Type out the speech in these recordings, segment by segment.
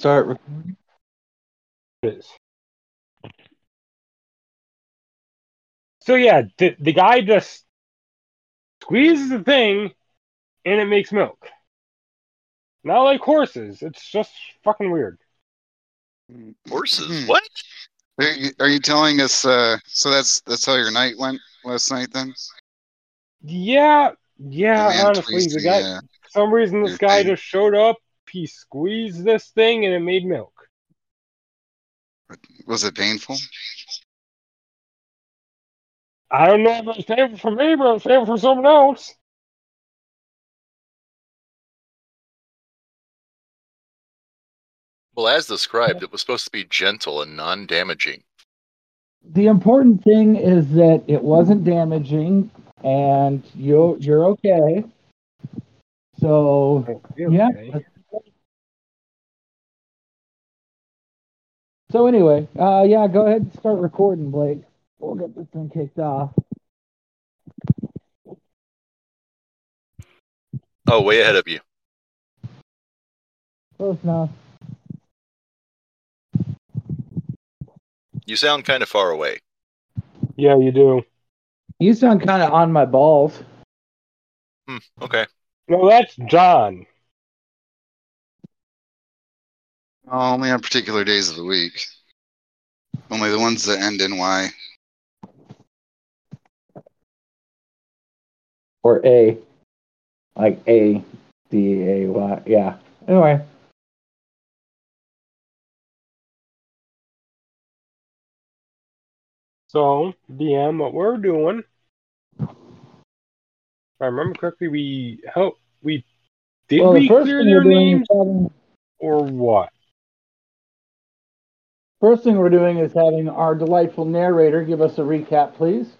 Start recording. is. So yeah, the, the guy just squeezes the thing and it makes milk. Not like horses. It's just fucking weird. Horses? Hmm. What? Are you, are you telling us? Uh, so that's that's how your night went last night, then? Yeah, yeah, The man honestly, twisting, the guy yeah. for some reason this guy just showed up, he squeezed this thing and it made milk. Was it painful? I don't know if it was painful for me, but it was painful for someone else. Well, as described, it was supposed to be gentle and non-damaging. The important thing is that it wasn't damaging, and you you're okay. So yeah. Okay. So anyway, uh, yeah, go ahead and start recording, Blake. We'll get this thing kicked off. Oh, way ahead of you. Close enough. You sound kind of far away. Yeah, you do. You sound kind of on my balls. Hmm, okay. No, that's John. Only on particular days of the week. Only the ones that end in Y. Or A. Like A. D A Y. Yeah. Anyway. So, DM, what we're doing, if I remember correctly, we help we did well, we first clear thing their we're doing names having, or what? First thing we're doing is having our delightful narrator give us a recap, please.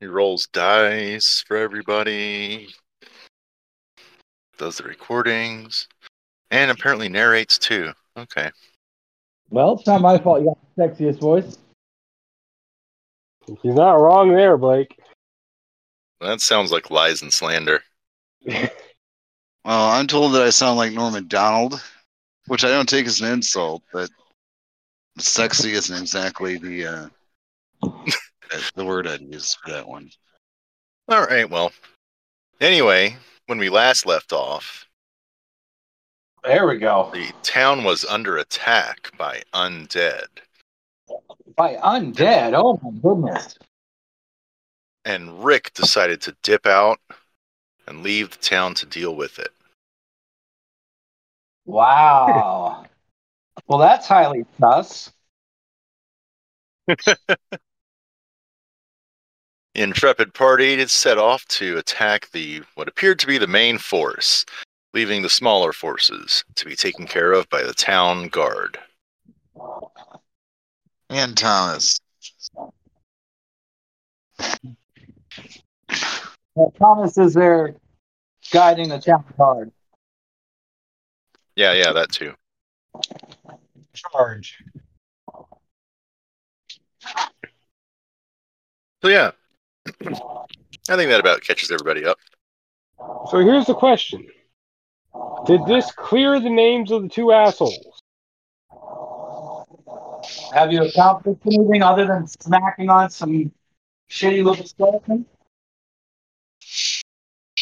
He rolls dice for everybody, does the recordings, and apparently narrates too. Okay. Well, it's not my fault. You got the sexiest voice. He's not wrong there, Blake. That sounds like lies and slander. Well, I'm told that I sound like Norm Macdonald, which I don't take as an insult, but sexy isn't exactly the uh, the word I'd use for that one. All right, well. Anyway, when we last left off, There we go. the town was under attack by undead, By undead. Oh my goodness. and Rick decided to dip out and leave the town to deal with it. Wow. well, that's highly sus. Intrepid party had set off to attack the what appeared to be the main force, leaving the smaller forces to be taken care of by the town guard. And Thomas. Well, Thomas is there guiding the town guard. Yeah, yeah, that too. Charge. So yeah, I think that about catches everybody up. So here's the question: Did this clear the names of the two assholes? Have you accomplished anything other than smacking on some shitty little skeleton?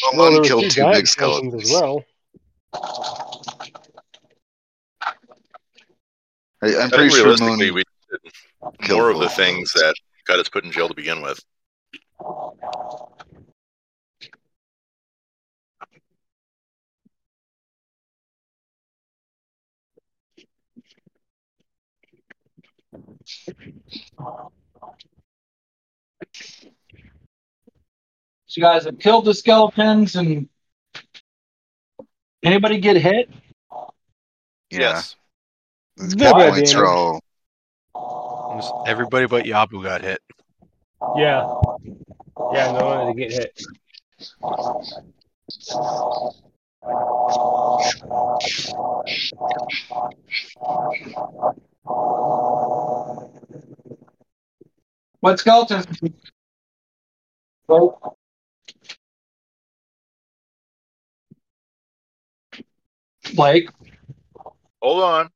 Well, Well, there one were killed two two giant big skeletons. as well. I, I'm pretty sure Moon we did killed more of the things that got us put in jail to begin with. So you guys have killed the skeletons and anybody get hit? Yeah, Yes. These Very points are damage. all Was everybody but Yabu got hit. Yeah, yeah, no one to get hit. What skeletons? Well, Blake. Hold on.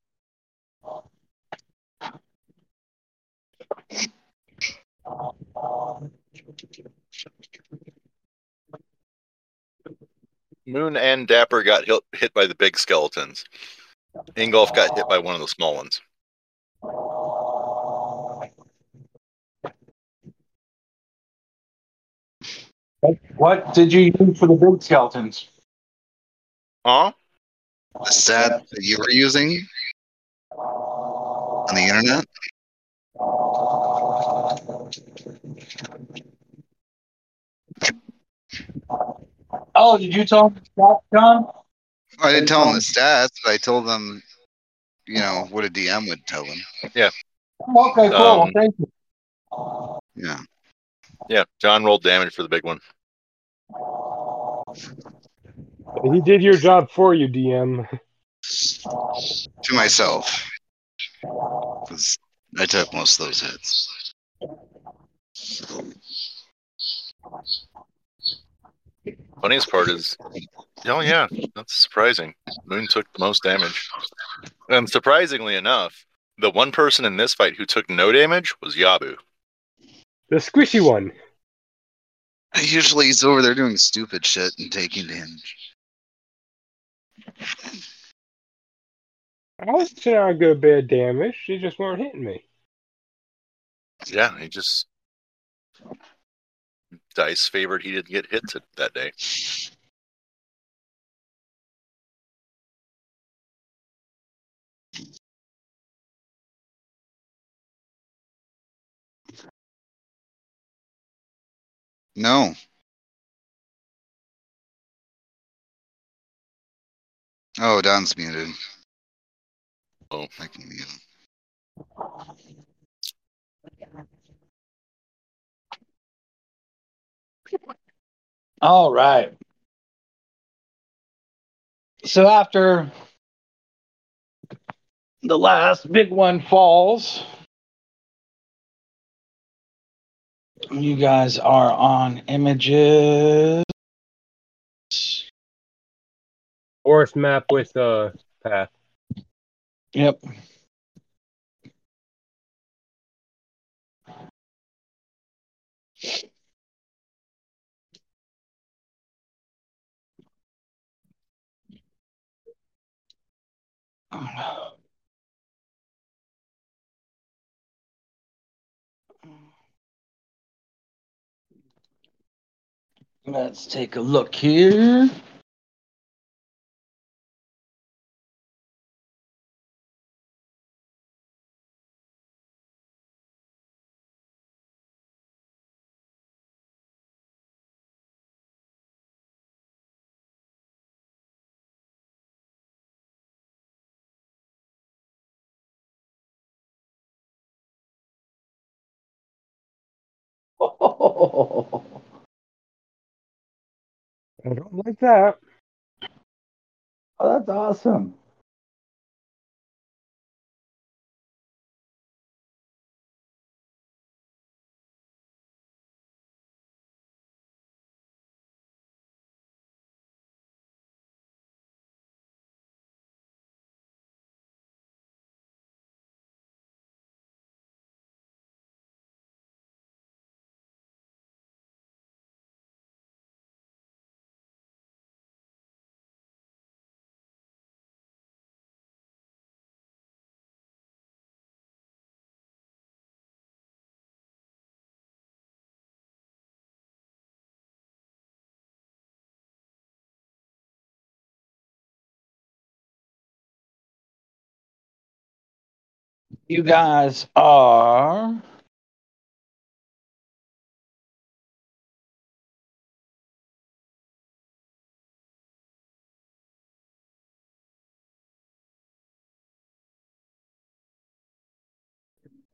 Moon and Dapper got hit, hit by the big skeletons. Ingolf got hit by one of the small ones. What did you use for the big skeletons? Huh? The stat that you were using on the internet? Oh, did you tell him that, John? I didn't tell them the stats, but I told them, you know, what a DM would tell them. Yeah. Okay, cool. Um, Thank you. Yeah. Yeah, John rolled damage for the big one. He did your job for you, DM. To myself. 'Cause I took most of those hits. Funniest part is, oh yeah, that's surprising. Moon took the most damage, and surprisingly enough, the one person in this fight who took no damage was Yabu. The squishy one. Usually he's over there doing stupid shit and taking damage. I was taking a good bad damage. She just weren't hitting me. Yeah, he just dice favored he didn't get hit to, that day. No. Oh, Don's muted. Oh. I can mute him. All right. So after the last big one falls, you guys are on images. Forest map with uh path. Yep. Let's take a look here. I don't like that. Oh, that's awesome. You guys are.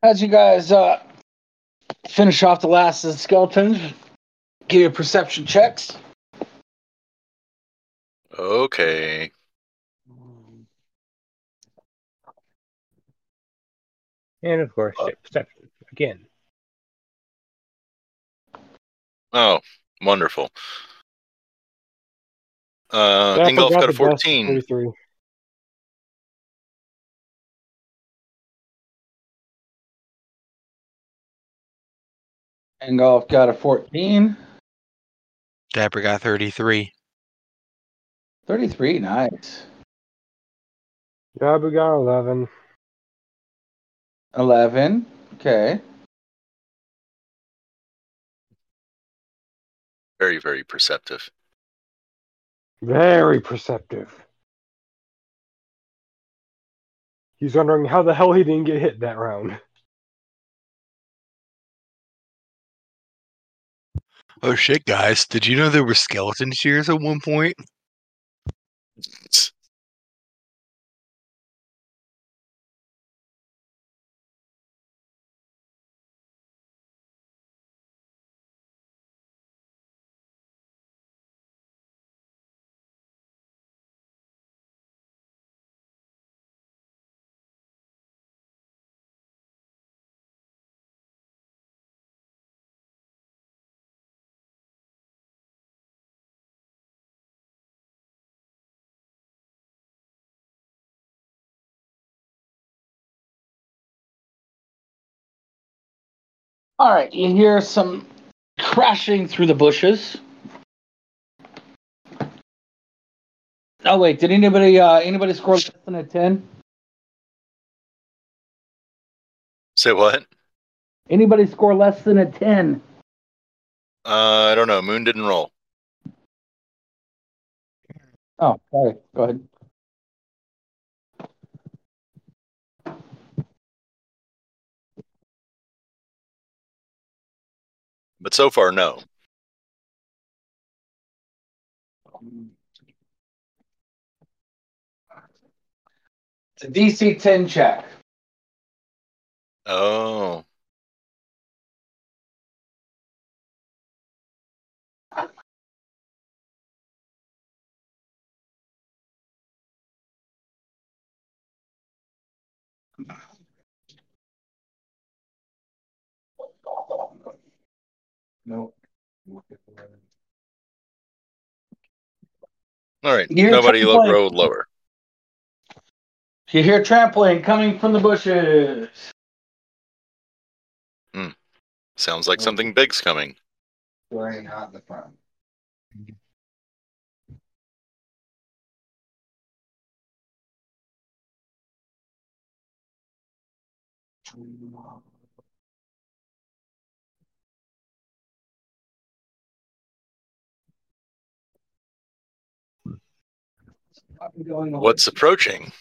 As you guys uh, finish off the last of the skeletons, give your perception checks. Okay. And of course, oh. uh, perception again. Oh, wonderful. Uh, yeah, Ingolf got a 14. Ingolf got a 14. Dapper got 33. 33, nice. Dabu got 11. 11, okay. Very, very perceptive. Very perceptive. He's wondering how the hell he didn't get hit that round. Oh shit, guys! Did you know there were skeleton shears at one point? All right, you hear some crashing through the bushes. Oh wait, did anybody uh anybody score less than a 10? Say what? Anybody score less than a 10? Uh, I don't know. Moon didn't roll. Oh, sorry. Go ahead. But so far, no. It's a DC 10 check. Oh. No. All right. You're Nobody lo- trying to play- rolled lower. You hear trampling coming from the bushes. Hmm. Sounds like something big's coming. Wearing out in the front. What's approaching?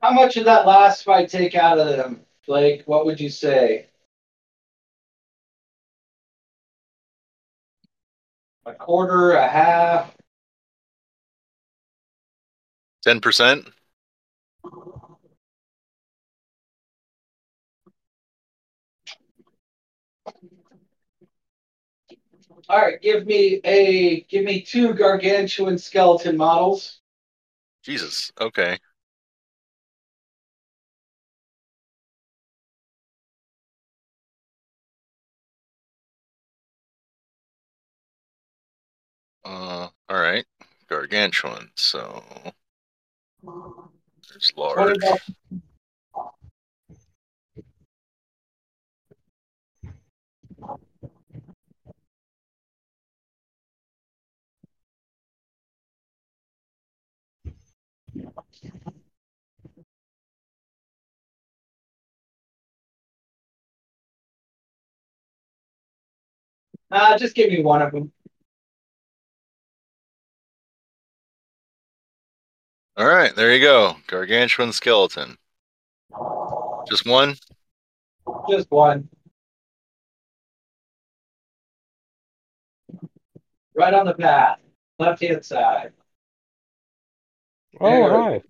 How much did that last fight take out of them, Blake? What would you say? A quarter, a half? 10%? All right, give me a give me two gargantuan skeleton models. Jesus. Okay. Uh, all right. Gargantuan. So there's large. Uh, just give me one of them. All right, there you go. Gargantuan skeleton. Just one. Just one. Right on the path, left hand side. Oh, There. hi.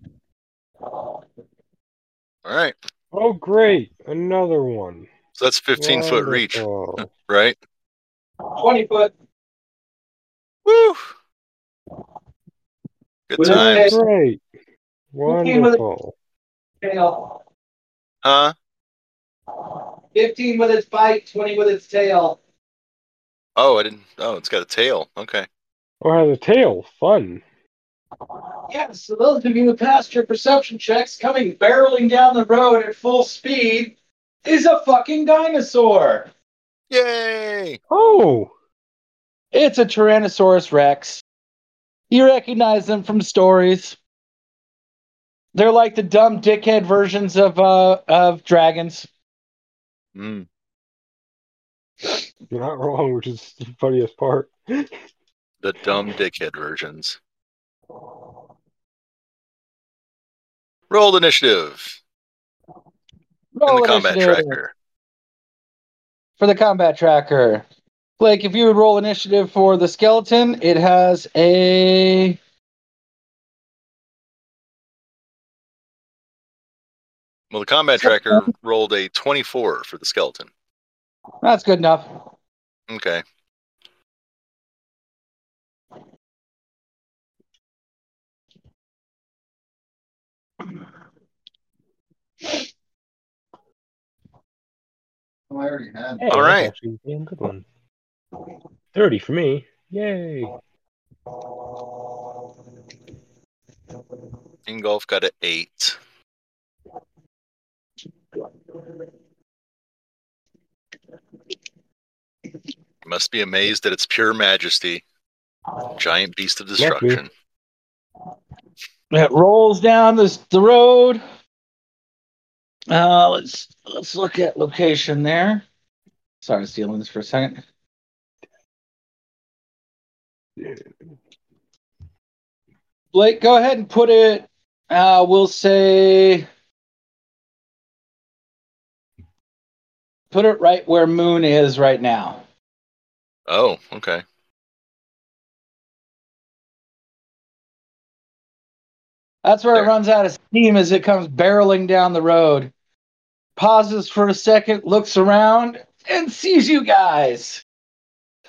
All right. Oh, great. Another one. So that's 15 foot reach, right? 20 foot. Woo! Good Well, times. Great. Who came with it? Wonderful. Tail. Huh? 15 with its bite, 20 with its tail. Oh, I didn't. Oh, it's got a tail. Okay. Oh, or has a tail. Fun. Yes, so those of you who passed your perception checks coming barreling down the road at full speed is a fucking dinosaur. Yay! Oh, It's a Tyrannosaurus Rex. You recognize them from stories. They're like the dumb dickhead versions of uh of dragons. Mm. you're not wrong, which is the funniest part. The dumb dickhead versions. Rolled initiative Roll in the combat tracker. for the combat tracker. Blake, if you would roll initiative for the skeleton, it has a Well, the combat tracker rolled a 24 for the skeleton. that's good enough. Okay. Oh, I already had. Hey, All that's right. actually a good one. Thirty for me. Yay! Ingolf got an 8. You must be amazed at its pure majesty. Giant beast of destruction. It rolls down this the road. Uh, let's let's look at location there. Sorry, stealing this for a second. Blake, go ahead and put it. Uh, we'll say put it right where Moon is right now. Oh, okay. That's where There. it runs out of steam as it comes barreling down the road. Pauses for a second, looks around, and sees you guys.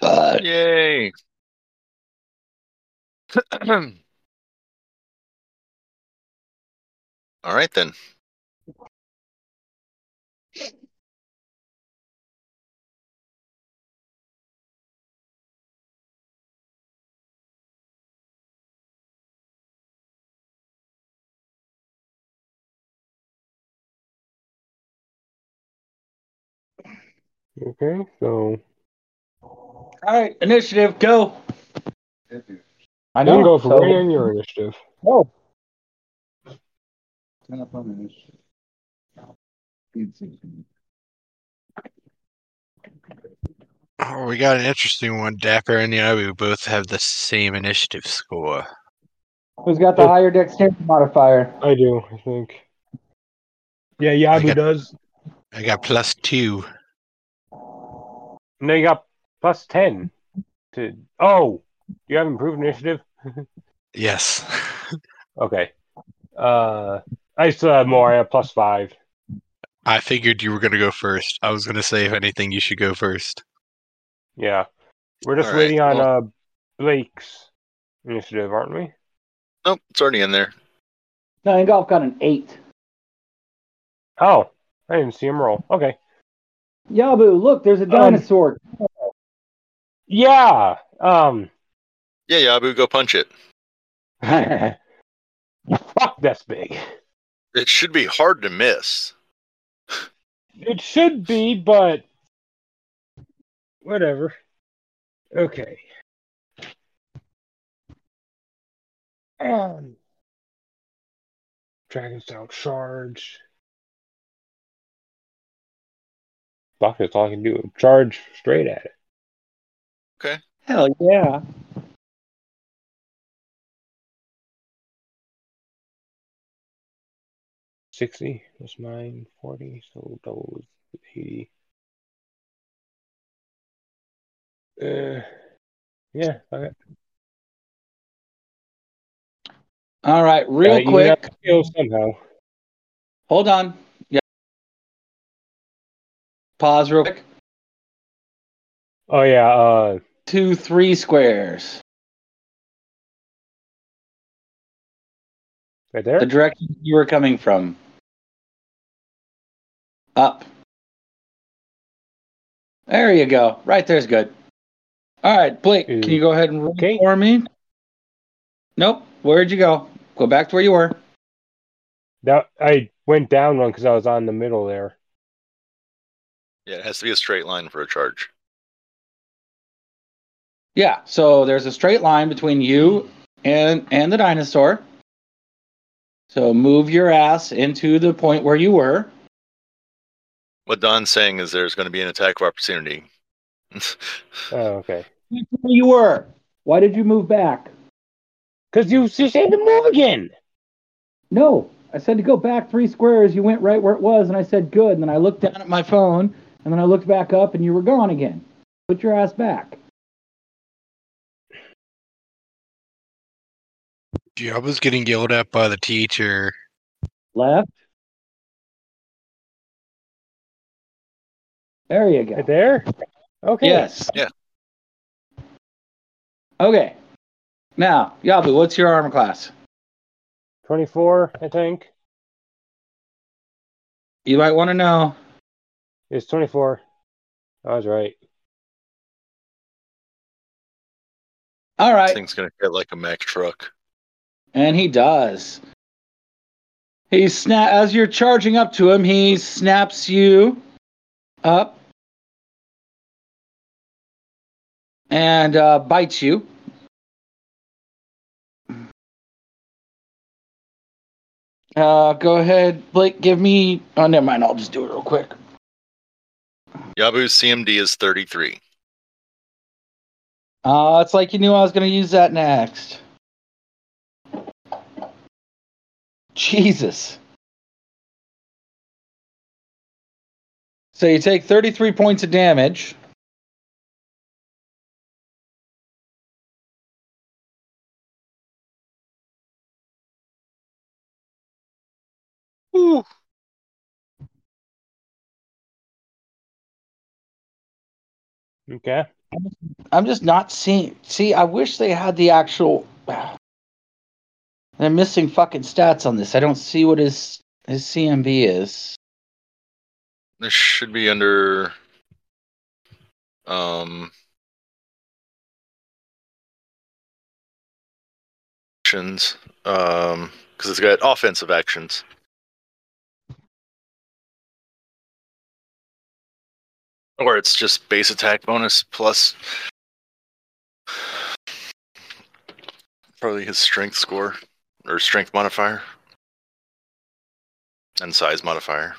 Uh, Yay. All right then. Okay, so all right, initiative, go. I then know. go for so- right on your initiative. Oh, Oh, we got an interesting one. Dapper and Yabu both have the same initiative score. who's got the higher dexterity modifier? I do, I think. Yeah, I Yabu got- does. I got plus two. No, you got plus ten. To oh, you have improved initiative. Yes. Okay. Uh, I still have more. I have plus five. I figured you were going to go first. I was going to say, if anything, you should go first. Yeah, we're just All right, waiting on well- uh Blake's initiative, aren't we? Nope, it's already in there. No, Ingolf got an eight. Oh, I didn't see him roll. Okay. Yabu, look, there's a dinosaur. Yeah. Um. Yeah, Yabu, go punch it. Fuck, that's big. It should be hard to miss. It should be, but whatever. Okay. Um, Dragon style charge. Fuck, that's all I can do. Charge straight at it. Okay. Hell yeah. Sixty plus mine, forty, so double is eighty. Uh, yeah. Okay. All right, real Uh, quick. somehow. Hold on. Yeah. Pause real quick. Oh yeah. Uh, Two, three squares. right there. The direction you were coming from. Up. There you go. Right there's good. All right, Blake, can mm. you go ahead and roll Okay. for me? Nope. Where'd you go? Go back to where you were. That I went down one because I was on the middle there. Yeah, it has to be a straight line for a charge. Yeah, so there's a straight line between you and and the dinosaur. So move your ass into the point where you were. What Don's saying is there's going to be an attack of opportunity. Oh, okay. Where you were. Why did you move back? Because you just had to move again. No, I said to go back three squares. You went right where it was, and I said good. And then I looked down at my phone, and then I looked back up, and you were gone again. Put your ass back. Yeah, I was getting yelled at by the teacher. Left. There you go. Right there. Okay. Yes. Yeah. Okay. Now, Yabu, what's your armor class? Twenty-four, I think. You might want to know. It's twenty-four. I was right. All right. This thing's going to hit like a Mack truck. And he does. He sna- as you're charging up to him, he snaps you up and uh, bites you. Uh, go ahead, Blake. Give me. Oh, never mind. I'll just do it real quick. Yabu's CMD is 33. Uh, it's like you knew I was going to use that next. Jesus. So you take 33 points of damage. Okay. I'm just not seeing. See, I wish they had the actual. They're missing fucking stats on this. I don't see what his his CMB is. This should be under um actions um because it's got offensive actions. Or it's just base attack bonus plus probably his strength score or strength modifier and size modifier.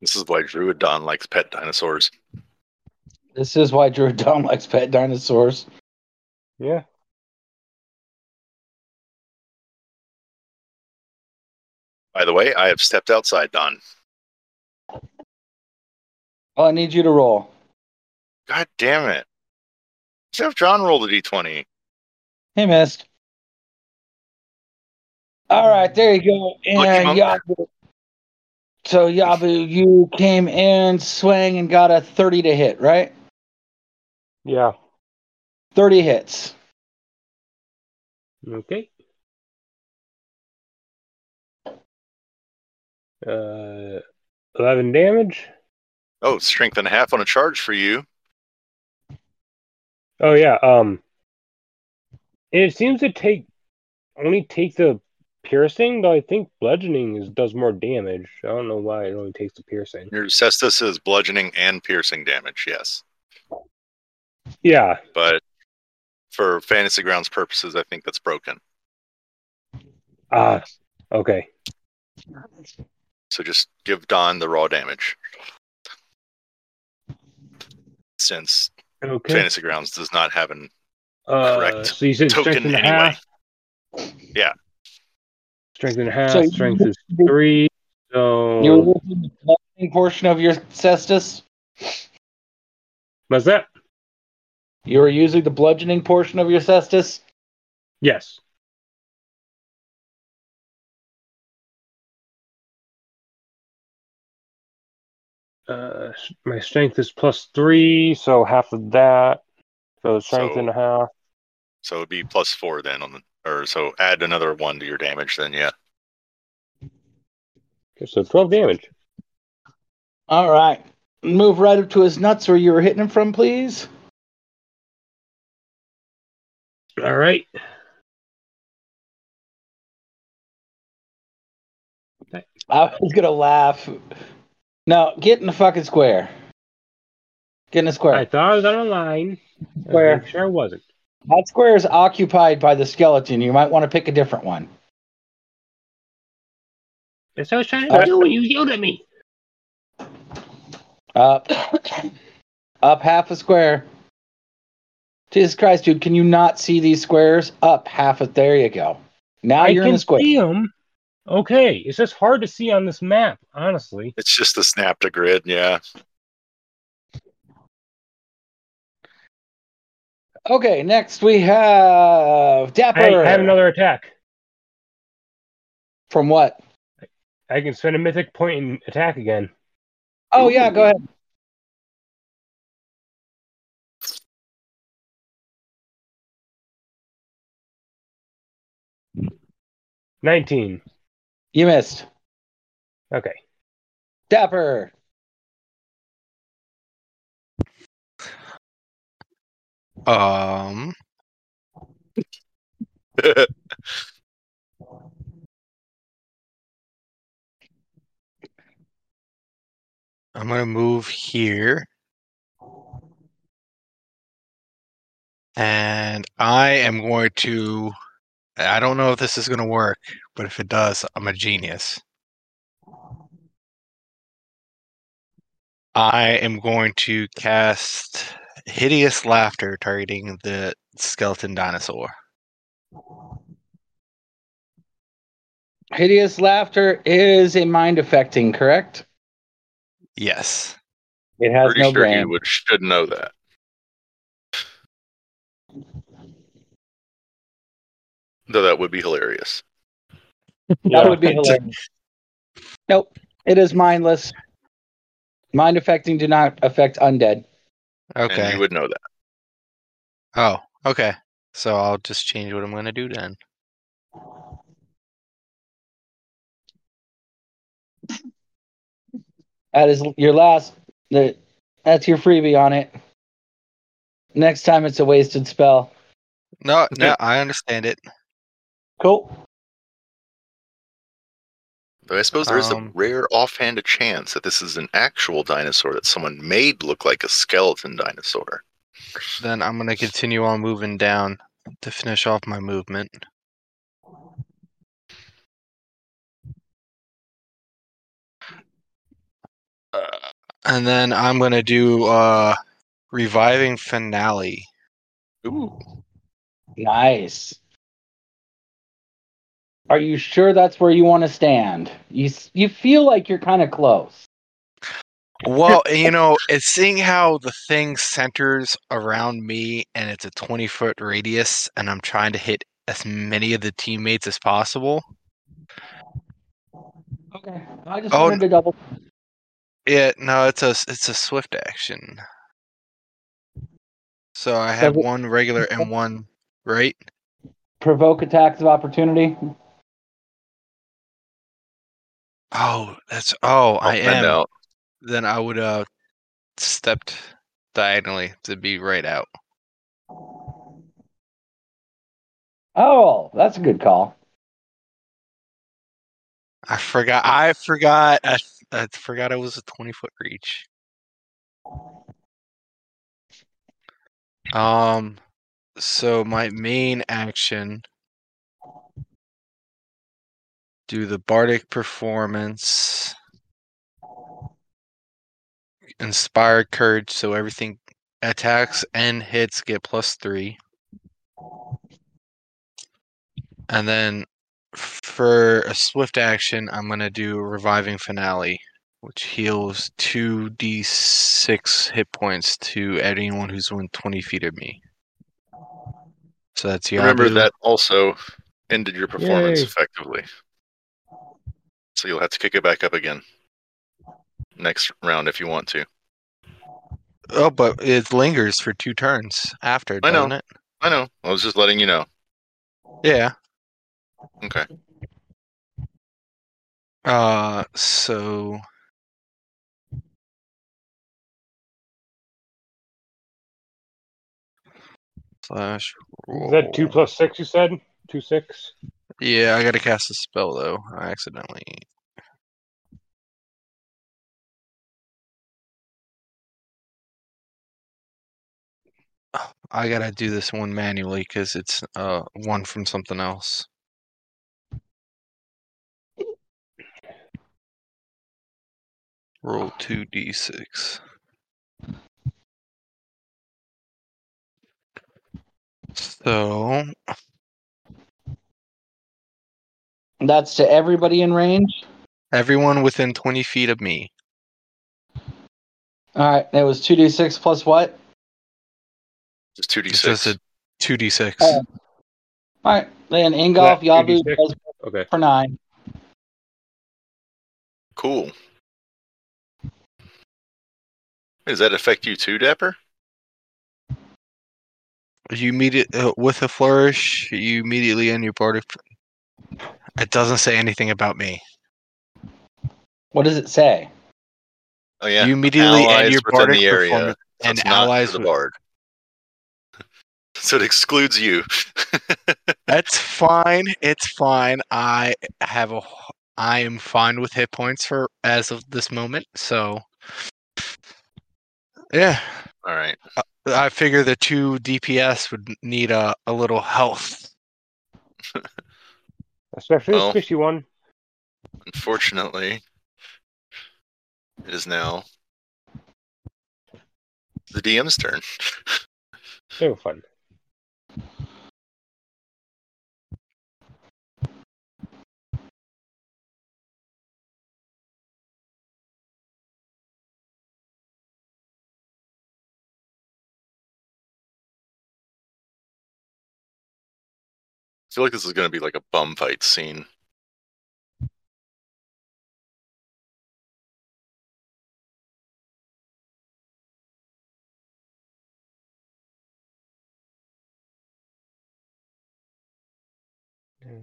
This is why Druid Don likes pet dinosaurs. This is why Drew Don likes pet dinosaurs. Yeah. By the way, I have stepped outside, Don. Well, oh, I need you to roll. God damn it. Let's have John roll the d20. He missed. All right, there you go. And monk. Yabu. So Yabu, you came in, swang, and got a 30 to hit, right? Yeah. 30 hits. Okay. Uh, eleven damage. Oh, strength and a half on a charge for you. Oh yeah. Um. It seems to take only take the piercing, though I think bludgeoning is does more damage. I don't know why it only takes the piercing. Your cestus is bludgeoning and piercing damage, yes. Yeah. But for fantasy grounds purposes, I think that's broken. Ah. Okay. So just give Don the raw damage. Since Okay. fantasy grounds does not have an Uh, Correct. So Token anyway. half. Yeah. Strength and a half. So strength is three. So You're using the bludgeoning portion of your cestus. what's that? You were using the bludgeoning portion of your cestus. Yes. Uh, my strength is plus three, so half of that. So strength So- and a half. So it'd be plus four then on the, or so add another one to your damage then, yeah. Okay, so twelve damage. All right. Move right up to his nuts where you were hitting him from, please. All right. I was gonna laugh. No, get in the fucking square. Get in the square. I thought I was on a line. I Where? Sure, I wasn't. That square is occupied by the skeleton. You might want to pick a different one. That's what I was trying Uh, to do when you yelled at me. Up. Up half a square. Jesus Christ, dude, can you not see these squares? Up half a there you go. Now I you're in can the square. see them. Okay, it's just hard to see on this map, honestly. It's just a snap to grid, yeah. Okay, next we have Dapper. Hey, I have another attack. From what? I can spend a mythic point and attack again. Oh yeah, go ahead. Nineteen. You missed. Okay. Dapper. Um, I'm gonna move here. And I am going to I don't know if this is gonna work, but if it does, I'm a genius. I am going to cast Hideous Laughter targeting the skeleton dinosaur. Hideous laughter is a mind affecting, correct? Yes. It has Pretty no sure brain. you would should know that. Though that would be hilarious. That would be hilarious. Nope. It is mindless. Mind affecting do not affect undead. And Okay. you would know that. Oh, okay. So I'll just change what I'm gonna do then. That is your last. The, that's your freebie on it. Next time it's a wasted spell. No, no, I understand it. Cool. Though I suppose there is Um, a rare offhand chance that this is an actual dinosaur that someone made look like a skeleton dinosaur. Then I'm gonna continue on moving down to finish off my movement. Uh, and then I'm gonna do uh reviving finale. Ooh. Nice. Are you sure that's where you want to stand? You you feel like you're kind of close. Well, you know, it's seeing how the thing centers around me and it's a 20 foot radius, and I'm trying to hit as many of the teammates as possible. Okay. I just Oh, wanted to double. Yeah, no, it's a it's a swift action. So I have one regular and one right. Provoke attacks of opportunity. Oh, that's oh, I'll I am. out. Then I would uh stepped diagonally to be right out. Oh, that's a good call. I forgot. I forgot. I, I forgot it was a twenty foot reach. Um. So my main action. Do the bardic performance. Inspired courage, so everything attacks and hits get plus three. And then for a swift action, I'm gonna do reviving finale, which heals two d6 hit points to anyone who's within 20 feet of me. So that's your. Remember that also ended your performance Yay. effectively. So you'll have to kick it back up again next round if you want to. Oh, but it lingers for two turns after, I know. doesn't it? I know. I was just letting you know. Yeah. Okay. Uh, so slash. Is that two plus six? You said two six. Yeah, I gotta cast a spell though. I accidentally. I gotta do this one manually because it's uh one from something else. Roll two d six. So That's to everybody in range. everyone within twenty feet of me. All right, it was two d six plus what? Just two d It's just six. a two d six. Oh. All right, then Ingolf Yeah, Yabu 2d6. Okay. for nine. Cool. Does that affect you too, Dapper? You immediate uh, with a flourish. You immediately end your party. It doesn't say anything about me. What does it say? Oh yeah. You immediately Allies end your within bardic the area. performance, and it's allies. the bard. So it excludes you. That's fine. It's fine. I have a I am fine with hit points for as of this moment. So, yeah, All right. Uh, I figure the two DPS would need a, a little health. Especially Well. squishy one. Unfortunately, it is now the DM's turn. So fun. I feel like this is going to be like a bum fight scene.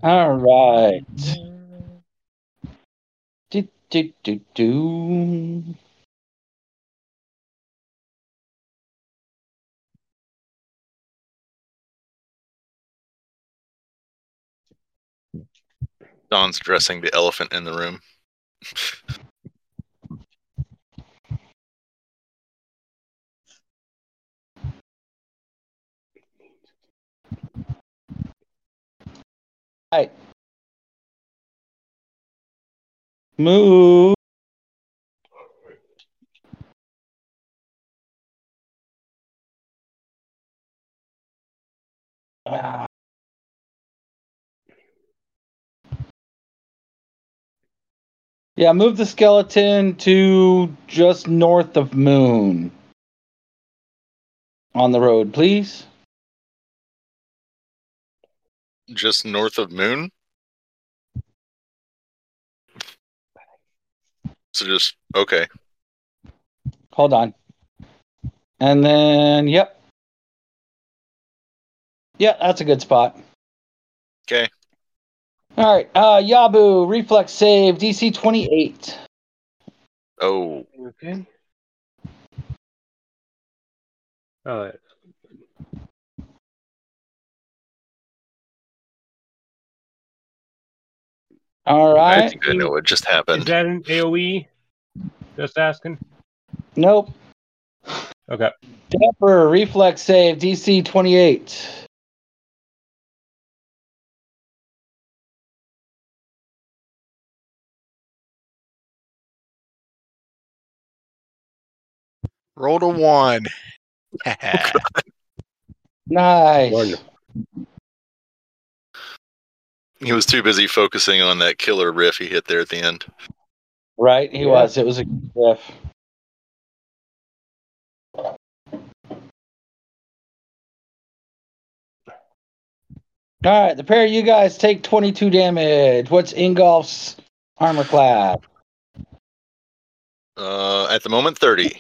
All right. Mm. Do, do, do, do. Don's dressing the elephant in the room. Right. Move. Ah. Yeah, move the skeleton to just north of Moon. On the road, please. Just north of Moon. So just okay. Hold on. And then, yep. Yep, that's a good spot. Okay. All right. Uh, Yabu, reflex save, DC 28. Oh, Okay. All right. All right. I think I know what just happened. is happened. that an AOE? Just asking. Nope. Okay. Dapper, reflex save, DC 28. Roll to one. Nice. Wonderful. He was too busy focusing on that killer riff he hit there at the end. Right, he Yeah. was. It was a riff. All right, the pair of you guys take 22 damage. What's Ingolf's armor class? Uh, at the moment, 30.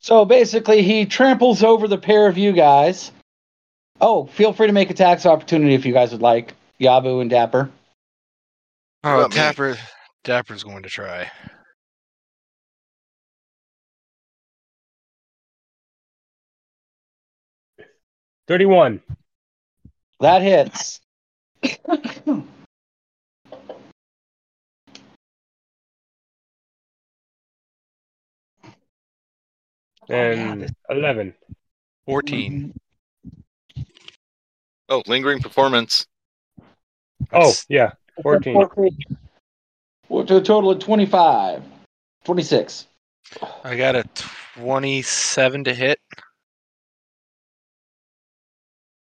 So basically, he tramples over the pair of you guys. Oh, feel free to make a tax opportunity if you guys would like. Yabu and Dapper. Oh, about me? Dapper, Dapper's going to try. Thirty-one. That hits. Oh, and eleven. 14. Mm-hmm. Oh, lingering performance. Oh, That's- yeah. Fourteen. Well, to a total of 25. 26. I got a 27 to hit.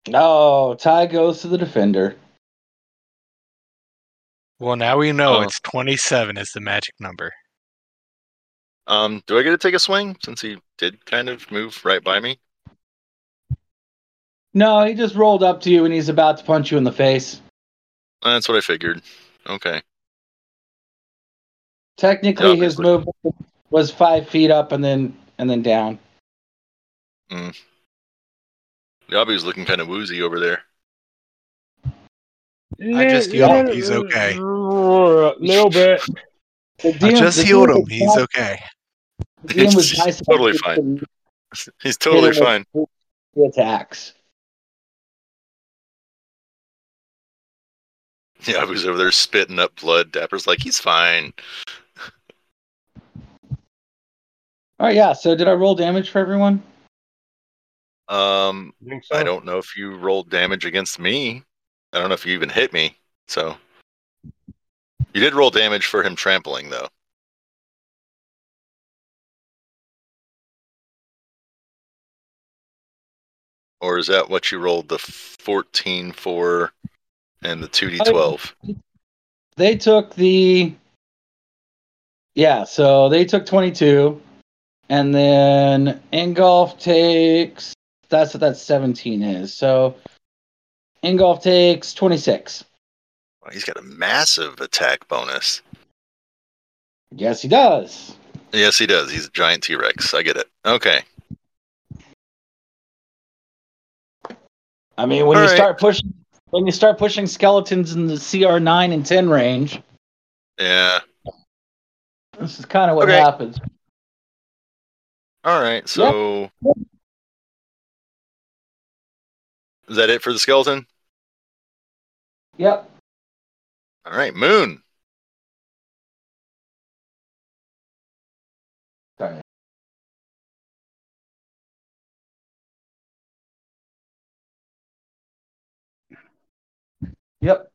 No, tie goes to the defender. Well, now we know Oh. it's 27 is the magic number. Um, do I get to take a swing since he did kind of move right by me? No, he just rolled up to you and he's about to punch you in the face. That's what I figured. Okay. Technically, Yeah, his obviously. move was five feet up and then and then down. Yabu's looking kind of woozy over there. I just healed him. He's okay. A Little bit. The I just the healed him. He's okay. the DM was He's nice totally giving fine. He's totally him fine. the attacks. Yabu's over there spitting up blood. Dapper's like, he's fine. All right, yeah. So did I roll damage for everyone? Um, I think so. I don't know if you rolled damage against me. I don't know if you even hit me. So you did roll damage for him trampling, though. Or is that what you rolled the 14 for and the 2d12? They took the yeah, so they took 22, and then Ingolf takes that's what that 17 is. So Ingolf takes 26. Wow, he's got a massive attack bonus. Yes, he does. Yes, he does. He's a giant T Rex. I get it. Okay. I mean, when All you right. start pushing when you start pushing skeletons in the CR 9 and 10 range, Yeah. this is kind of what Okay. happens. All right. So is that it for the skeleton? Yep. All right. Moon. Yep.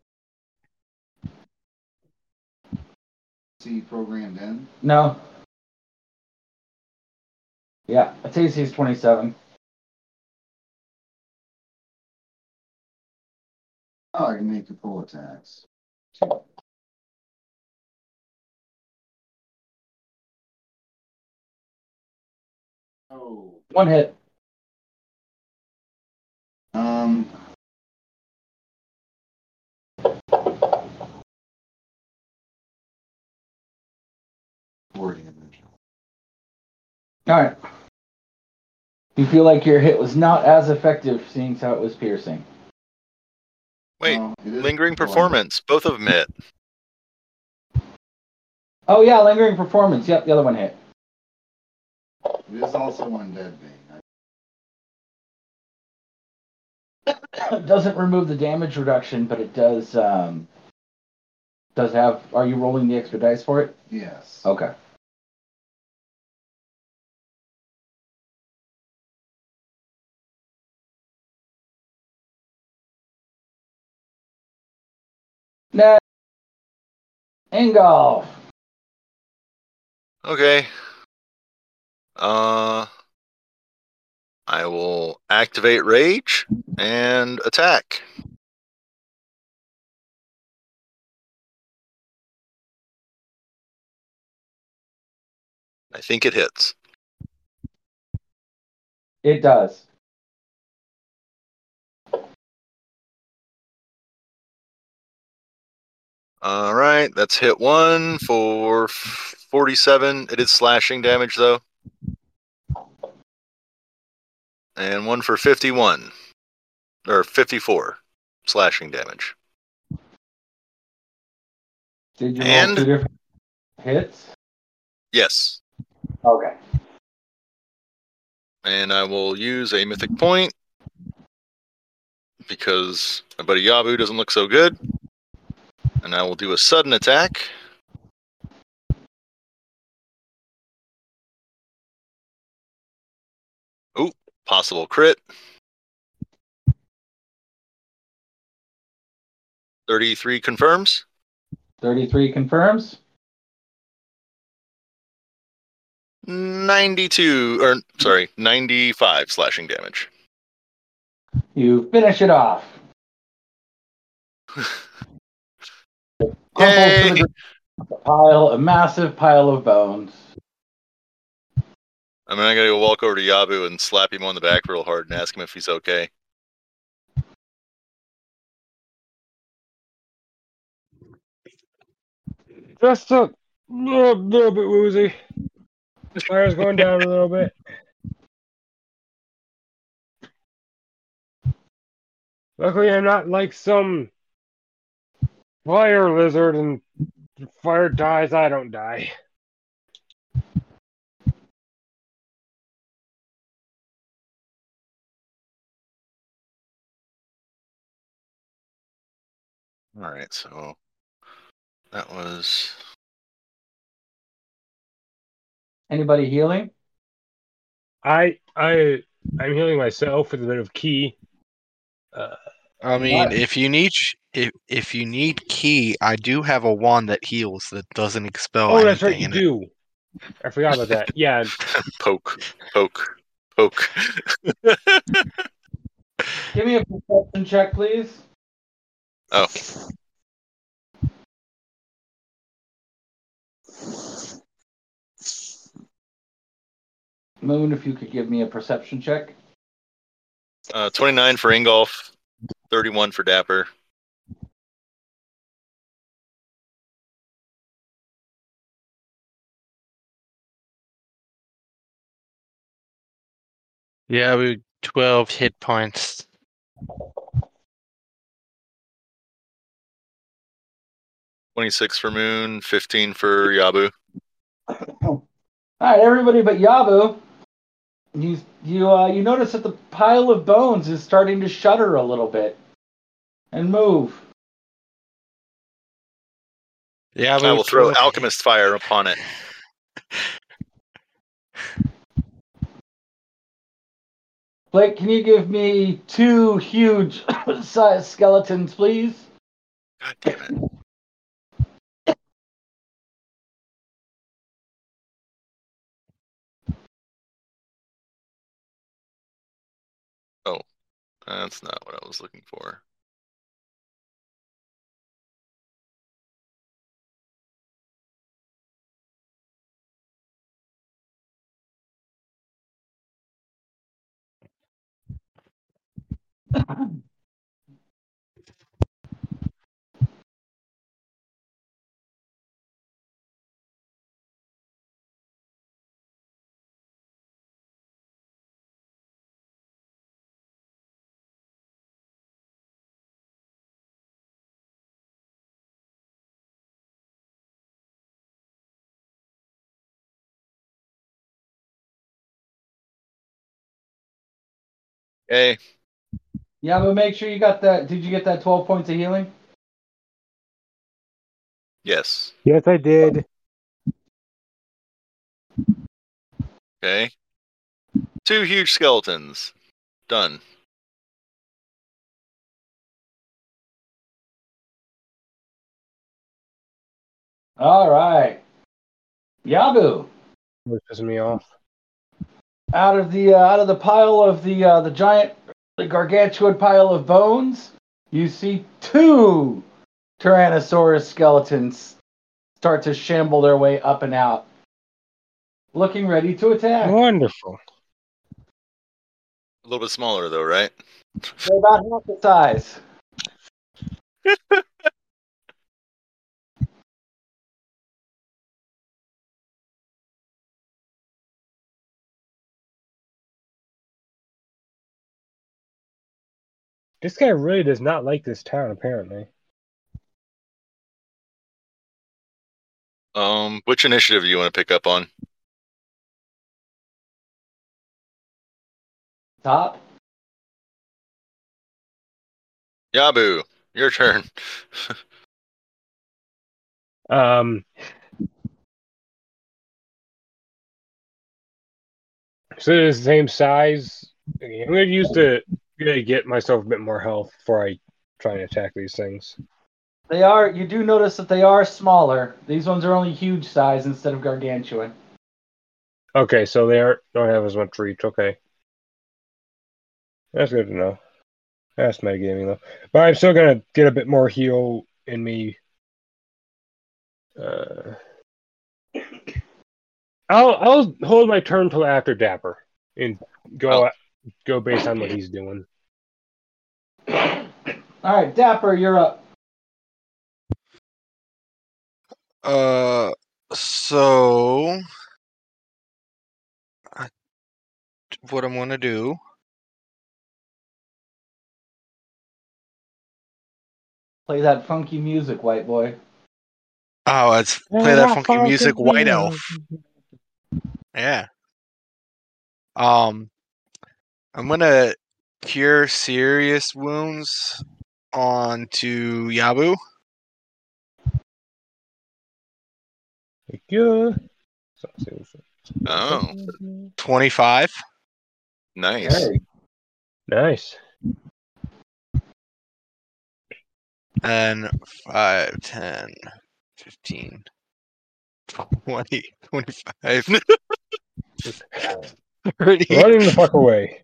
See programmed in. No. Yeah, Atasi's 27. Oh, I can make the pull attacks. Oh. One hit. Um. Four damage. All right. You feel like your hit was not as effective, seeing as how it was piercing. Wait. Oh, Lingering performance. Both of them hit. Oh yeah, lingering performance. Yep, the other one hit. It is also one dead being. I- doesn't remove the damage reduction, but it does. Um, does have? Are you rolling the extra dice for it? Yes. Okay. Ingolf. Okay. Uh, I will activate rage and attack. I think it hits. It does. All right, that's hit one for 47. It is slashing damage though. And one for 51 or 54 slashing damage. Did you And- two different hits? Yes. Okay. And I will use a mythic point because my buddy Yabu doesn't look so good. And I will do a sudden attack. Ooh, possible crit. 33 confirms. 33 confirms. 92 or sorry, 95 slashing damage. You finish it off. Crumpled to the a pile, a massive pile of bones. I mean, I gotta go walk over to Yabu and slap him on the back real hard and ask him if he's okay. Just a little, little bit woozy. The fire's going down a little bit. Luckily, I'm not like some fire lizard, and fire dies, I don't die. All right, so that was Anybody healing? I, I, I'm healing myself with a bit of ki. Uh, I mean, Nice. if you need sh- if if you need ki, I do have a wand that heals that doesn't expel oh, that's right, anything you in it. do. I forgot about that. Yeah, poke, poke, poke. Give me a perception check, please. oh, Moon, if you could give me a perception check. uh, 29 for Ingolf, 31 for Dapper. Yeah, we twelve hit points. Twenty-six for Moon, fifteen for Yabu. All right, everybody but Yabu. You you uh, you notice that the pile of bones is starting to shudder a little bit and move. Yeah, I will throw alchemist fire upon it. Blake, can you give me two huge size skeletons, please? God damn it! Oh, that's not what I was looking for. Hey. Okay, but make sure you got that. Did you get that 12 points of healing? yes. yes, I did. Okay. Two huge skeletons. Done. All right. Yabu, Which pisses me off. out of the uh, out of the pile of the uh, the giant the gargantuan pile of bones, you see two Tyrannosaurus skeletons start to shamble their way up and out, looking ready to attack. Wonderful. A little bit smaller though, right? They're about half the size. This guy really does not like this town, apparently. Um, which initiative do you want to pick up on? Top. Yabu, your turn. Um, so it is the same size. Okay, I'm gonna use the gonna get myself a bit more health before I try and attack these things. They are. You do notice that they are smaller. These ones are only huge size instead of gargantuan. Okay, so they are, don't have as much reach. Okay, that's good to know. That's metagaming though, but I'm still gonna get a bit more heal in me. Uh, I'll I'll hold my turn till after Dapper and go Oh. Go based on what he's doing. All right, Dapper, you're up. Uh, so I, what I'm gonna do? Play that funky music, white boy. Oh, let's play that funky music, White Elf. Yeah. Um, I'm gonna cure serious wounds onto Yabu. Thank you. Oh, mm-hmm. Twenty-five. nice. Hey, Nice. And 5, 10, 15, 20, 25, Running the fuck away.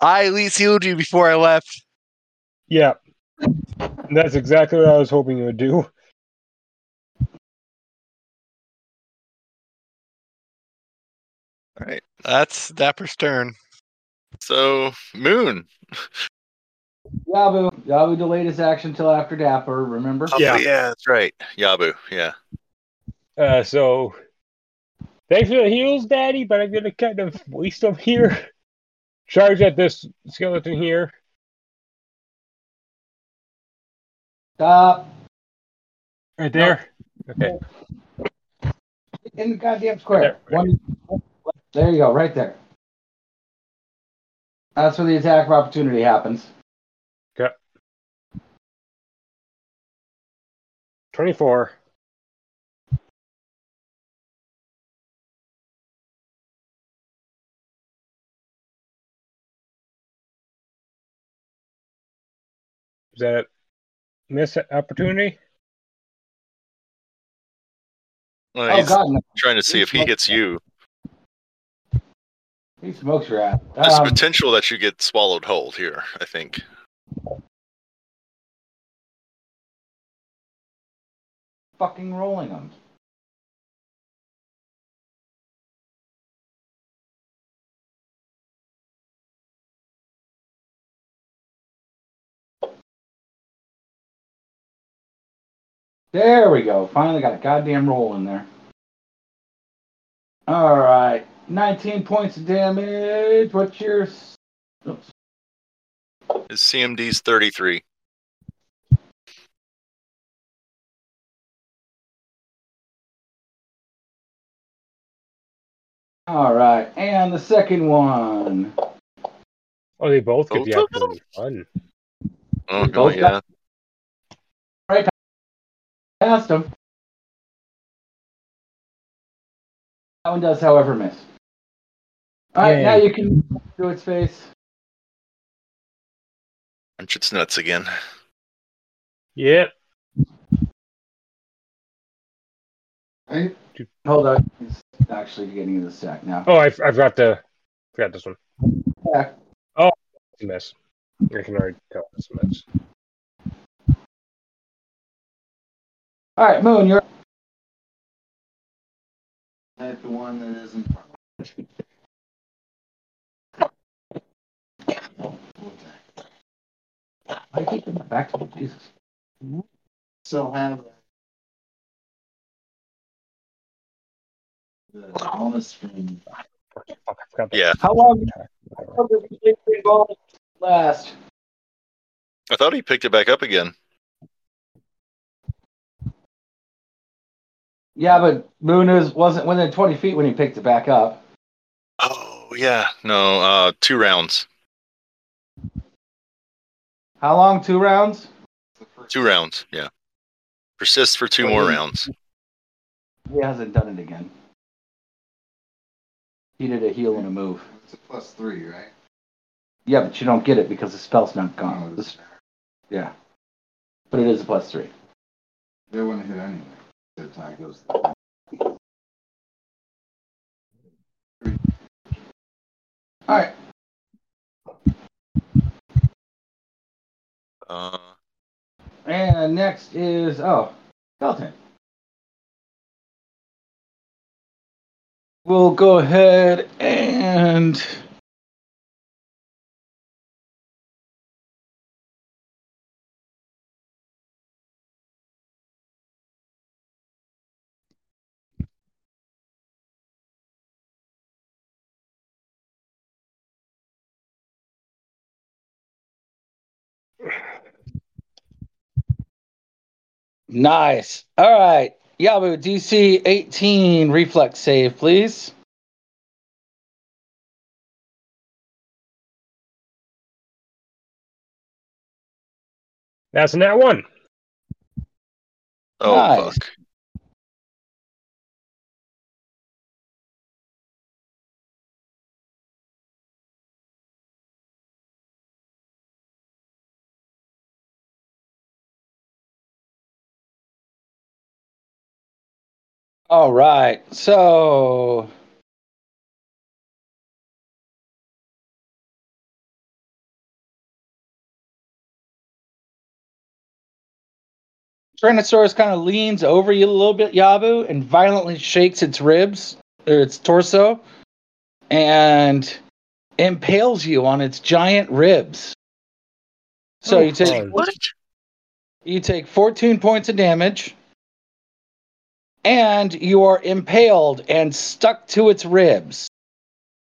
I at least healed you before I left. Yeah. That's exactly what I was hoping you would do. All right. That's Dapper's turn. So, Moon. Yabu. Yabu delayed his action till after Dapper. Remember? Oh, Yeah. yeah, that's right. Yabu, yeah. Uh, so thanks for the heals, Daddy, but I'm gonna kind of waste them here. Charge at this skeleton here. Stop. Right there. Okay. In the goddamn square. There, One. There you go. Right there. That's where the attack of opportunity happens. Okay. Twenty-four. Is that a miss opportunity? Well, Oh he's God, no. trying to see if he hits you. He smokes your ass. There's Um, potential that you get swallowed whole here, I think. fucking rolling them. There we go. Finally got a goddamn roll in there. All right. 19 points of damage. What's your. s- Oops. His CMD's 33. All right. And the second one. Oh, they both get the Both of them? Fun. Oh, no, Both yeah. Past him. That one does, however, miss. All right, Yay. now you can do its face. Punch its nuts again. Yep. Hold on. He's actually getting into the sack now. Oh, I, I forgot to forgot this one. Sack. Oh, it's a miss. I can already tell it's a miss. All right, Moon, you're. Type the one that isn't. I keep coming back to me, Jesus. Still have the bonus from Fuck, I forgot that. Yeah, How long how long did the big three balls last? I thought he picked it back up again. Yeah, but Moon is, wasn't within 20 feet when he picked it back up. Oh yeah, no, uh, two rounds, How long? Two rounds? two rounds. Yeah, persist for two Well, more he- rounds. He hasn't done it again. He did a heal and a move. It's a plus three, right? Yeah, but you don't get it because the spell's not Oh, gone. this- Yeah. But it is a plus three. They wouldn't hit anyway. The tie goes. All right. Uh, And next is oh, Skeleton. We'll go ahead and Nice. All right. Yabu, DC 18 reflex save, please. That's a nat one. oh Nice. fuck. All right. So Tyrannosaurus kind of leans over you a little bit, Yabu, and violently shakes its ribs or its torso and impales you on its giant ribs. So Oh, you take What? you take 14 points of damage and you are impaled and stuck to its ribs.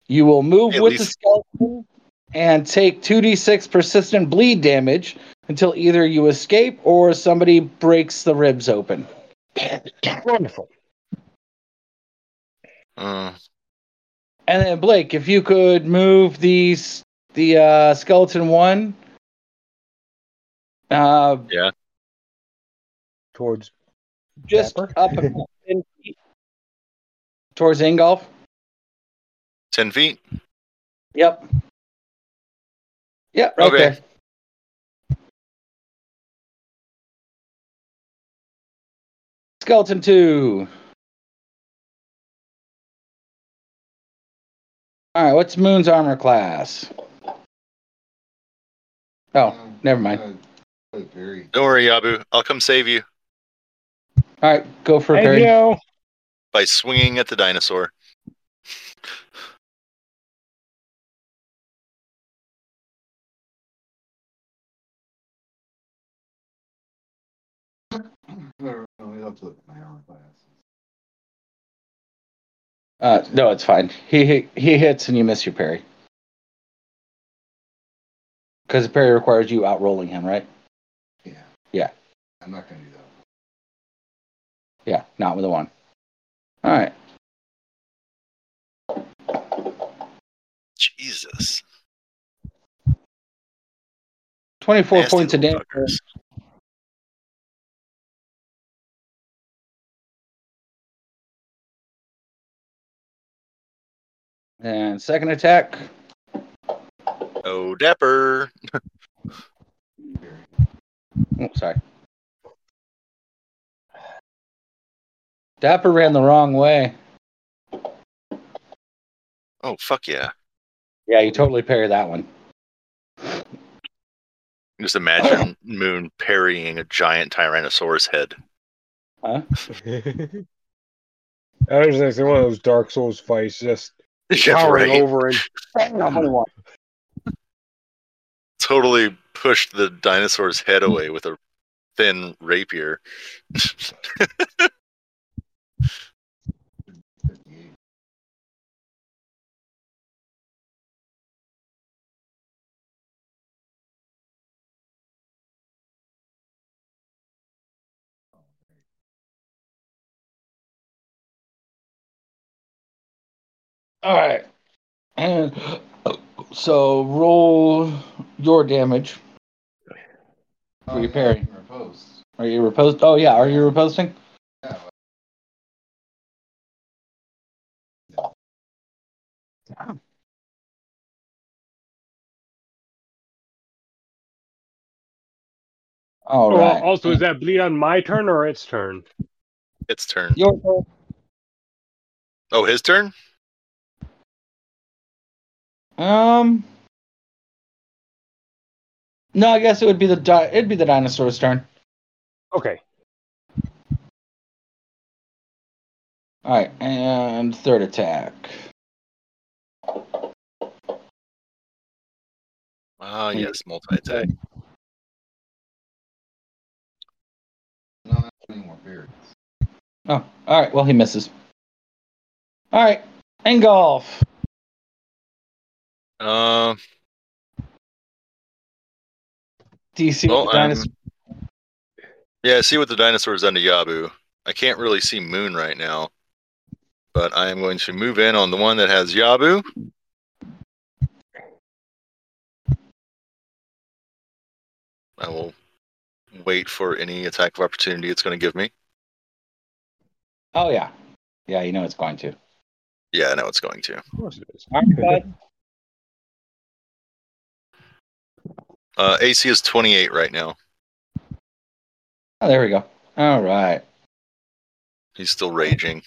You will move At with the skeleton and take 2d6 persistent bleed damage until either you escape or somebody breaks the ribs open. Wonderful. Uh, And then Blake, if you could move these the uh, skeleton one uh, Towards just Dapper? up about 10 feet towards Ingolf. ten feet. Yep. Yep, right Okay. there. Skeleton 2. Alright, what's Moon's armor class? Oh, never mind. Uh, uh, very. Don't worry, Yabu. I'll come save you Alright, go for a Hey, parry. Leo. by swinging at the dinosaur. No, we have to look at my armor class. Uh, no, it's fine. He hit- he hits and you miss your parry. Because the parry requires you outrolling him, right? Yeah. Yeah. I'm not gonna do that. Yeah, not with a one. All right. Jesus. 24 Nasty points damage. fuckers. And second attack. Oh, dapper. Oh, sorry. Dapper ran the wrong way. Oh fuck yeah! Yeah, you totally parry that one. Just imagine Moon parrying a giant Tyrannosaurus head. Huh? I was like one of those Dark Souls fights, just Yeah, towering right. over and Totally pushed the dinosaur's head away with a thin rapier. All right. And so roll your damage. For your parry. Are you reposed? Oh yeah, are you riposting? All Oh, right. also, is that bleed on my turn or its turn? Its turn. Your turn. Oh, his turn. Um. No, I guess it would be the di- it'd be the dinosaur's turn. Okay. All right, and third attack. Ah, yes, multi attack. Oh, all right. Well, he misses. All right, Ingolf. Um, Do you see Well, what the I'm- dinosaur? yeah. See what the dinosaur's done to Yabu. I can't really see Moon right now, but I am going to move in on the one that has Yabu. I will wait for any attack of opportunity it's going to give me. Oh yeah, yeah. You know it's going to. Yeah, I know it's going to. Of course it is. Uh, AC is 28 right now. Oh, there we go. All right. He's still raging.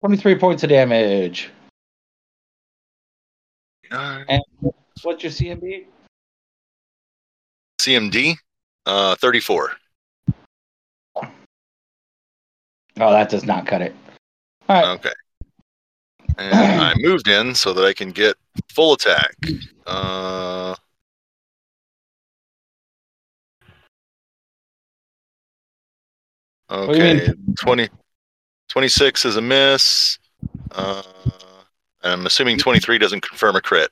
Twenty-three points of damage. Uh, What's your CMB? CMD, uh, 34. Oh, that does not cut it. All right. Okay. And I moved in so that I can get full attack. Uh, okay, 20, 26 is a miss. Uh, and I'm assuming 23 doesn't confirm a crit.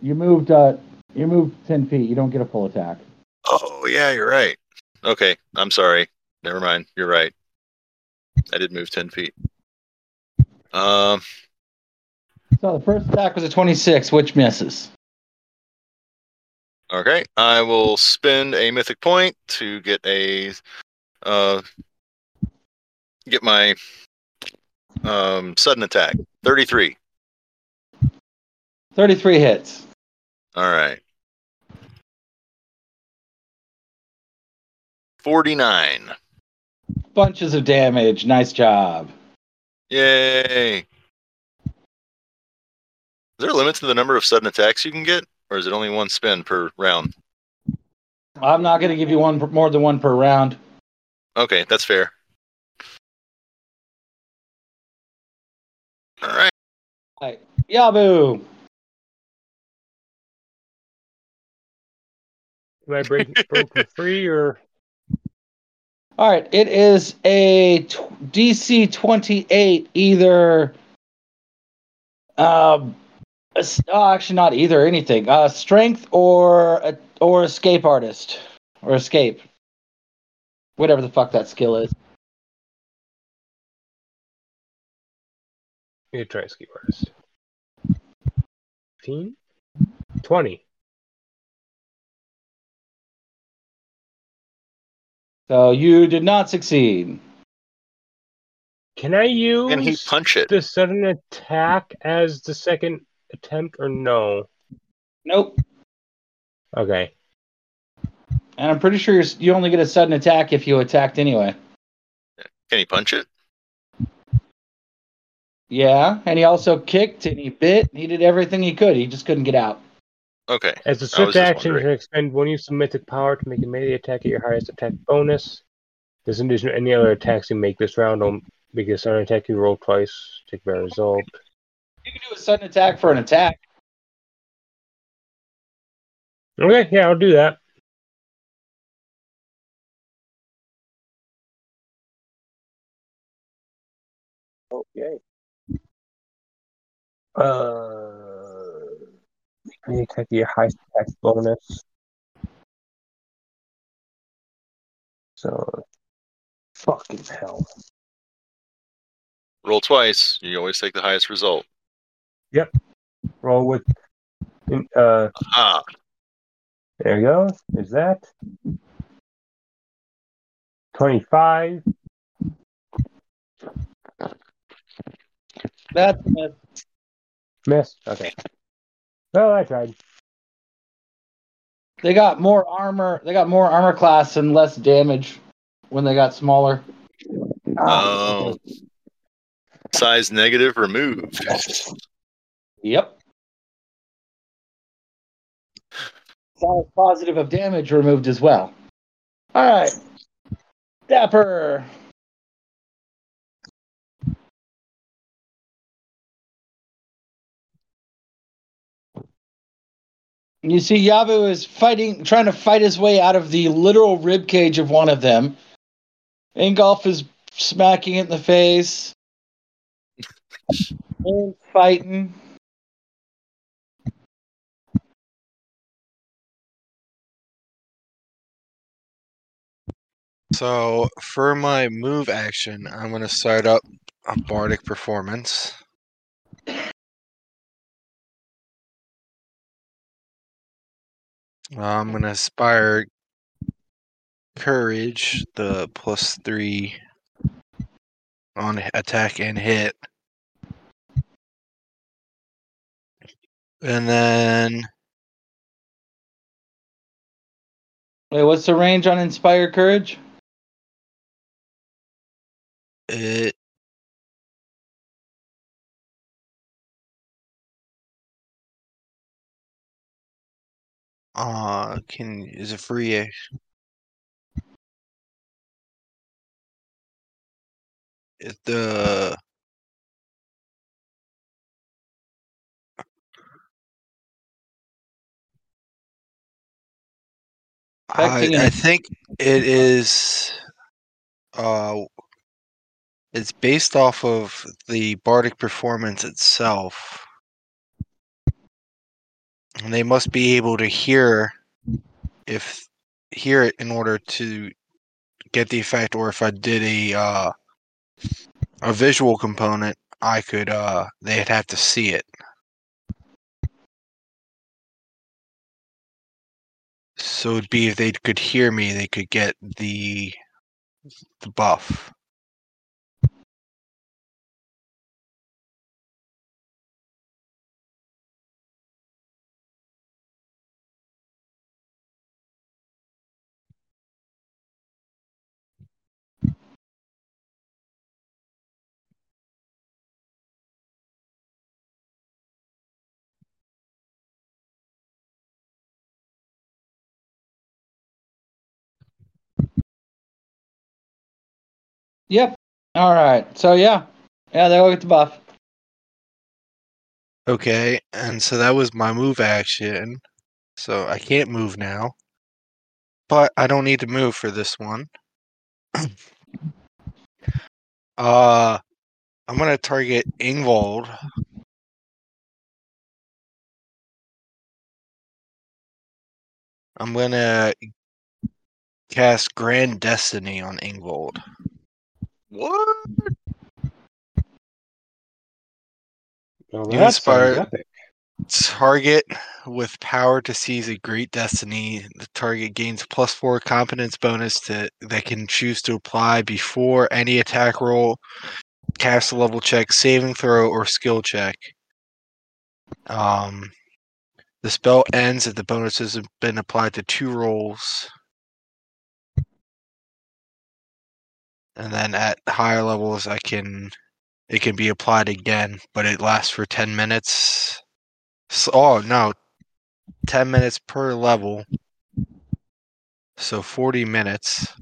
You moved. Uh, you moved ten feet. You don't get a full attack. Oh, yeah, you're right. Okay, I'm sorry. Never mind. You're right. I did move 10 feet. Um, So the first attack was a twenty-six, which misses. Okay, I will spend a mythic point to get a uh get my um sudden attack. 33. Thirty-three hits. All right. 49. Bunches of damage. Nice job. Yay. Is there a limit to the number of sudden attacks you can get or is it only one spin per round? I'm not going to give you one per- more than one per round. Okay, that's fair. All right. Right. Yabu. Am I break, broken free or? All right. It is a t- DC 28, either. Um, oh, actually, not either. Anything. Uh, strength or a, or escape artist or escape. Whatever the fuck that skill is. Me try ski artist. 15? 20. So you did not succeed. Can I use Can he punch it? the sudden attack as the second attempt or no? Nope. Okay. And I'm pretty sure you're, you only get a sudden attack if you attacked anyway. Can he punch it? Yeah, and he also kicked and he bit. He did everything he could. He just couldn't get out. Okay. As a swift just action, you can expend one use of mythic power to make a melee attack at your highest attack bonus. This in addition to any other attacks you make this round, don't make a sudden attack you roll twice, take the result. You can do a sudden attack for an attack. Okay, yeah, I'll do that. Okay. Uh, melee attack at your highest attack bonus. So, fucking hell. Roll twice. You always take the highest result. Yep. Roll with. Uh, Ah, there you go. Is that 25? That's it. Miss. Okay. Well, I tried. They got more armor. They got more armor class and less damage when they got smaller. oh. Size negative removed. Yep. Size positive of damage removed as well. All right. Dapper. You see, Yabu is fighting, trying to fight his way out of the literal rib cage of one of them. Ingolf is smacking it in the face. And fighting. So for my move action, I'm gonna start up a bardic performance. Uh, I'm gonna inspire courage, the plus three on attack and hit. And then Wait, what's the range on Inspire Courage? it uh can is it free it the I, I think it is uh it's based off of the bardic performance itself and they must be able to hear if hear it in order to get the effect or if i did a uh a visual component i could uh they'd have to see it. So it'd be if they could hear me they could get the the buff Yep. All right. So yeah, yeah, they'll get the buff. Okay, and so that was my move action. So I can't move now. But I don't need to move for this one. uh I'm gonna target Ingolf. I'm gonna cast Grand Destiny on Ingolf. What? Well, You that sounds inspire- epic. Target with power to seize a great destiny. The target gains plus four competence bonus to that can choose to apply before any attack roll, caster level check, saving throw, or skill check. Um, the spell ends if the bonus has been applied to two rolls. And then at higher levels, I can it can be applied again, but it lasts for ten minutes. So, oh no, ten minutes per level, so forty minutes,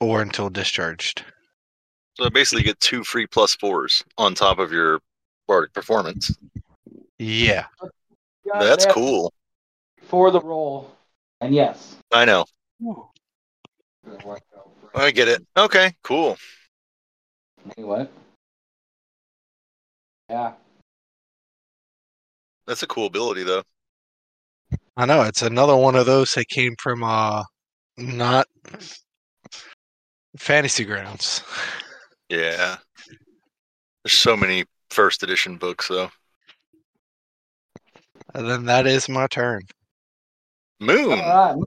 or until discharged. So basically, you get two free plus fours on top of your bardic performance. Yeah, Yeah, That's cool. For the roll. And yes. I know. I get it. Okay, cool. Anyway. Yeah. That's a cool ability, though. I know it's another one of those that came from uh not fantasy grounds. Yeah. There's so many first edition books, though. And then that is my turn. Moon. All right.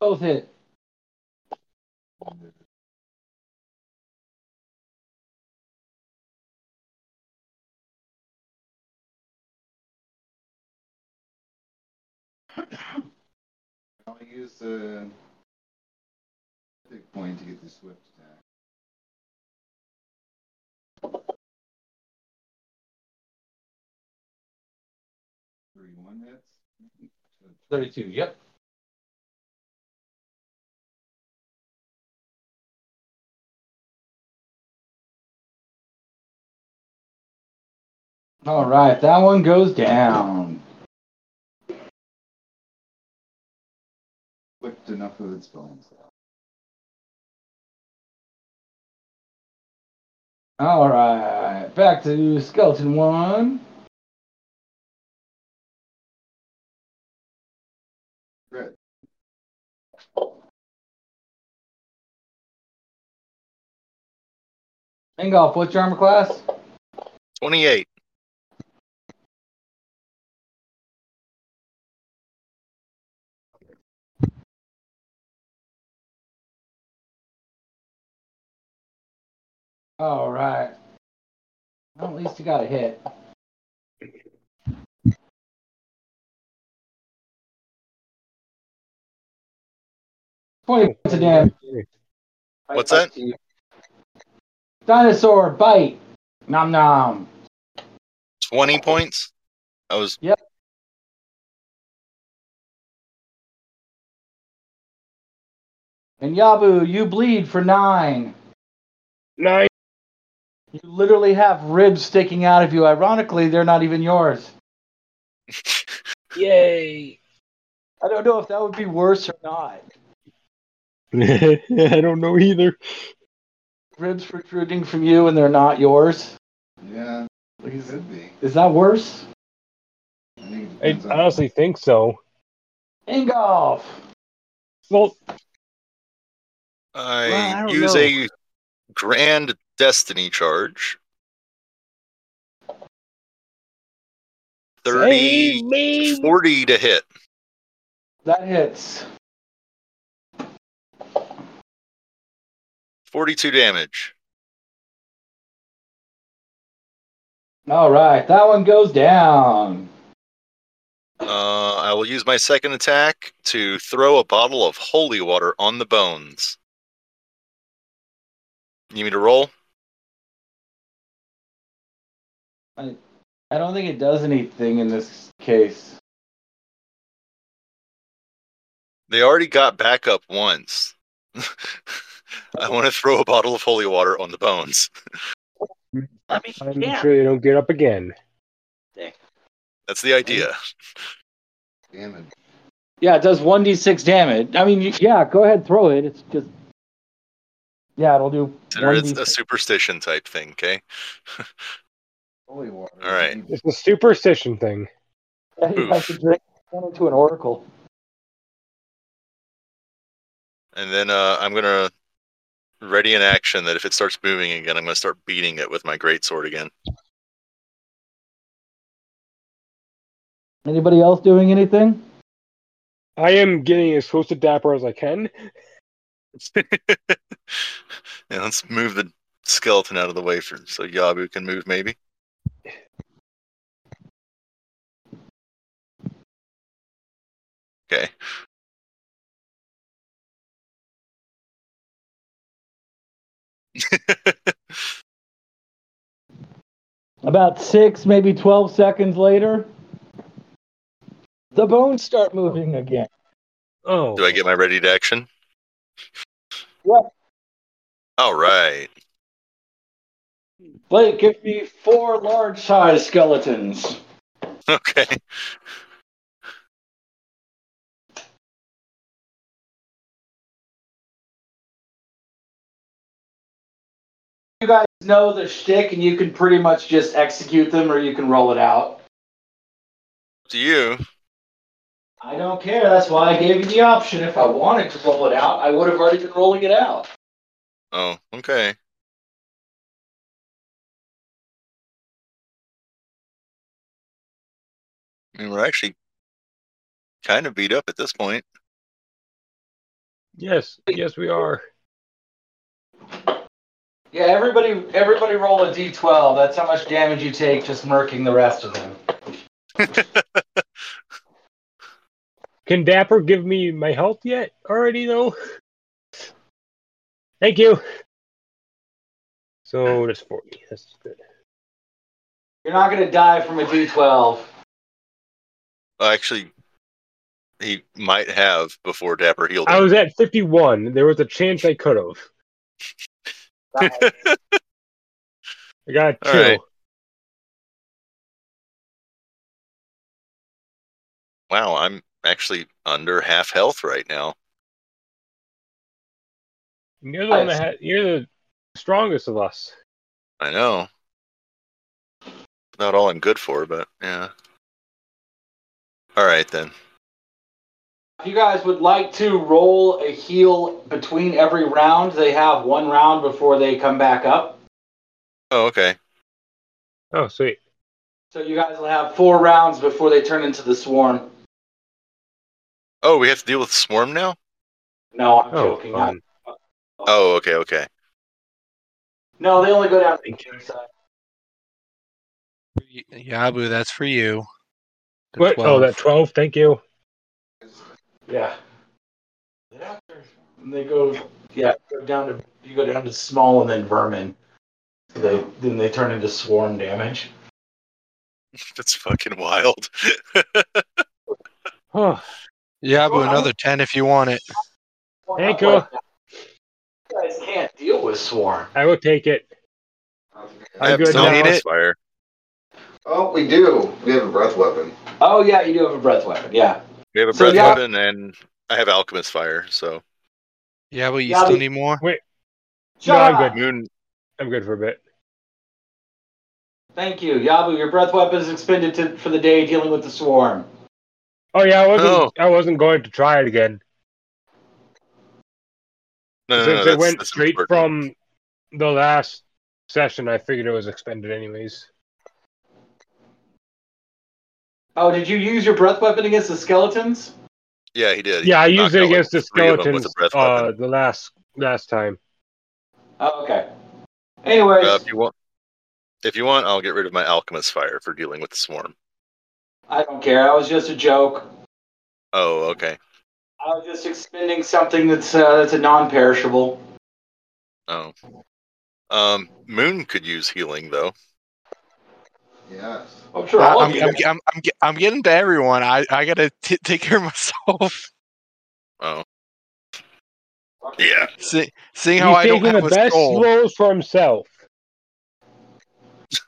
Both hit. I'll use the big point to get the swift attack. Thirty-one hits. 32. Yep. All right, that one goes down. Whipped enough of its bones. All right, back to skeleton one. Crit. Ingolf, what's your armor class? 28. All right. Well, at least you got a hit. Twenty points of damage. What's that? Dinosaur bite. Nom nom. 20 points? I was. Yep. And Yabu, you bleed for nine. Nine. You literally have ribs sticking out of you. Ironically, they're not even yours. Yay. I don't know if that would be worse or not. I don't know either. Ribs protruding from you and they're not yours. Yeah, it could be. Is that worse? I think it I depends on- honestly think so. Ingolf. Well, I, Well, I use know. a grand destiny charge. 30, me. 40 to hit. That hits. 42 damage. All right, that one goes down. Uh, I will use my second attack to throw a bottle of holy water on the bones. You need me to roll? I I don't think it does anything in this case. They already got back up once. I want to throw a bottle of holy water on the bones. I'm sure they don't get up again. That's the idea. Damage. Yeah, it does 1d6 damage. I mean, yeah, go ahead, throw it. It's just. Yeah, it'll do. It's a 1d6. superstition type thing, okay? Holy water. All right. It's a superstition thing. Yeah, you have to drink into an oracle. And then uh, I'm gonna ready in action that if it starts moving again, I'm gonna start beating it with my great sword again. Anybody else doing anything? I am getting as close to Dapper as I can. yeah, let's move the skeleton out of the way for so Yabu can move maybe. Okay. About six, maybe 12 seconds later, the bones start moving again. Oh, Do I get my ready to action? Yep. All right. Blake, give me four large size skeletons. Okay. You guys know the shtick, and you can pretty much just execute them, or you can roll it out. To you. I don't care. That's why I gave you the option. If I wanted to roll it out, I would have already been rolling it out. Oh, okay. I mean, we're actually kind of beat up at this point. yes, yes, we are. Yeah, everybody, everybody roll a d12. That's how much damage you take just murking the rest of them. Can Dapper give me my health yet? Already though. Thank you. So that's forty. That's good. You're not gonna die from a d12. Actually, he might have before Dapper healed I was at fifty-one. There was a chance I could have. I got two. right. wow, I'm actually under half health right now. You're the one that had, you're the strongest of us. I know. Not all I'm good for, but yeah. All right then. If you guys would like to roll a heal between every round, they have one round before they come back up. Oh, okay. Oh, sweet. So you guys will have four rounds before they turn into the swarm. Oh, we have to deal with swarm now. No, I'm Oh, joking. fun. Oh, okay, okay. No, they only go down to the inside. Yabu, that's for you. The What? Oh, that twelve. Thank you. Yeah. And they go, yeah, go down to you go down to small and then vermin. So they then they turn into swarm damage. That's fucking wild. Yeah, Yabu, another 10 if you want it. Thank you. You guys can't deal with swarm. I will take it. I I'm have good now. Need it? fire. Oh, we do. We have a breath weapon. Oh yeah, you do have a breath weapon. Yeah. We have a So, breath yeah. weapon, and I have alchemist fire. So Yabu, you Yabu- still need more? Wait. No, Shut I'm good. moon. I'm good for a bit. Thank you, Yabu. Your breath weapon is expended to, for the day dealing with the swarm. Oh yeah, I wasn't. Oh. I wasn't going to try it again No, no, no, it went straight important. from the last session. I figured it was expended anyways. Oh, did you use your breath weapon against the skeletons? Yeah, he did. Yeah, I used it out, like, against the three of them skeletons with a breath uh, the last last time. Oh, okay. Anyways, Uh, if you want, if you want, I'll get rid of my alchemist fire for dealing with the swarm. I don't care. I was just a joke. Oh, okay. I was just expending something that's uh, that's a non-perishable. Oh, um, Moon could use healing though. Yes. I'm sure I, oh, I'm, of you I'm, I'm, I'm, I'm getting to everyone. I, I gotta t- take care of myself. Oh, yeah. See, seeing how He's I don't taking have the a best soul. rolls for himself.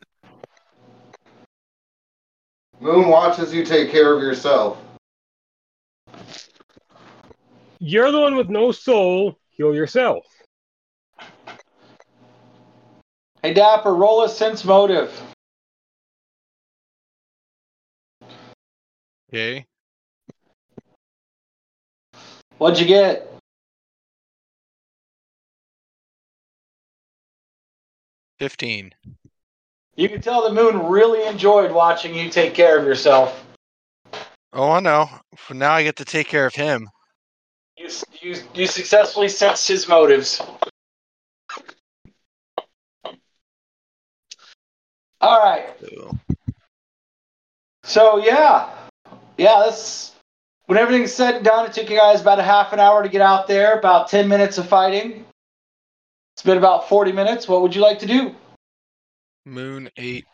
Moon watches you take care of yourself. You're the one with no soul. Heal yourself. Hey Dapper, roll a sense motive. Okay. What'd you get? Fifteen. You can tell the moon really enjoyed watching you take care of yourself. Oh, I know. For now, I get to take care of him. You, you, you successfully sensed his motives. All right. So, So yeah, yeah. This when everything's said and done, it took you guys about a half an hour to get out there. About ten minutes of fighting. It's been about forty minutes. What would you like to do? Moon eight.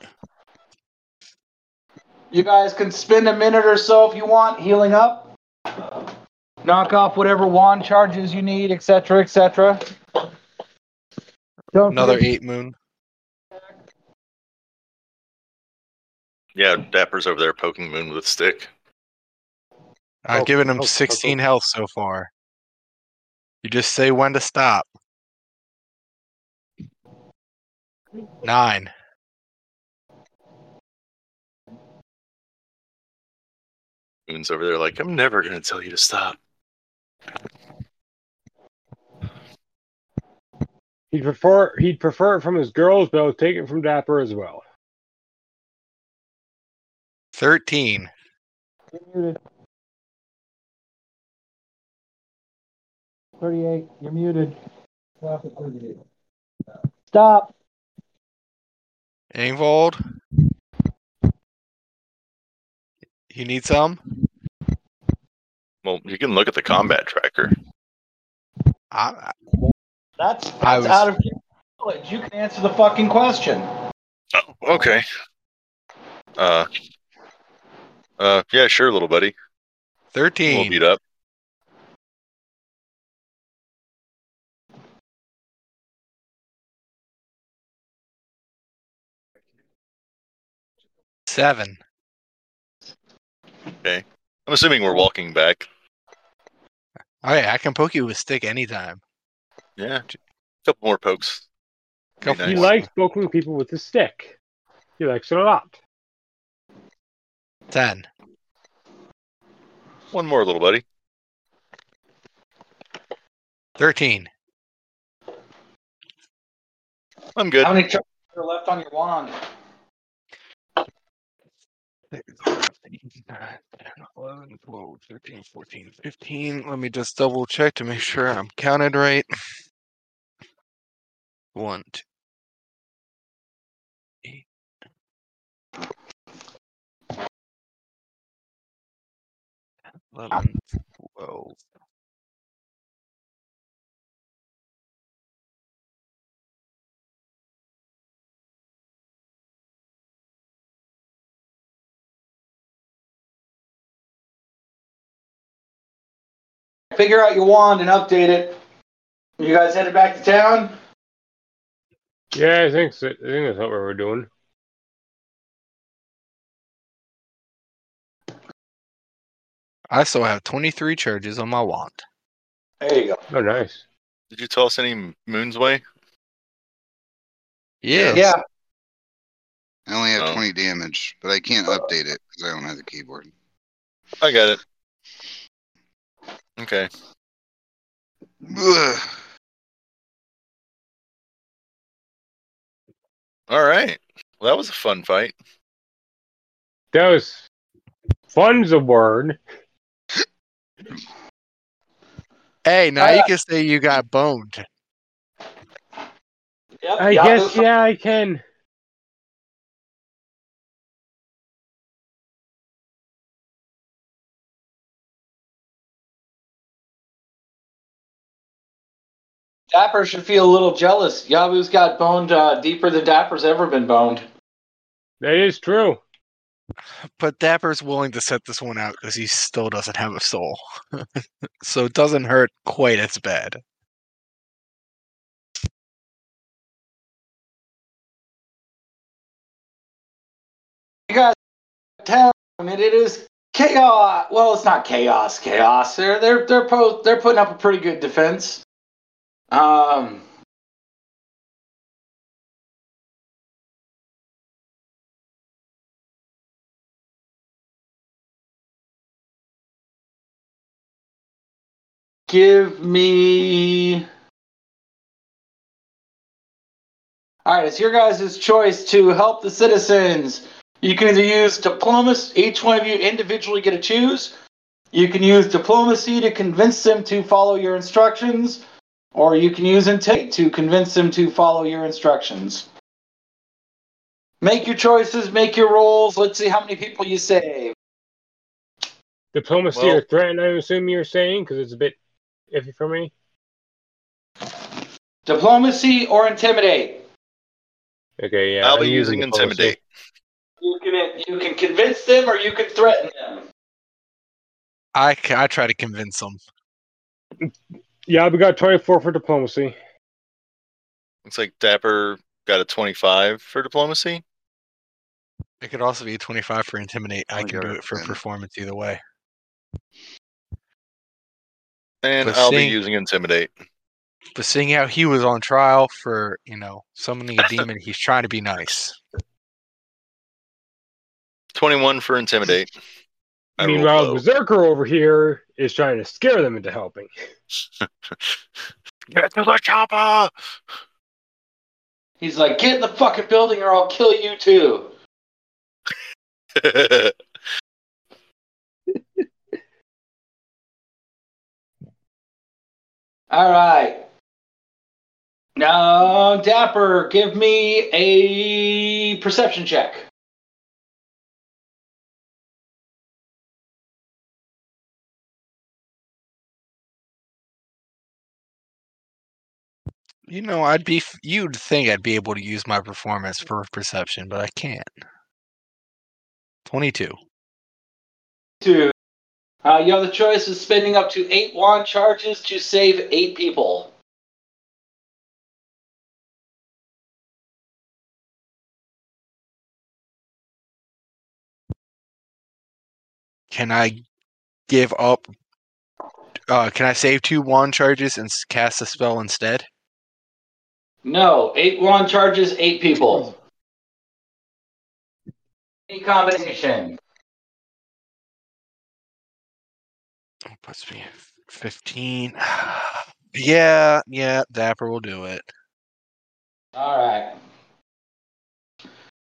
You guys can spend a minute or so if you want, healing up. Knock off whatever wand charges you need, etc., etc. Don't Another forget- eight moon. Yeah, Dapper's over there poking Moon with a stick. I've Oh, given him oh, oh, 16 health so far. You just say when to stop. Nine. Moon's over there like, I'm never gonna tell you to stop. He'd prefer he'd prefer it from his girls, but he'll take it from Dapper as well. 13. 38. You're muted. Stop at 38. Stop. Ingolf. You need some? Well, you can look at the combat tracker. I, That's, that's I was- out of your knowledge. You can answer the fucking question. Oh, okay. Uh, uh, yeah, sure, little buddy. We'll 13. beat up. Seven. Okay. I'm assuming we're walking back. Oh, okay, I can poke you with stick anytime. Yeah, couple more pokes. Be Couple He likes poking people with a stick. He likes it a lot. 10. One more, little buddy. 13. I'm good. How many charges are left on your wand? 11, 12, 13, 14, 15. Let me just double check to make sure I'm counted right. One, two, eight. Eleven, twelve. Figure out your wand and update it. You guys headed back to town? Yeah, I think so. I think that's what we were doing. I still have 23 charges on my wand. There you go. Oh, nice. Did you toss any moons way? Yeah. Yeah. I only have Oh. 20 damage, but I can't uh, update it because I don't have the keyboard. I got it. Okay. Ugh. All right. Well, that was a fun fight. That was fun's a word. Hey, now I, you can say you got boned. Yep, I yeah, guess yeah, I can. Dapper should feel a little jealous. Yabu's got boned uh, deeper than Dapper's ever been boned. That is true. But Dapper's willing to set this one out because he still doesn't have a soul. so it doesn't hurt quite as bad. You guys town and it is chaos. Well, it's not chaos. Chaos. They're they're they're po- they're putting up a pretty good defense. Um. Give me. All right, it's your guys' choice to help the citizens You can either use diplomacy, each one of you individually get to choose. You can use diplomacy to convince them to follow your instructions, or you can use intimidate to convince them to follow your instructions. Make your choices, make your rolls. Let's see how many people you save. Diplomacy Well- or threat, I assume you're saying, because it's a bit iffy for me. Diplomacy or intimidate. Okay, yeah. I'll I'm be using diplomacy. intimidate. You can you can convince them or you can threaten them. I I try to convince them. Yeah, we got 24 for diplomacy. Looks like Dapper got a 25 for diplomacy. It could also be a 25 for intimidate. I Only can do a it for performance either way. And But I'll seeing- be using intimidate. But seeing how he was on trial for, you know, summoning a demon, he's trying to be nice. 21 for intimidate. I rolled Meanwhile, low. Berserker over here is trying to scare them into helping. Get to the chopper! He's like, get in the fucking building or I'll kill you too. All right. Now, Dapper, give me a perception check. You know, I'd be. You'd think I'd be able to use my performance for perception, but I can't. 22. Two. Uh, you have the choice of spending up to eight wand charges to save eight people. Can I give up? Uh, can I save two wand charges and cast a spell instead? No, eight wand charges, eight people. Any combination. Puts me at 15. yeah, yeah, Dapper will do it. All right.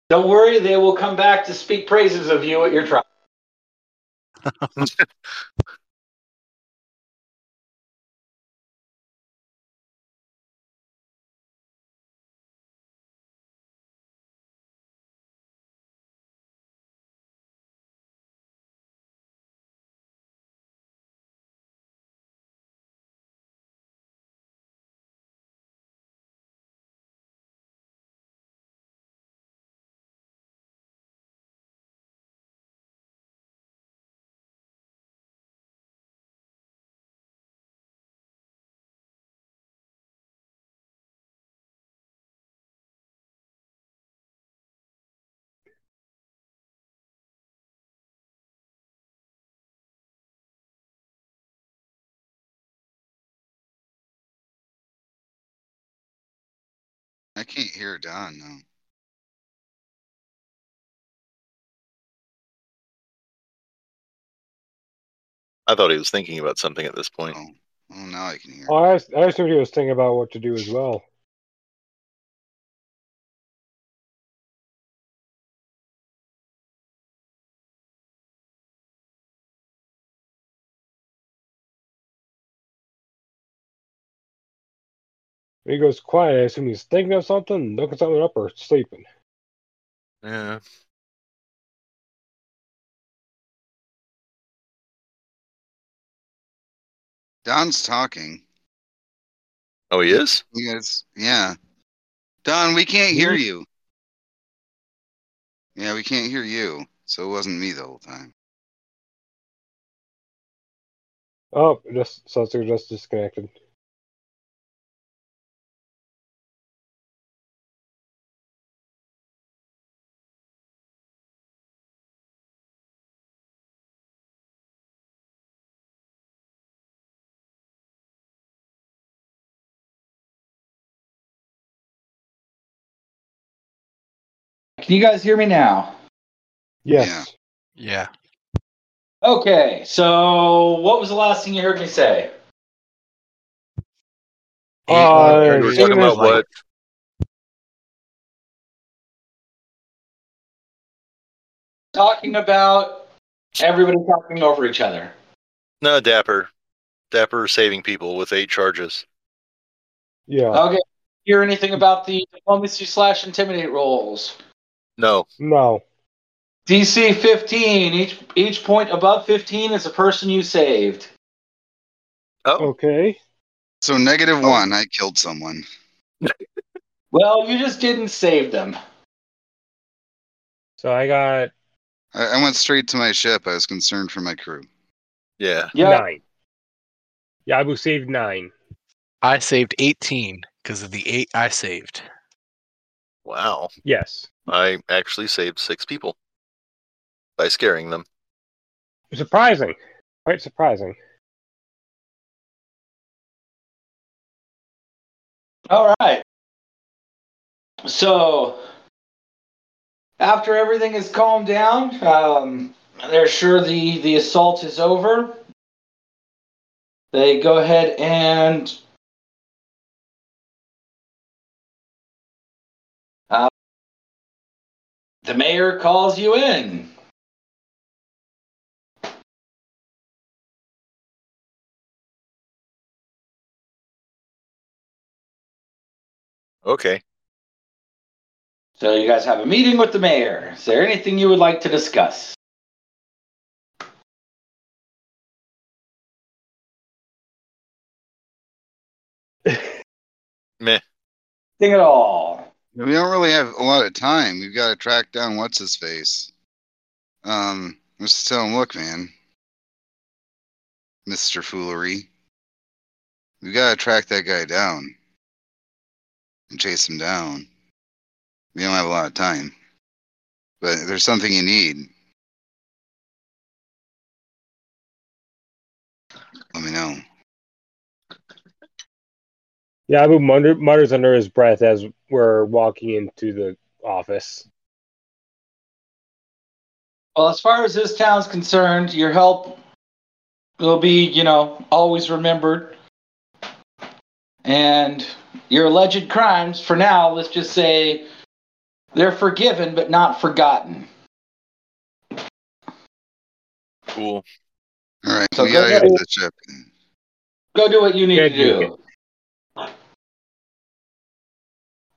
Don't worry, they will come back to speak praises of you at your trial. can't hear Don though. I thought he was thinking about something at this point. Oh, oh now I can hear. Oh, I, I assumed he was thinking about what to do as well. When he goes quiet, I assume he's thinking of something, looking something up, or sleeping. Yeah. Don's talking. Oh, he is? He is, yeah. Don, we can't hear hmm? you. Yeah, we can't hear you. So it wasn't me the whole time. Oh, just sounds like just disconnected. Can you guys hear me now? Yes. Yeah. Okay, so what was the last thing you heard me say? Eight Uh, wand We were talking about like- what talking about everybody talking over each other? No, Dapper. Dapper saving people with eight charges. Yeah. Okay. Hear anything about the diplomacy slash intimidate rolls? No. No. DC 15. Each each point above 15 is a person you saved. Oh, Okay. So negative oh. one, I killed someone. Well, you just didn't save them. So I got I, I went straight to my ship. I was concerned for my crew. yeah. Yeah. nine. Yabu saved nine. I saved 18 because of the eight I saved. Wow. Yes. I actually saved six people by scaring them. Surprising. Quite surprising. All right. So, after everything is calmed down, um, they're sure the, the assault is over. They go ahead and the mayor calls you in. Okay. So you guys have a meeting with the mayor. Is there anything you would like to discuss? Meh. Thing at all. We don't really have a lot of time. We've got to track down what's his face. Um, let's just tell him, look, man, Mister Foolery, We've got to track that guy down and chase him down. We don't have a lot of time, but there's something you need. Let me know. Yabu mutter, mutters under his breath as we're walking into the office. Well, as far as this town's concerned, your help will be, you know, always remembered. And your alleged crimes, for now, let's just say they're forgiven but not forgotten. Cool. All right, So we go got to get ahead. the ship. Go do what you need Yeah, to do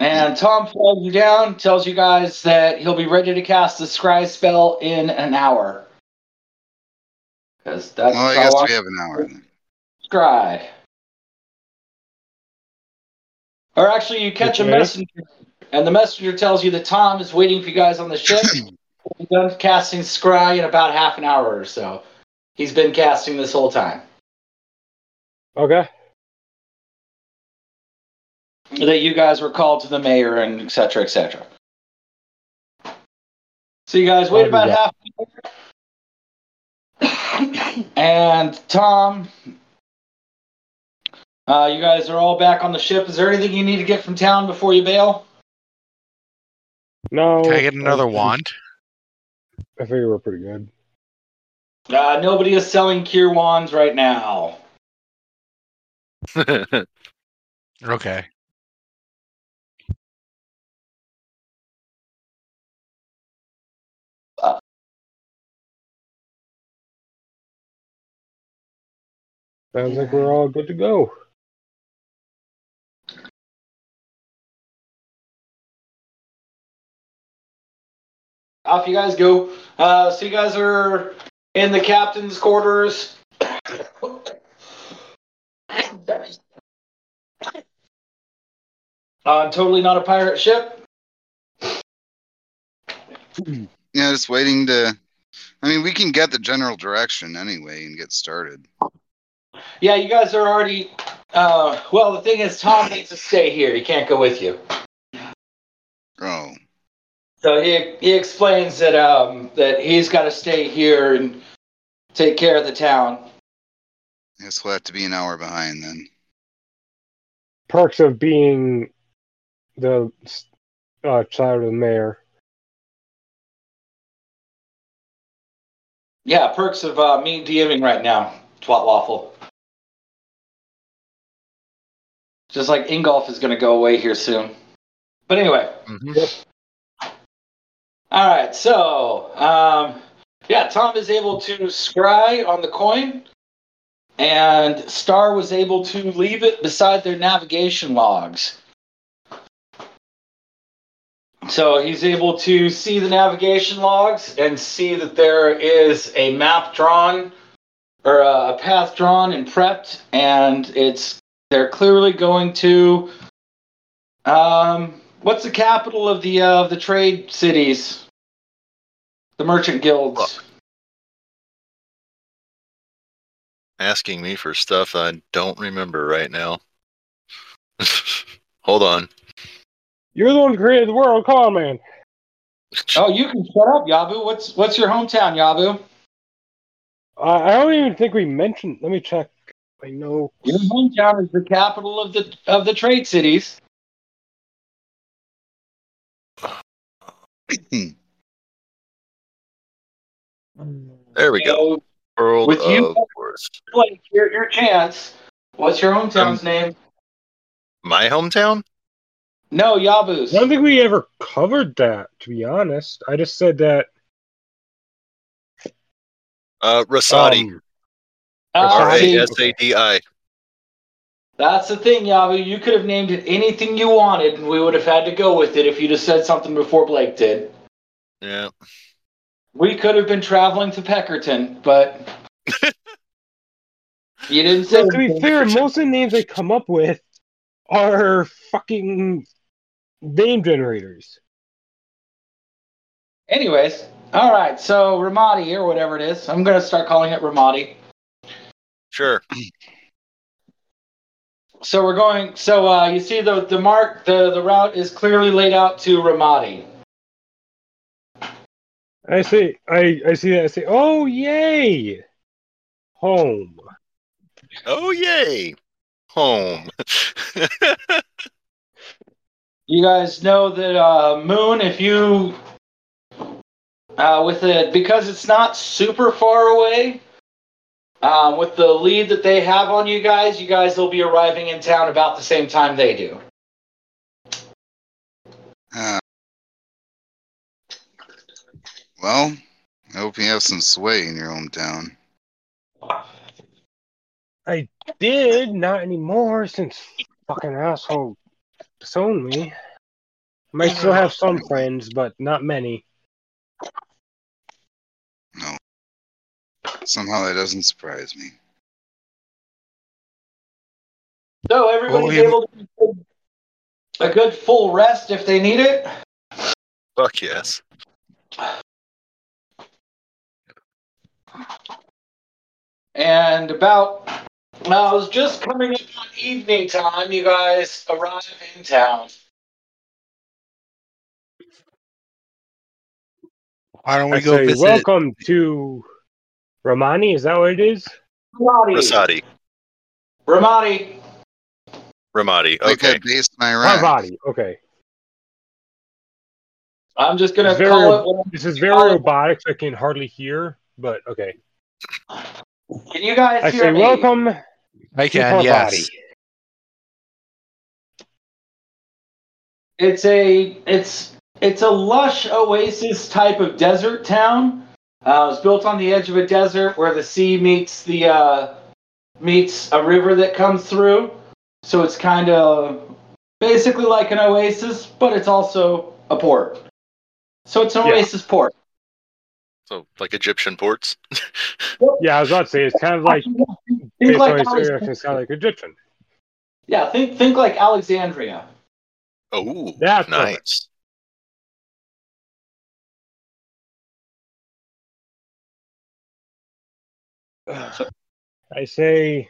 And Tom flags you down, tells you guys that he'll be ready to cast the scry spell in an hour. Because that's Well, I guess we have an hour. Then. scry. Or actually, you catch a messenger, and the messenger tells you that Tom is waiting for you guys on the ship. He's done casting scry in about half an hour or so. He's been casting this whole time. Okay. That you guys were called to the mayor and et cetera, et cetera. So you guys wait about half an hour. and Tom, uh, you guys are all back on the ship. Is there anything you need to get from town before you bail? No. Can I get another wand? I figure we're pretty good. Uh, nobody is selling cure wands right now. Okay. Sounds like we're all good to go. Off you guys go. Uh, so you guys are in the captain's quarters. Uh, totally not a pirate ship. Yeah, just waiting to. I mean, we can get the general direction anyway and get started. Yeah, you guys are already. Uh, well, the thing is, Tom needs to stay here. He can't go with you. Oh, So he he explains that um that he's got to stay here and take care of the town. I guess we'll have to be an hour behind then. Perks of being the uh, child of the mayor. Yeah, perks of uh, me DMing right now. Twat waffle. Just like Ingolf is going to go away here soon. But anyway, Mhm. All right, so um, yeah, Tom is able to scry on the coin, and Star was able to leave it beside their navigation logs. So he's able to see the navigation logs and see that there is a map drawn or a path drawn and prepped, and it's they're clearly going to um, what's the capital of the uh, of the trade cities? The merchant guilds. Look. Asking me for stuff I don't remember right now. Hold on. You're the one who created the world. Come on, man. Oh, you can shut up, Yabu. What's what's your hometown, Yabu? Uh, I don't even think we mentioned. Let me check. I know. Your hometown is the capital of the of the trade cities. There we go. World With you- of Blake, your your chance. What's your hometown's Um, name? My hometown? No, Yabu's. I don't think we ever covered that. To be honest, I just said that. Uh, Rasadi. um, R see, A S A D I. that's the thing, Yabu. You could have named it anything you wanted, and we would have had to go with it if you just said something before Blake did. Yeah. We could have been traveling to Peckerton, but you didn't say. well, to be fair, most of the names I come up with are fucking name generators. Anyways, all right. So Ramadi or whatever it is, I'm gonna start calling it Ramadi. Sure. So we're going. So uh, you see the the mark, the the route is clearly laid out to Ramadi. I see. I, I see that. I say, oh yay, home. Oh yay. Home. You guys know that uh, Moon, if you uh, with it because it's not super far away. Um, with the lead that they have on you guys, you guys will be arriving in town about the same time they do. Uh, well, I hope you have some sway in your hometown. I did not anymore since fucking asshole disowned me. Might still have some friends, but not many. Somehow that doesn't surprise me. So everybody's Well, you- able to get a good full rest if they need it. Fuck yes. And about, well, it was just coming up on evening time. You guys arrive in town. Why don't we I go say, visit? welcome to Romani. Is that what it is? Ramadi. Rasadi. Ramadi. Ramadi. Like Okay. that base in Iraq. Ravati. Okay. I'm just gonna very- call it. This is very robotic. so I can hardly hear, but okay. Can you guys I hear say, me? welcome I to can, yes. Parvati. It's a it's it's a lush oasis type of desert town. Uh, it's built on the edge of a desert where the sea meets the uh, meets a river that comes through. So it's kind of basically like an oasis, but it's also a port. So it's an Yeah. oasis port. So like Egyptian ports. Yeah, I was about to say, it's kind of like, think based like on his Alex- it's kind of like Egyptian. yeah, think think like Alexandria. Oh, That's nice. I say,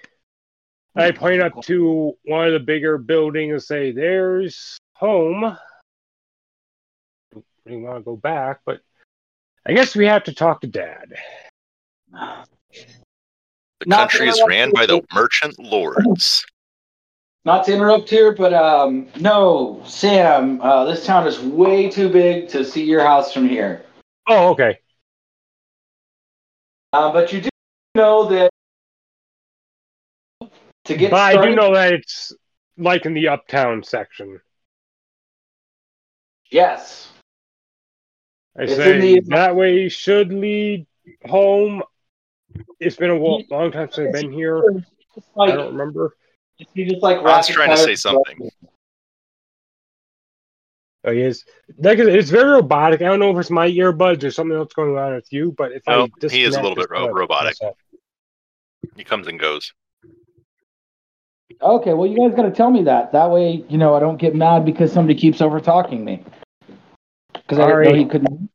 I point up to one of the bigger buildings and say, there's home. We want to go back, but I guess we have to talk to Dad. The Not country is ran by the merchant lords. Not to interrupt here, but um, no, Sam, uh, this town is way too big to see your house from here. Oh, okay. Uh, but you do know that to get But I do know that it's like in the uptown section. yes. I It's say the- that way should lead home. It's been a wa- long time since I've been here. Just I don't remember. he just like Ron's rapid trying to say something. Oh, he is. Like, it's very robotic. I don't know if it's my earbuds or something else going on with you, but if No, I he is a little bit ro- robotic. He comes and goes. Okay, well, you guys got to tell me that. That way, you know, I don't get mad because somebody keeps over talking me. Because I didn't know he couldn't.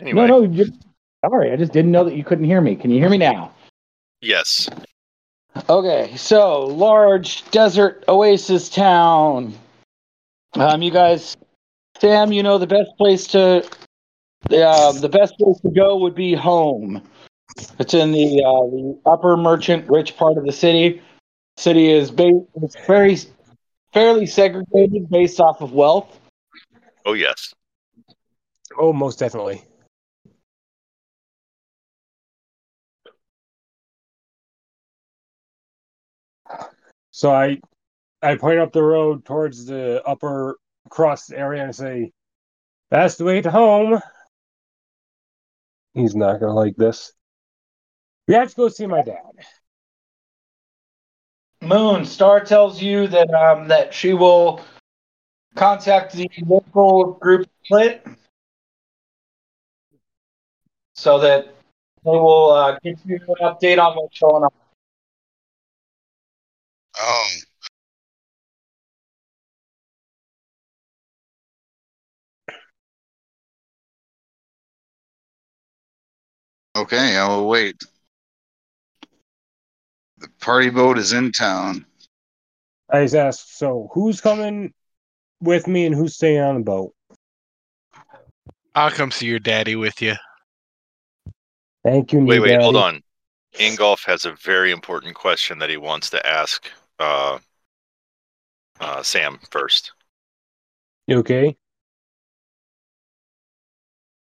Anyway, No, no, you sorry, I just didn't know that you couldn't hear me. Can you hear me now? yes. Okay, so large desert oasis town. Um, you guys, Sam, you know the best place to, uh, the best place to go would be home. It's in the uh, the upper merchant rich part of the city. City is ba- it's very fairly segregated based off of wealth. Oh, yes. Oh, most definitely. So I, I point up the road towards the upper crust area and say, "That's the way to home." He's not gonna like this. We have to go see my dad. Moon Star tells you that um that she will contact the local group split so that they will uh, give you an update on what's going on. Oh. Okay, I will wait. The party boat is in town. I just asked, so who's coming with me and who's staying on the boat? I'll come see your daddy with you. Thank you. Wait, new wait, hold on. Ingolf has a very important question that he wants to ask uh, uh, Sam first. You okay?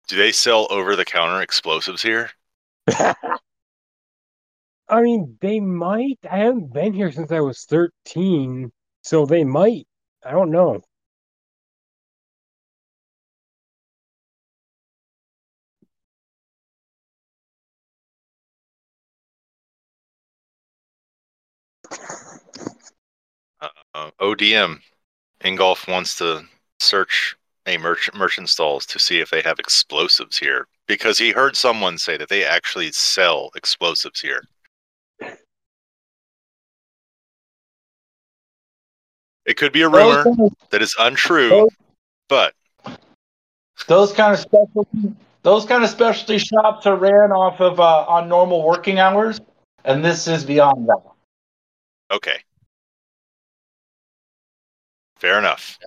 Do they sell over the counter explosives here? I mean, they might. I haven't been here since I was 13, so they might. I don't know. Uh, ODM, Ingolf wants to search a merchant merchant stalls to see if they have explosives here because he heard someone say that they actually sell explosives here. It could be a rumor that is untrue, but those kind of specialty those kind of specialty shops are ran off of uh, on normal working hours, and this is beyond that. okay. Fair enough.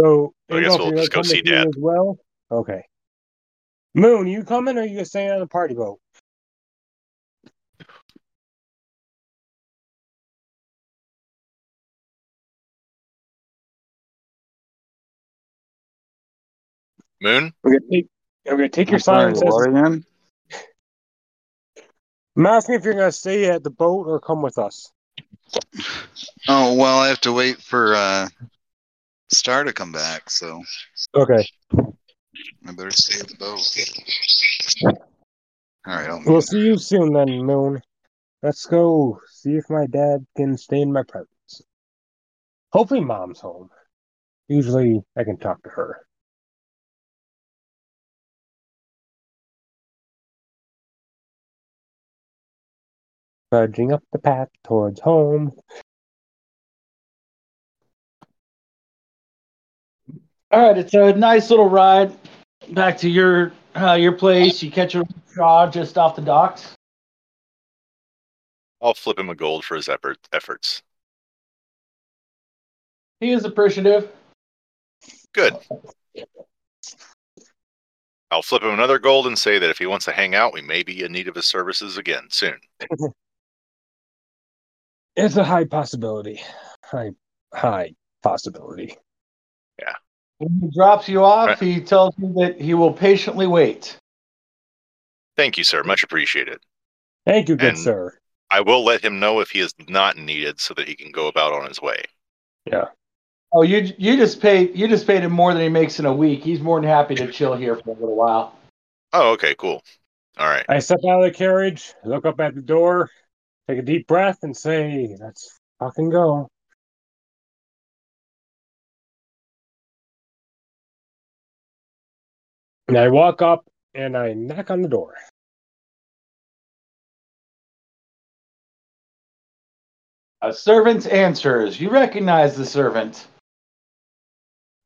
So, I guess we'll just go see Dad. as well. Okay. Moon, you coming or you gonna stay on the party boat? Moon, We're gonna take. We're gonna take your I'm sorry, silence as. what again? I'm asking if you're gonna stay at the boat or come with us. Oh well, I have to wait for uh, Star to come back, so Okay. I better stay at the boat. All right, I'll We'll see you soon then, Moon. Let's go see if my dad can stay in my presence. Hopefully, mom's home. Usually, I can talk to her. Trudging up the path towards home. All right, it's a nice little ride back to your uh, your place. You catch a draw just off the docks. I'll flip him a gold for his effort, efforts. He is appreciative. Good. I'll flip him another gold and say that if he wants to hang out, we may be in need of his services again soon. It's a high possibility. High, high possibility. When he drops you off, Right. he tells you that he will patiently wait. Thank you, sir. Much appreciated. Thank you, good And- sir. I will let him know if he is not needed so that he can go about on his way. Yeah. Oh, you you just paid you just paid him more than he makes in a week. He's more than happy to chill here for a little while. Oh, okay, cool. All right. I step out of the carriage, look up at the door, take a deep breath, and say, "Let's fucking go." And I walk up and I knock on the door. A servant answers. You recognize the servant.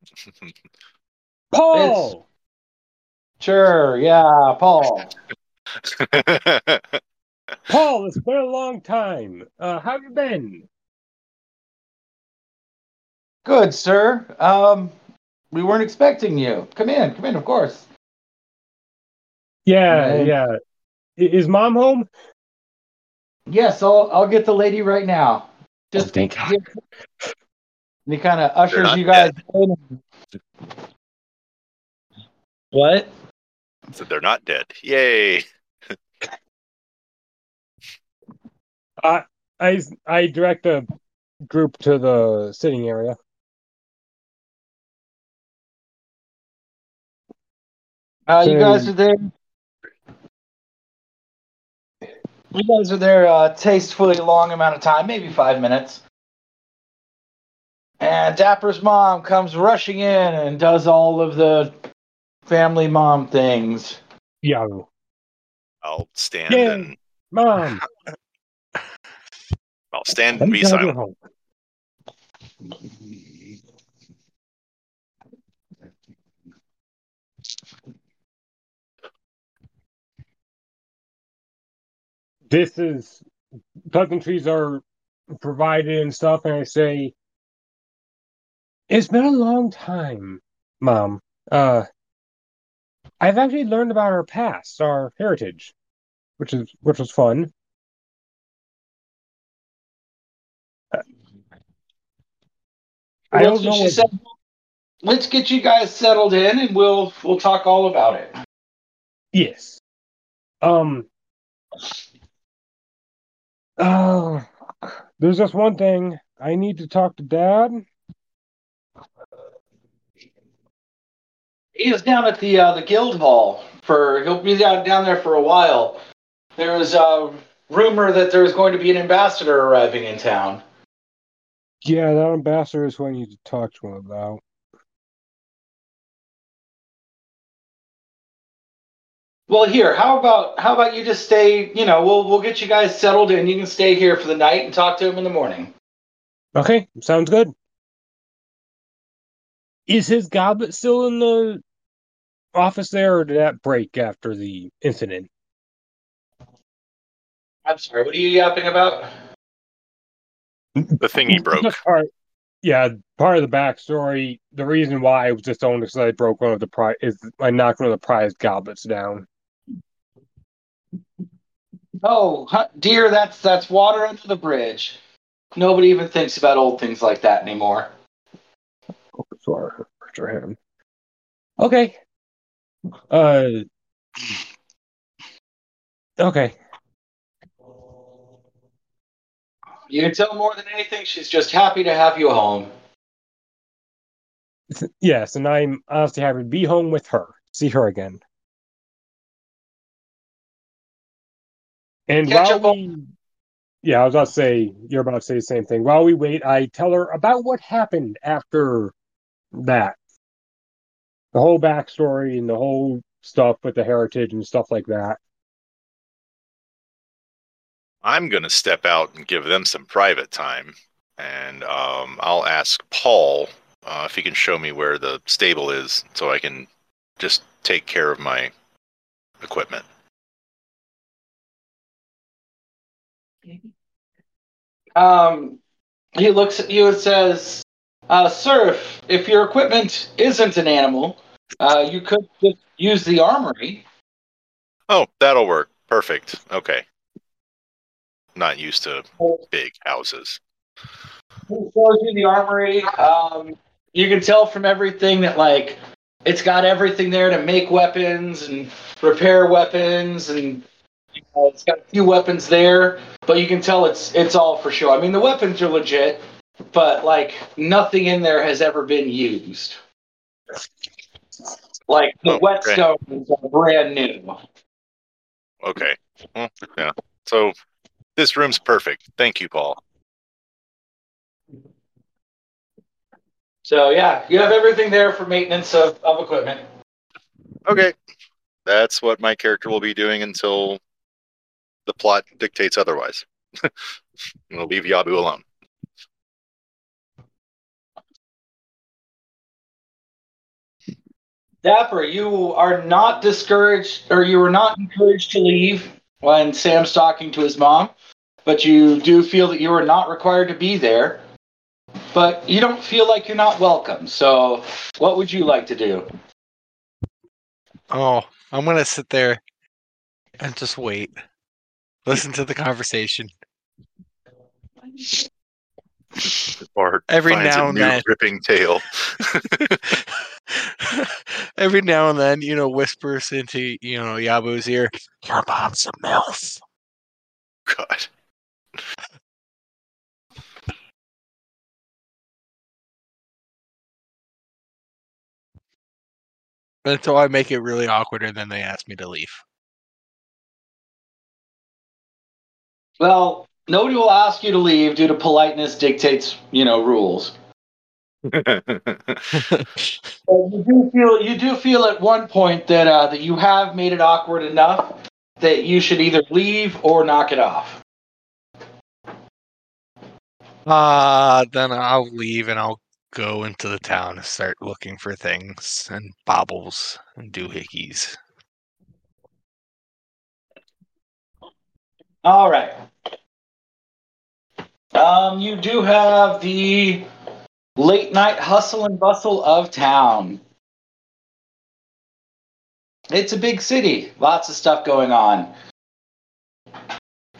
Paul. Sure, yeah, Paul. Paul, it's been a long time. Uh, how have you been? Good, sir. Um, we weren't expecting you. Come in, come in, of course. Yeah, Hey. yeah. Is mom home? Yes, I'll I'll get the lady right now. Just Oh, thank God. And he kind of ushers you guys in. What? so they're not dead. Yay. I I direct the group to the sitting area. Uh, you guys are there. You guys are there uh, tastefully long amount of time, maybe five minutes. And Dapper's mom comes rushing in and does all of the family mom things. Yeah, I'll stand Yay. and mom. I'll stand let and be silent. This is pleasantries are provided and stuff, and I say, "It's been a long time, mom. Uh, I've actually learned about our past, our heritage, which is which was fun. I don't know. what- said, Let's get you guys settled in, and we'll we'll talk all about it. Yes. Um. Oh, there's just one thing. I need to talk to Dad. He is down at the uh, the guild hall for he'll be down down there for a while. There was a rumor that there was going to be an ambassador arriving in town. Yeah, that ambassador is who I need to talk to him about. Well, here, how about how about you just stay? You know, we'll we'll get you guys settled in. You can stay here for the night and talk to him in the morning. Okay, sounds good. Is his goblet still in the office there, or did that break after the incident? I'm sorry, what are you yapping about? The thing he broke. Part, yeah, part of the backstory. The reason why I was just disowned is 'cause I broke one of the prize. Is I knocked one of the prized goblets down. Oh, dear, that's that's water under the bridge. Nobody even thinks about old things like that anymore. Sorry, for him. Okay. Uh. Okay. You can tell more than anything, she's just happy to have you home. Yes, and I'm honestly happy to be home with her. See her again. And Catch while up we, yeah, I was about to say you're about to say the same thing. While we wait, I tell her about what happened after that, the whole backstory and the whole stuff with the heritage and stuff like that. I'm going to step out and give them some private time. And um, I'll ask Paul uh, if he can show me where the stable is so I can just take care of my equipment. Um, he looks at you and says, uh, "Sir, if, if your equipment isn't an animal, uh, you could just use the armory." Oh, that'll work. Perfect. Okay. Not used to big houses. He shows you the armory. Um, you can tell from everything that like it's got everything there to make weapons and repair weapons, and know, it's got a few weapons there. But you can tell it's it's all for show. I mean, the weapons are legit. but like nothing in there has ever been used. Like the Oh, okay. are brand new. Okay. Well, yeah. So this room's perfect. Thank you, Paul. So yeah, you have everything there for maintenance of, of equipment. Okay. That's what my character will be doing until the plot dictates otherwise. we'll leave Yabu alone. Dapper, you are not discouraged, or you were not encouraged to leave when Sam's talking to his mom, but you do feel that you are not required to be there. But you don't feel like you're not welcome. So, what would you like to do? Oh, I'm gonna sit there and just wait. Listen to the conversation. Or Every now and then. ripping tale. Every now and then, you know, whispers into you know Yabu's ear. Your mom's a milf. God. Until I make it really awkward, and then they ask me to leave. Well, nobody will ask you to leave due to politeness dictates, you know, rules. You do feel you do feel at one point that uh, that you have made it awkward enough that you should either leave or knock it off. Uh, then I'll leave and I'll go into the town and start looking for things and baubles and doohickeys. All right. Um, you do have the late night hustle and bustle of town. It's a big city, lots of stuff going on.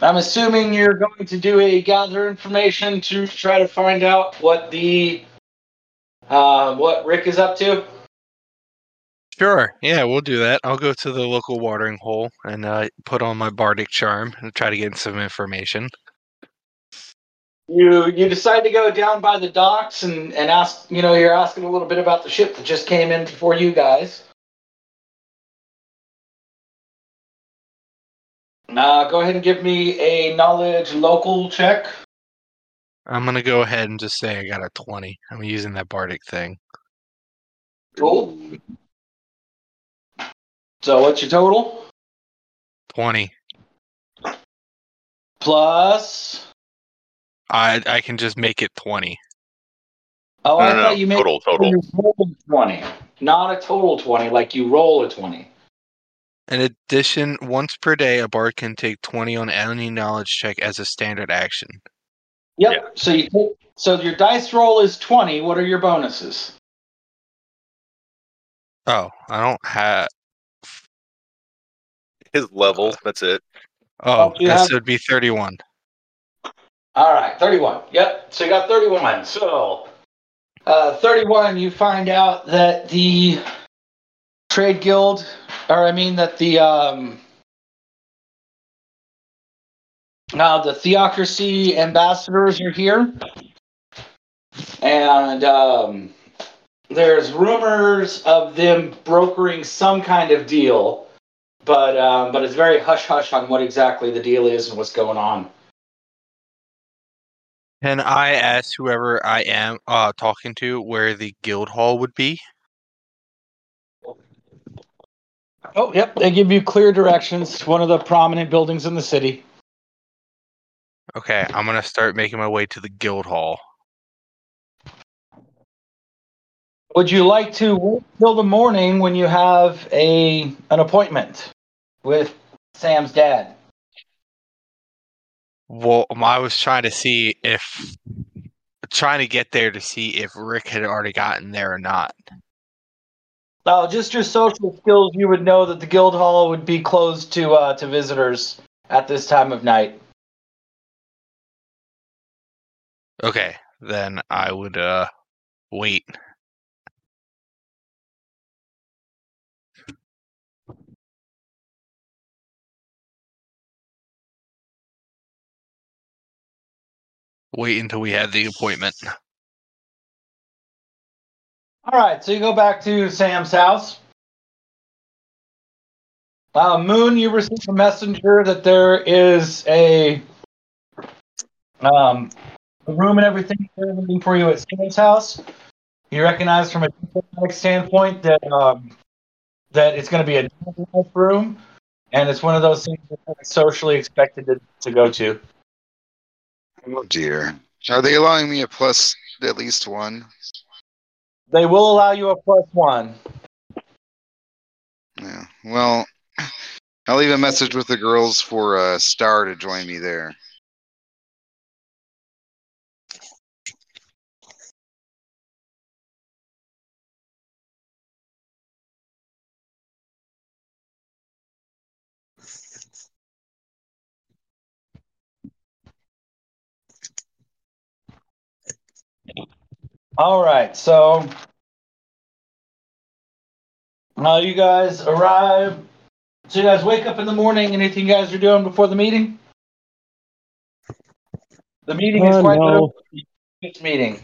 I'm assuming you're going to do a gather information to try to find out what the uh, what Rick is up to. Sure, yeah, we'll do that. I'll go to the local watering hole and uh, put on my bardic charm and try to get some information. You you decide to go down by the docks and, and ask you know you're asking a little bit about the ship that just came in before you guys. Uh, go ahead and give me a knowledge local check. I'm gonna go ahead and just say I got a 20. I'm using that bardic thing. Cool. So what's your total? 20. Plus. I I can just make it 20. Oh, No, I no, thought no. you made Total, total. you rolled twenty, not a total twenty. Like you roll a twenty. In addition, once per day, a bard can take 20 on any knowledge check as a standard action. Yep. Yeah. So you take, so your dice roll is twenty. What are your bonuses? Oh, I don't have. His level, that's it. Oh, you that have- would be 31. All right, 31. Yep. So you got 31. So, uh, 31, you find out that the trade guild, or I mean that the um, now the theocracy ambassadors are here, and um, there's rumors of them brokering some kind of deal, but um, but it's very hush hush on what exactly the deal is and what's going on. Can I ask whoever I am uh, talking to where the guild hall would be? Oh, yep. They give you clear directions. One of the prominent buildings in the city. Okay, I'm gonna start making my way to the guild hall. Would you like to wait till the morning when you have a an appointment with Sam's dad? Well, um, I was trying to see if, trying to get there to see if Rick had already gotten there or not. Oh, just your social skills. You would know that the guild hall would be closed to uh, to visitors at this time of night. Okay, then I would uh wait. Wait until we had the appointment. All right, so you go back to Sam's house. Uh, Moon, you receive a messenger that there is a um, a room and everything waiting for you at Sam's house. You recognize from a diplomatic standpoint that um, that it's going to be a room, and it's one of those things that's socially expected to, to go to. Oh dear. Are they allowing me a plus at least one? They will allow you a plus one. Yeah. Well, I'll leave a message with the girls for uh, Star to join me there. All right, so uh, you guys arrive. So you guys wake up in the morning. Anything you guys are doing before the meeting? The meeting is Uh, quite no. This meeting.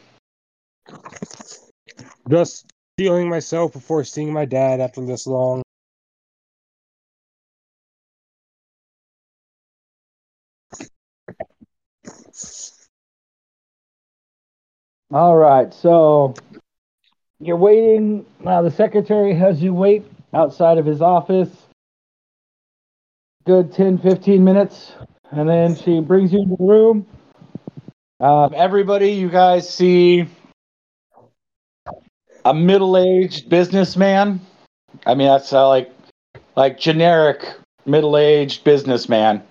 Just feeling myself before seeing my dad after this long. All right, so you're waiting. Now the secretary has you wait outside of his office. Good 10, 15 minutes. And then she brings you into the room. Um, everybody, you guys see a middle aged businessman. I mean, that's uh, like like generic middle aged businessman.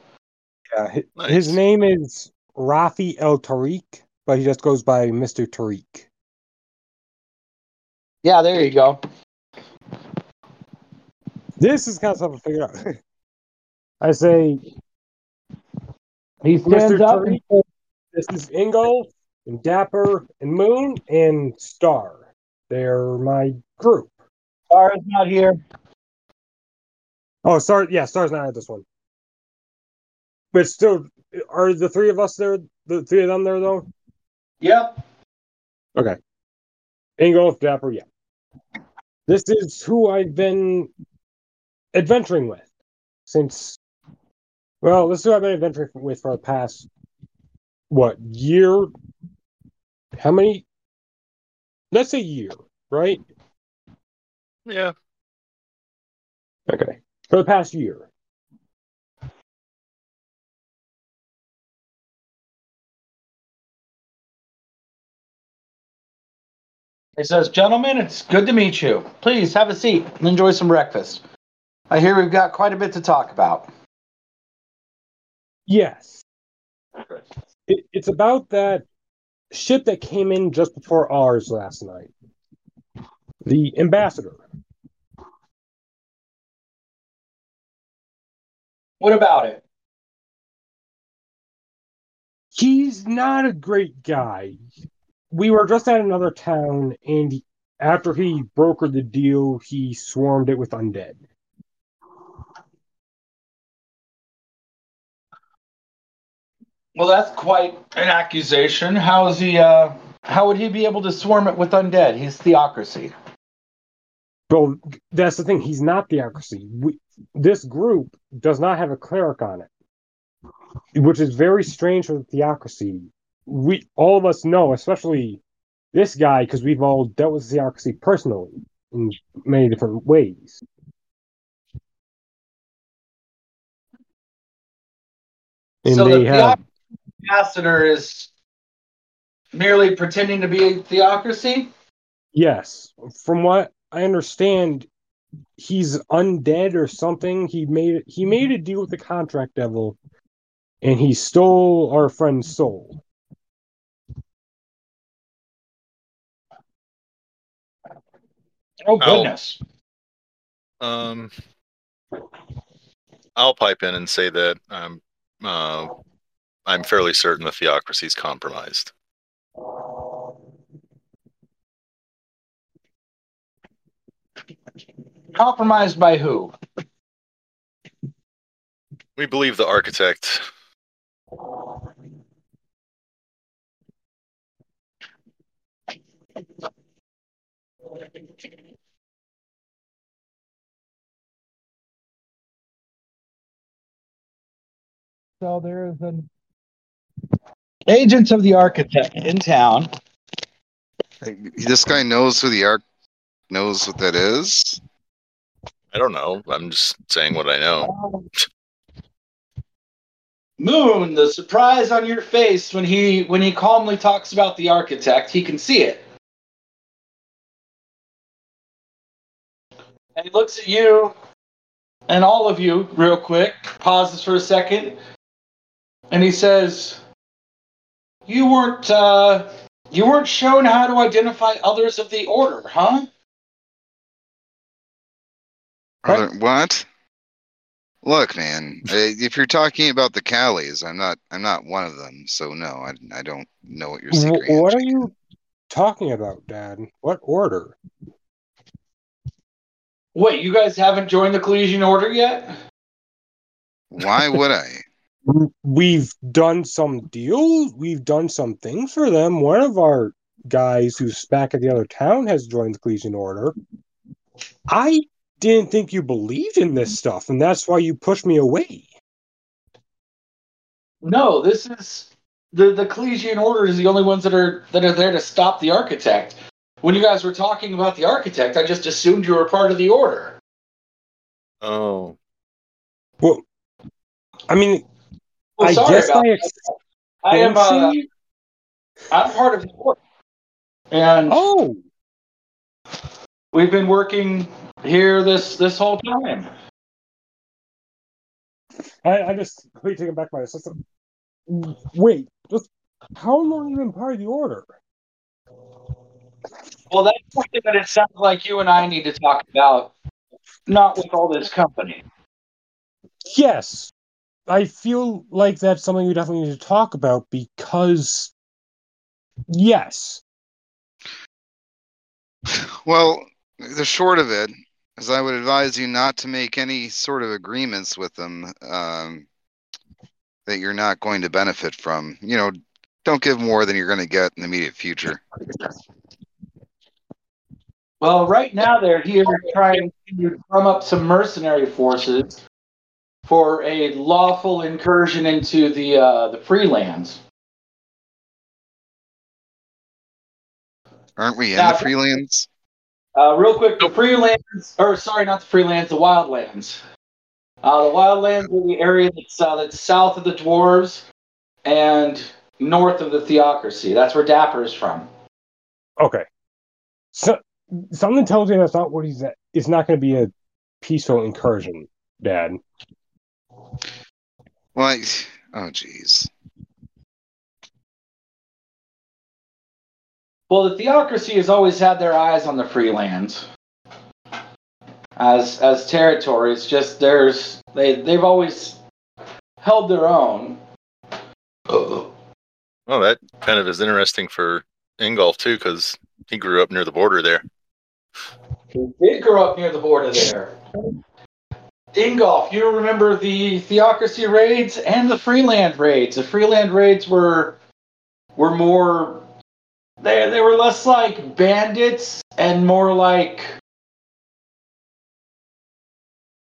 Yeah, hi- Nice. his name is Rafi El Tariq, but he just goes by Mr. Tariq. Yeah, there you go. This is kind of something I figure out. I say, He stands Mr. up. and Tariq, this is Ingo and Dapper and Moon and Star. They're my group. Star is not here. Oh, Star, yeah, Star's not at this one. But still, are the three of us there? The three of them there though? Yep. Okay. Ingo, Dapper, yeah. This is who I've been adventuring with since. Well, this is who I've been adventuring with for the past what year? How many? Let's say year, right? Yeah. Okay. For the past year. He says, Gentlemen, it's good to meet you. Please have a seat and enjoy some breakfast. I hear we've got quite a bit to talk about. Yes. It, it's about that ship that came in just before ours last night. The ambassador. What about it? He's not a great guy. We were just at another town, and after he brokered the deal, he swarmed it with undead. Well, that's quite an accusation. How is he, uh, how would he be able to swarm it with undead? He's theocracy. Well, that's the thing. He's not theocracy. We, this group does not have a cleric on it, which is very strange for the theocracy. We all of us know, especially this guy, because we've all dealt with theocracy personally in many different ways. And so the have ambassador is merely pretending to be a theocracy? yes, from what I understand, he's undead or something. He made he made a deal with the contract devil, and he stole our friend's soul. Oh, goodness. Um, I'll pipe in and say that um, uh, I'm fairly certain the theocracy is compromised. Compromised by who? We believe the architect So there's an Agents of the architect in town. This guy knows who the arc knows what that is. I don't know. I'm just saying what I know. Moon, the surprise on your face when he when he calmly talks about the architect, he can see it. And he looks at you and all of you real quick, pauses for a second, and he says, You weren't uh you weren't shown how to identify others of the order, huh? Are there- what? Look, man. uh, If you're talking about the Callies, I'm not. I'm not one of them. So no, I, I don't know what your secret. Wh- What are you talking about, Dad? What order? Wait, you guys haven't joined the Collegian Order yet? Why would I? We've done some deals. We've done some things for them. One of our guys who's back at the other town has joined the Collegian Order. I didn't think you believed in this stuff, and that's why you pushed me away. No, this is the the Collegian Order is the only ones that are that are there to stop the architect. When you guys were talking about the architect, I just assumed you were part of the order. Oh, Well, I mean, Well, I sorry guess about I am uh, I'm part of the order, and Oh, we've been working here this this whole time. I, I just completely taken back by this. Listen, Wait, just how long have you been part of the order? Well, that's something that it sounds like you and I need to talk about, not with all this company. Yes, I feel like that's something we definitely need to talk about because, yes, Well, the short of it is, I would advise you not to make any sort of agreements with them um, that you're not going to benefit from. You know, don't give more than you're going to get in the immediate future. Well, right now they're here trying to drum up some mercenary forces for a lawful incursion into the uh, the freelands. Aren't we in Now- the freelands? Uh, real quick, the freelands, or sorry, not the freelands, the wildlands. Uh, the wildlands are the area that's, uh, that's south of the dwarves and north of the theocracy. That's where Dapper is from. okay. So something tells me that's not what he's at. It's not going to be a peaceful incursion, Dad. Well, I, oh, jeez. Well, the theocracy has always had their eyes on the freelands as as territories. Just there's they they've always held their own. Oh, well, that kind of is interesting for Ingolf too, because he grew up near the border there. He did grow up near the border there. Ingolf, you remember the theocracy raids and the freeland raids. The freeland raids were were more they they were less like bandits and more like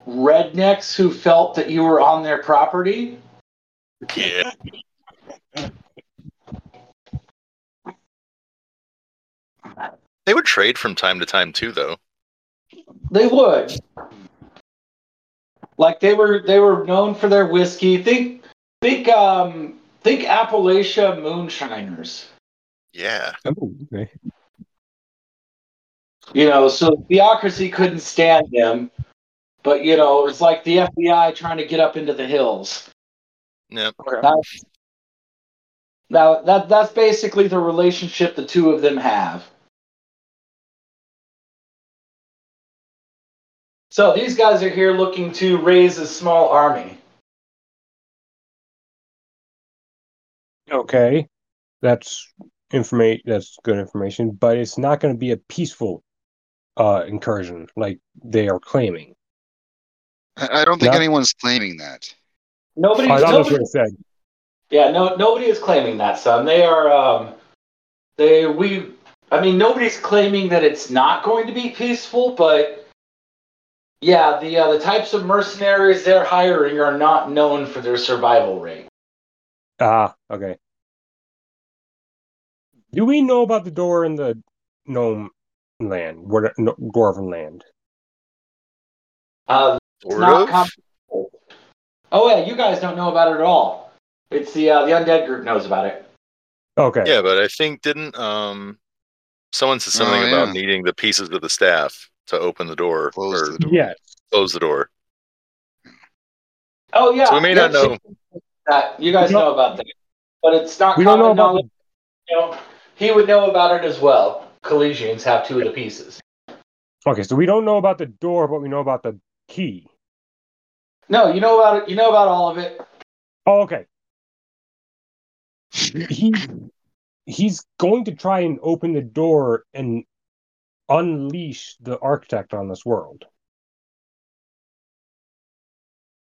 rednecks who felt that you were on their property. Yeah. They would trade from time to time too, though. They would. Like they were they were known for their whiskey. Think think um think Appalachia moonshiners. Yeah. Oh, okay. You know, so theocracy couldn't stand them. But you know, it was like the FBI trying to get up into the hills. Yep. Now, now that that's basically the relationship the two of them have. So these guys are here looking to raise a small army. Okay, that's information. That's good information, but it's not going to be a peaceful uh, incursion like they are claiming. I, I don't think Yeah. anyone's claiming that. Nobody, I thought nobody what said. Yeah, no, nobody is claiming that, son. They are, um, they we I mean, nobody's claiming that it's not going to be peaceful, but yeah, the uh, the types of mercenaries they're hiring are not known for their survival rate. Ah, okay. Do we know about the door in the gnome land, where no, dwarven land? Uh, not com- oh yeah, you guys don't know about it at all. It's the uh, the undead group knows about it. Okay. Yeah, but I think didn't um someone said something Oh, about needing the pieces of the staff to open the door Close or the door. Yes. close the door. Oh yeah, So we may not know. that. You guys know about that, but it's not We don't know common about knowledge. You know, he would know about it as well. Collegians have two of the pieces. Okay, so we don't know about the door, but we know about the key. No, you know about it. You know about all of it. Oh, okay. He he's going to try and open the door and unleash the architect on this world.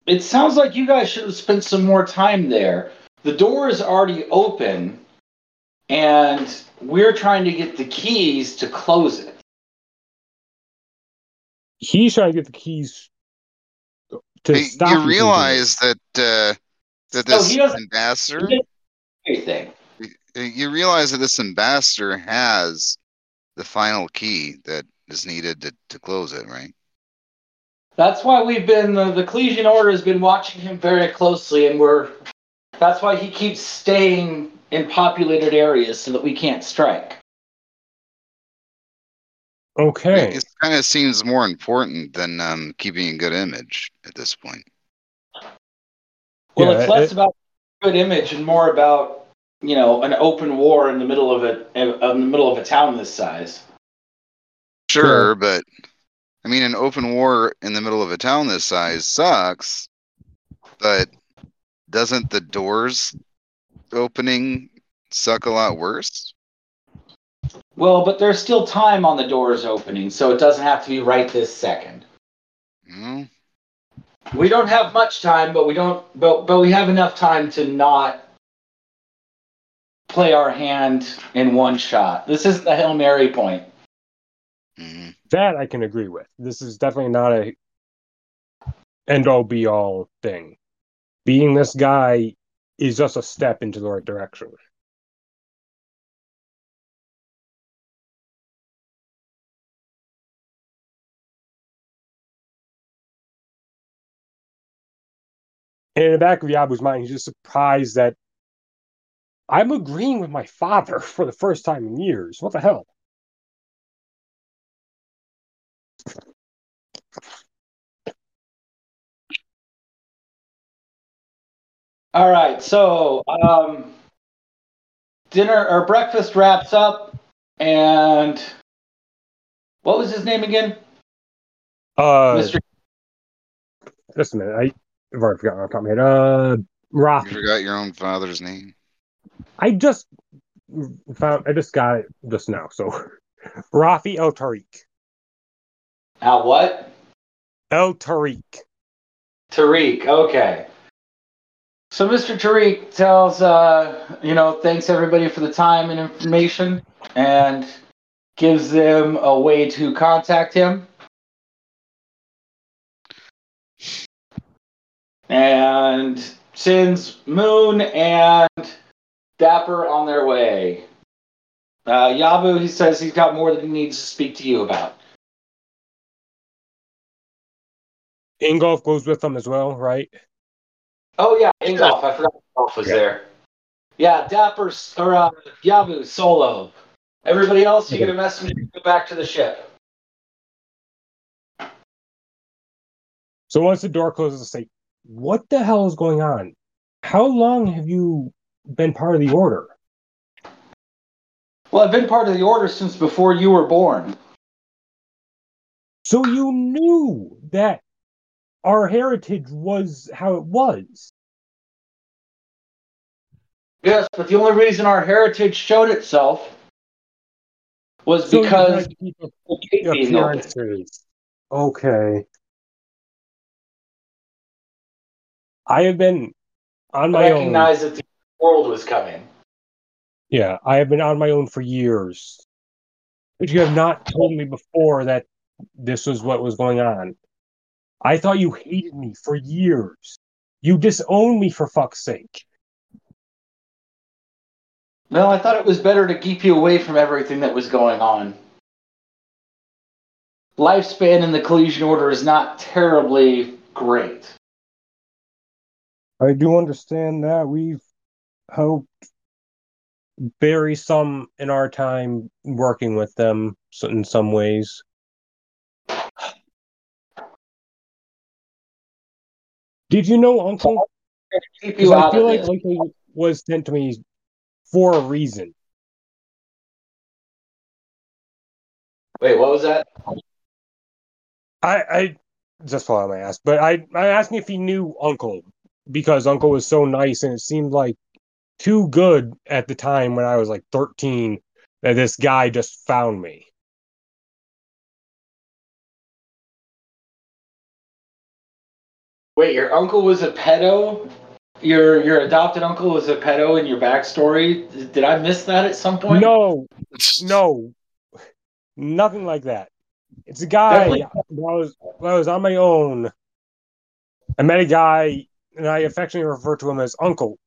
It sounds like you guys should have spent some more time there. The door is already open, and we're trying to get the keys to close it. He's trying to get the keys to Hey, stop you from doing realize that uh, that No, this he ambassador, he you realize that this ambassador has the final key that is needed to, to close it, right? That's why we've been the, the Ecclesian Order has been watching him very closely, and we're. That's why he keeps staying in populated areas so that we can't strike. it. Okay. It kind of seems more important than um, keeping a good image at this point. Well, Yeah, it's less it- about good image and more about you know an open war in the middle of a in the middle of a town this size. Sure, but I mean, an open war in the middle of a town this size sucks. But doesn't the doors opening suck a lot worse? Well, but there's still time on the doors opening, so it doesn't have to be right this second. Hmm? We don't have much time, but we don't but but we have enough time to not play our hand in one shot. This isn't the Hail Mary point. hmm That I can agree with. This is definitely not a end all be all thing. Being this guy is just a step into the right direction. And in the back of Yabu's mind, he's just surprised that I'm agreeing with my father for the first time in years. What the hell? All right, so um, dinner or breakfast wraps up, and what was his name again? Uh, Mr. just a minute. I, I've already forgotten off the top of my head. Uh, You forgot your own father's name. I just found. I just got it just now. So, Rafi El Tariq. Al what? El Tariq. Tariq. Okay. So Mr. Tariq tells, uh, you know, thanks everybody for the time and information, and gives them a way to contact him. And sends Moon and Dapper on their way. Uh, Yabu, he says he's got more that he needs to speak to you about. Ingolf goes with them as well, right? Oh yeah, Ingolf. I forgot Ingolf was Yeah. there. Yeah, Dapper's or uh, Yabu solo. Everybody else, you get a message to go back to the ship. So once the door closes, I say, "What the hell is going on? How long have you been part of the order?" Well, I've been part of the order since before you were born. So you knew that our heritage was how it was. Yes, but the only reason our heritage showed itself was So because tried to keep up the gate being open. appearances. Okay. I have been on my own. Recognize that the world was coming. Yeah, I have been on my own for years. But you have not told me before that this was what was going on. I thought you hated me for years. You disowned me for fuck's sake. No, I thought it was better to keep you away from everything that was going on. Lifespan in the Ecclesian order is not terribly great. I do understand that. We've helped bury some in our time working with them so- in some ways. Did you know Uncle? Keep 'Cause you I feel like. Uncle was sent to me for a reason. Wait, what was that? I, I just follow my ass, but I, I asked me if he knew Uncle because Uncle was so nice, and it seemed like too good at the time when I was like 13 that this guy just found me. Wait, your uncle was a pedo? Your your adopted uncle was a pedo in your backstory? Did I miss that at some point? No, no, nothing like that. It's a guy. I was I was on my own. I met a guy, and I affectionately refer to him as Uncle,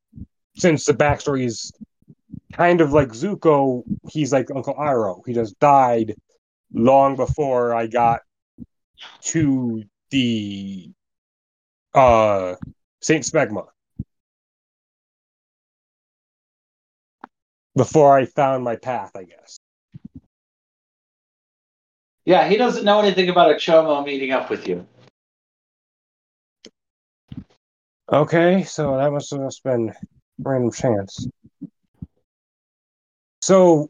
since the backstory is kind of like Zuko. He's like Uncle Iroh. He just died long before I got to the uh Saint Smegma. Before I found my path, I guess. Yeah, he doesn't know anything about a Chomo meeting up with you. Okay, so that must have been random chance. So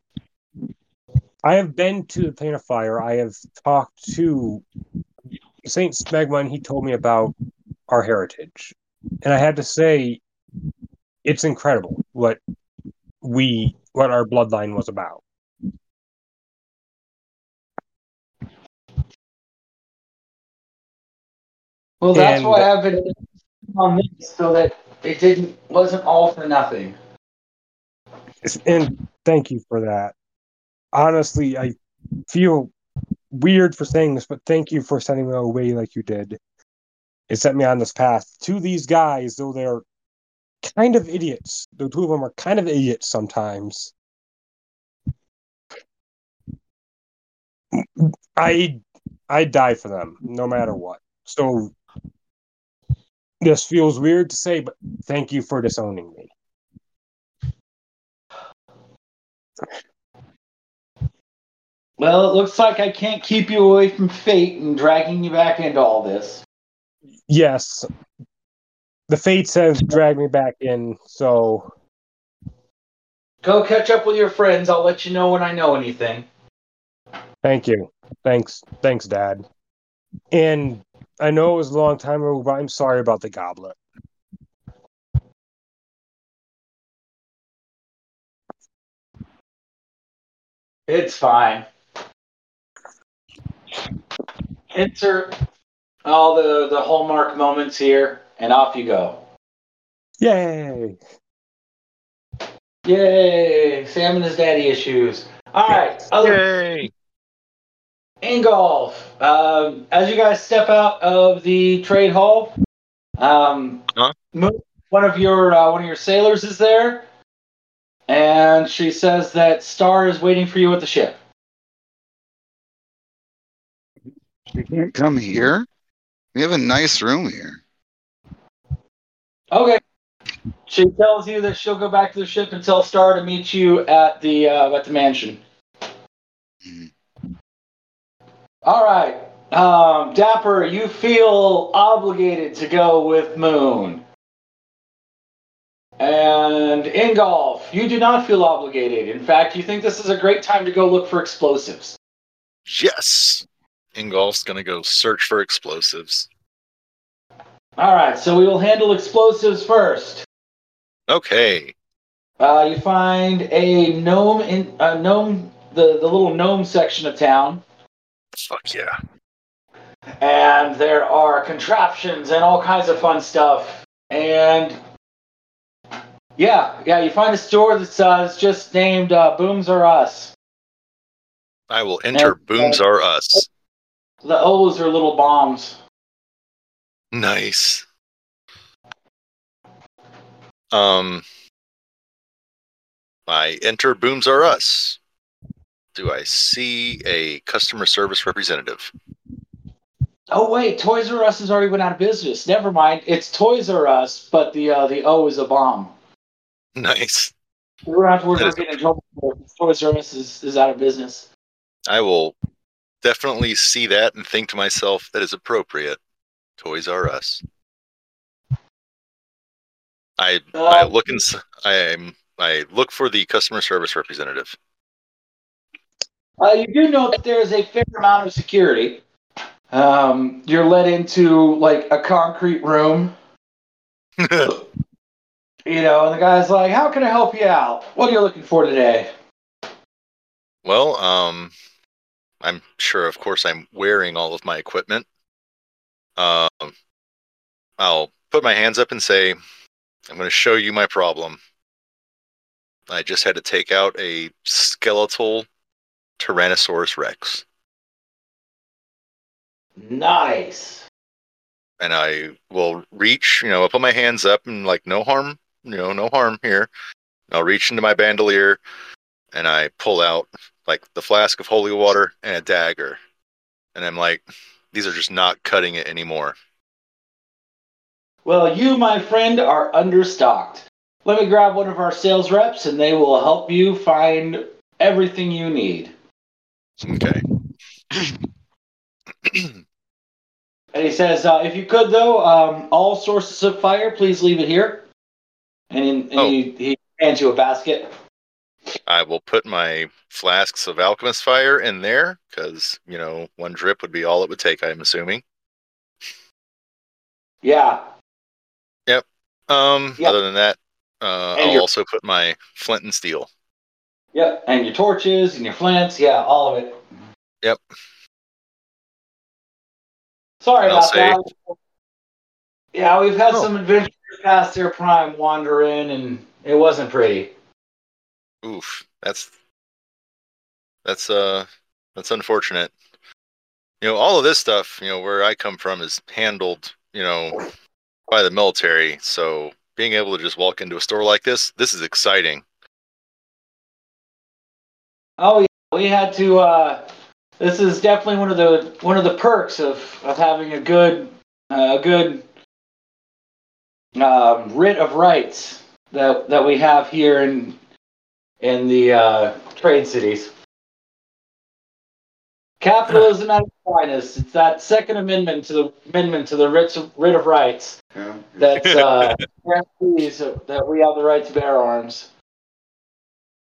I have been to the Plane of Fire. I have talked to Saint Smegma, and he told me about our heritage. And I had to say, it's incredible what we, what our bloodline was about. Well, that's And- why I've been on this so that it didn't wasn't all for nothing. And thank you for that. Honestly, I feel weird for saying this, but thank you for sending me away like you did. It set me on this path to these guys, though they're kind of idiots. The two of them are kind of idiots sometimes. I I die for them no matter what. So this feels weird to say, but thank you for disowning me. Well, it looks like I can't keep you away from fate and dragging you back into all this. Yes. The fates have dragged me back in, so Go catch up with your friends. I'll let you know when I know anything. thank you. Thanks thanks, Dad. And I know it was a long time ago, but I'm sorry about the goblet. It's fine. Insert all the, the hallmark moments here, and off you go. Yay! Yay! Sam and his daddy issues. All right. Other, Yay! Ingolf, um, as you guys step out of the trade hall, um, Huh? One of your uh, one of your sailors is there, and she says that Star is waiting for you at the ship. You can't come here. We have a nice room here. Okay. She tells you that she'll go back to the ship and tell Star to meet you at the uh, at the mansion. Mhm. All right, um, Dapper, you feel obligated to go with Moon. And Ingolf, you do not feel obligated. In fact, you think this is a great time to go look for explosives. Yes! Ingolf's gonna go search for explosives. All right, so we will handle explosives first. Okay. Uh, you find a gnome in a gnome, the, the little gnome section of town. Fuck yeah. and there are contraptions and all kinds of fun stuff. And yeah, yeah, you find a store that's says just named uh, Booms or Us. I will enter Booms Are Us. The O's are little bombs. Nice. Um, I enter Booms Are Us. Do I see a customer service representative? Oh wait, Toys R Us has already went out of business. Never mind. It's Toys R Us, but the uh, the O is a bomb. Nice. We're not have to worry about getting in trouble. Toys R Us is, is out of business. I will definitely see that and think to myself that is appropriate. Toys R Us. I I Uh, look in, I I look for the customer service representative. Uh, you do know that there is a fair amount of security. Um, you're led into like a concrete room, you know, and the guy's like, "How can I help you out? What are you looking for today?" well, um, I'm sure, of course, I'm wearing all of my equipment. Um, I'll put my hands up and say, "I'm going to show you my problem." I just had to take out a skeletal Tyrannosaurus Rex. Nice. and I will reach, you know, I'll put my hands up and like no harm, you know, no harm here. I'll reach into my bandolier and I pull out like the flask of holy water and a dagger. And I'm like, these are just not cutting it anymore. Well, you, my friend, are understocked. Let me grab one of our sales reps, and they will help you find everything you need. Okay. And he says, uh, if you could, though, um, all sources of fire, please leave it here. And, and Oh. he, he hands you a basket. I will put my flasks of alchemist fire in there because, you know, one drip would be all it would take, I'm assuming. Yeah. Yep. Um, Yep. other than that, uh, I'll your- also put my flint and steel. Yep. And your torches and your flints. Yeah, all of it. Yep. Sorry about say- that. Yeah, we've had Oh. some adventures past their prime wander in, and it wasn't pretty. Oof, that's that's uh that's unfortunate. You know, all of this stuff, you know, where I come from is handled, you know, by the military. So being able to just walk into a store like this, this is exciting. Oh yeah, we had to. Uh, this is definitely one of the one of the perks of of having a good uh, a good um, writ of rights that that we have here in in the uh, trade cities. Capitalism at its finest. It's that Second Amendment to the amendment to the writ of, writ of rights Yeah. that uh, guarantees that we have the right to bear arms.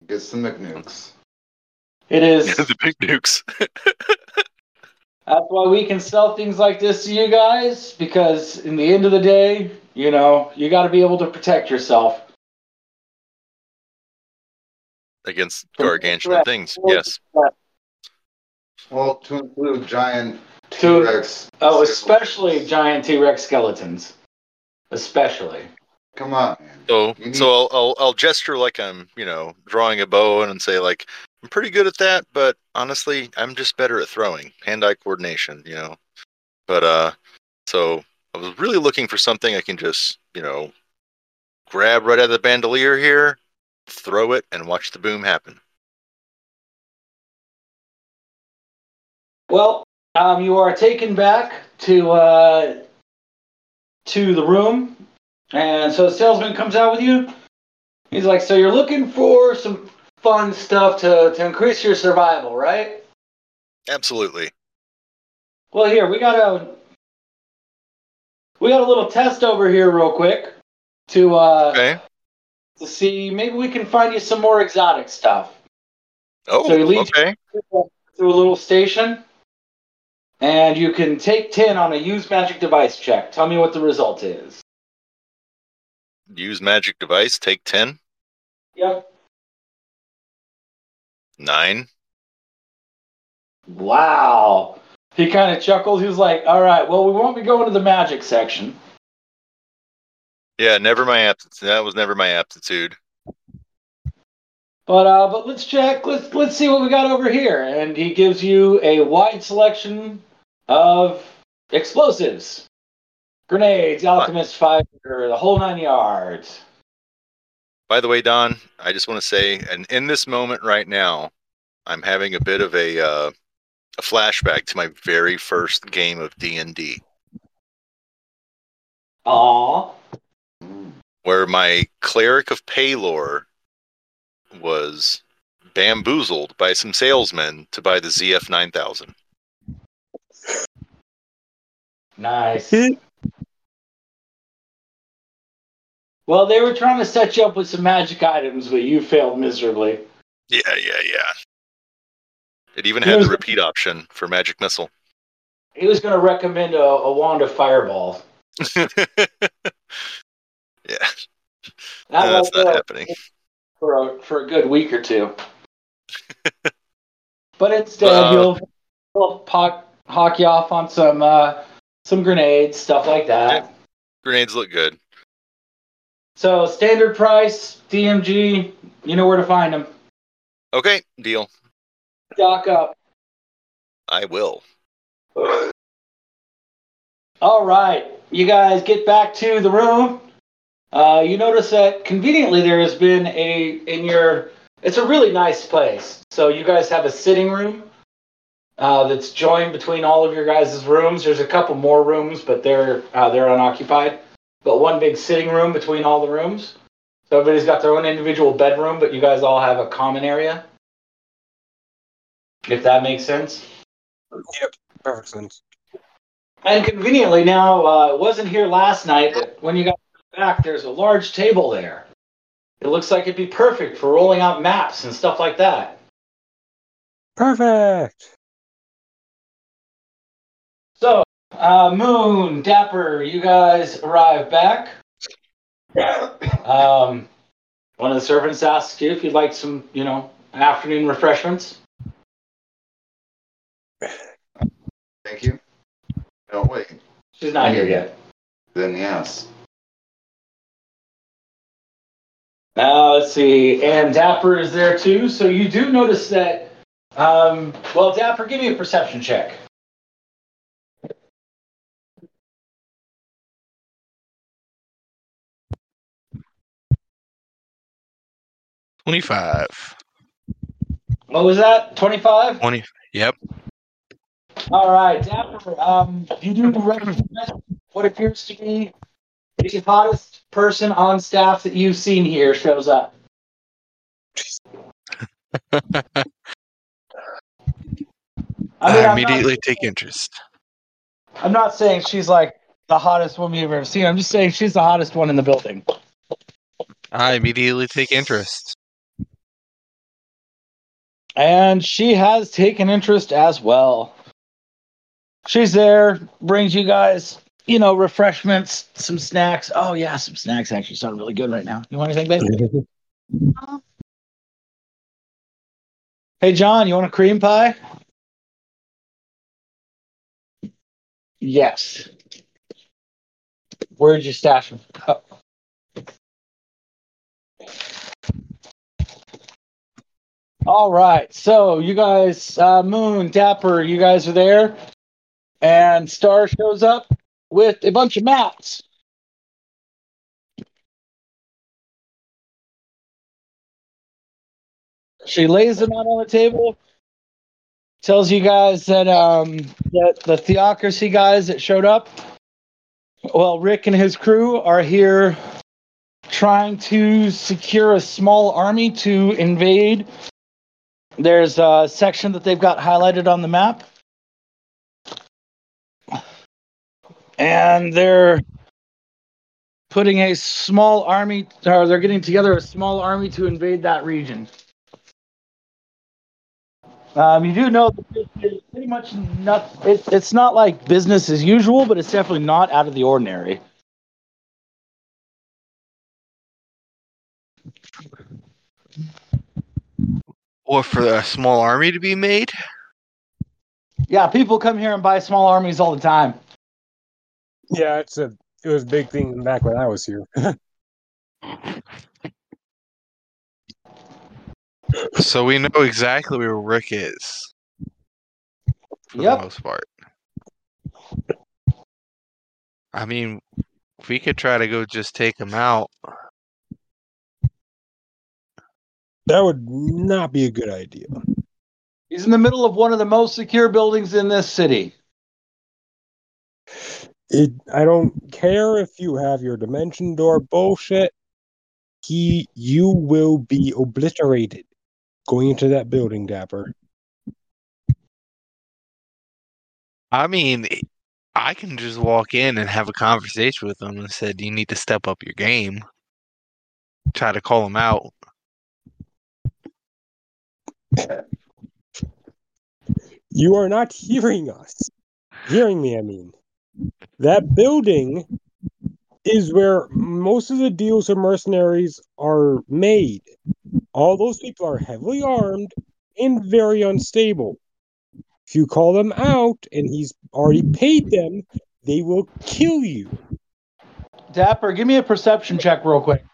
Get some McNukes. It is. the big nukes. That's why we can sell things like this to you guys, because in the end of the day, you know, you got to be able to protect yourself. against gargantuan threat. things. Yes. Well, to include giant T-Rex. Oh, especially giant T Rex skeletons. Especially. Come on, man. So need- so I'll, I'll I'll gesture like I'm, you know, drawing a bow and say like I'm pretty good at that, but honestly, I'm just better at throwing. Hand-eye coordination, you know. But uh so I was really looking for something I can just, you know, grab right out of the bandolier here, throw it and watch the boom happen. Well, um, you are taken back to uh, to the room, and so the salesman comes out with you. He's like, "So you're looking for some fun stuff to to increase your survival, right?" Absolutely. Well, here we got a we got a little test over here, real quick, to uh, Okay. to see maybe we can find you some more exotic stuff. Oh, So okay. Through a little station, and you can take ten on a use magic device check. Tell me what the result is. Use magic device, take 10, Yep. 9. Wow. He kind of chuckled. He was like, "All right, well, we won't be going to the magic section." Yeah, never my aptitude. That was never my aptitude. But uh, but let's check. Let's let's see what we got over here. And he gives you a wide selection of explosives, grenades, alchemist fire, the whole nine yards. By the way, Don, I just want to say, and in this moment right now, I'm having a bit of a uh, a flashback to my very first game of D and D, Aw. where my cleric of Pelor was bamboozled by some salesmen to buy the ZF 9000. Nice. well, they were trying to set you up with some magic items, but you failed miserably. Yeah, yeah, yeah. It even had the repeat option for magic missile. He was going to recommend a, a wand of fireball. yeah, That no, that's not happening. for a, for a good week or two. but instead, Uh, he'll, he'll pock, hawk you off on some uh, some grenades, stuff like that. Grenades look good. So standard price, DMG, you know where to find them. Okay, deal. Dock up. I will. All right, you guys get back to the room. Uh, you notice that conveniently there has been a in your. It's a really nice place. So you guys have a sitting room uh, that's joined between all of your guys' rooms. There's a couple more rooms, but they're uh, they're unoccupied. But one big sitting room between all the rooms. So everybody's got their own individual bedroom, but you guys all have a common area. If that makes sense. Yep, perfect sense. And conveniently now, uh, it wasn't here last night, but when you got back, there's a large table there. It looks like it'd be perfect for rolling out maps and stuff like that. Perfect. So, uh, Moon, Dapper, you guys arrive back. Um, one of the servants asks you if you'd like some, you know, afternoon refreshments. Thank you. No, wait. She's not here yet. Then yes. Now let's see, and Dapper is there too. So you do notice that. Um, well, Dapper, give me a perception check. Twenty-five. What was that? Twenty-five. Twenty. Yep. All right, Dapper. Um, you do recognize what appears to be the hottest person on staff that you've seen here shows up. I mean, I I'm not- immediately take interest. I'm not saying she's like the hottest woman you've ever seen. I'm just saying she's the hottest one in the building. I immediately take interest. And she has taken interest as well. She's there, brings you guys, you know, refreshments, some snacks. Oh, yeah, some snacks actually sound really good right now. You want anything, babe? Hey, John, you want a cream pie? Yes. Where'd you stash them? Oh. All right. So you guys, uh, Moon, Dapper, you guys are there, and Star shows up with a bunch of maps. She lays them out on the table. Tells you guys that um that the theocracy guys that showed up, well, Rick and his crew are here trying to secure a small army to invade there's a section that they've got highlighted on the map. And they're putting a small army, or they're getting together a small army to invade that region. Um, you do know that it's pretty much not, it, it's not like business as usual, but it's definitely not out of the ordinary. Or for a small army to be made? Yeah, people come here and buy small armies all the time. Yeah, it's a it was a big thing back when I was here. So we know exactly where Rick is. For Yep. the most part. I mean, we could try to go just take him out. That would not be a good idea. He's in the middle of one of the most secure buildings in this city. It. I don't care if you have your dimension door bullshit. He, you will be obliterated going into that building, Dapper. I mean, I can just walk in and have a conversation with him and said, "You need to step up your game." Try to call him out. You are not hearing us. Hearing me, I mean. That building is where most of the deals of mercenaries are made. All those people are heavily armed and very unstable. If you call them out and he's already paid them, they will kill you. Dapper, give me a perception check real quick.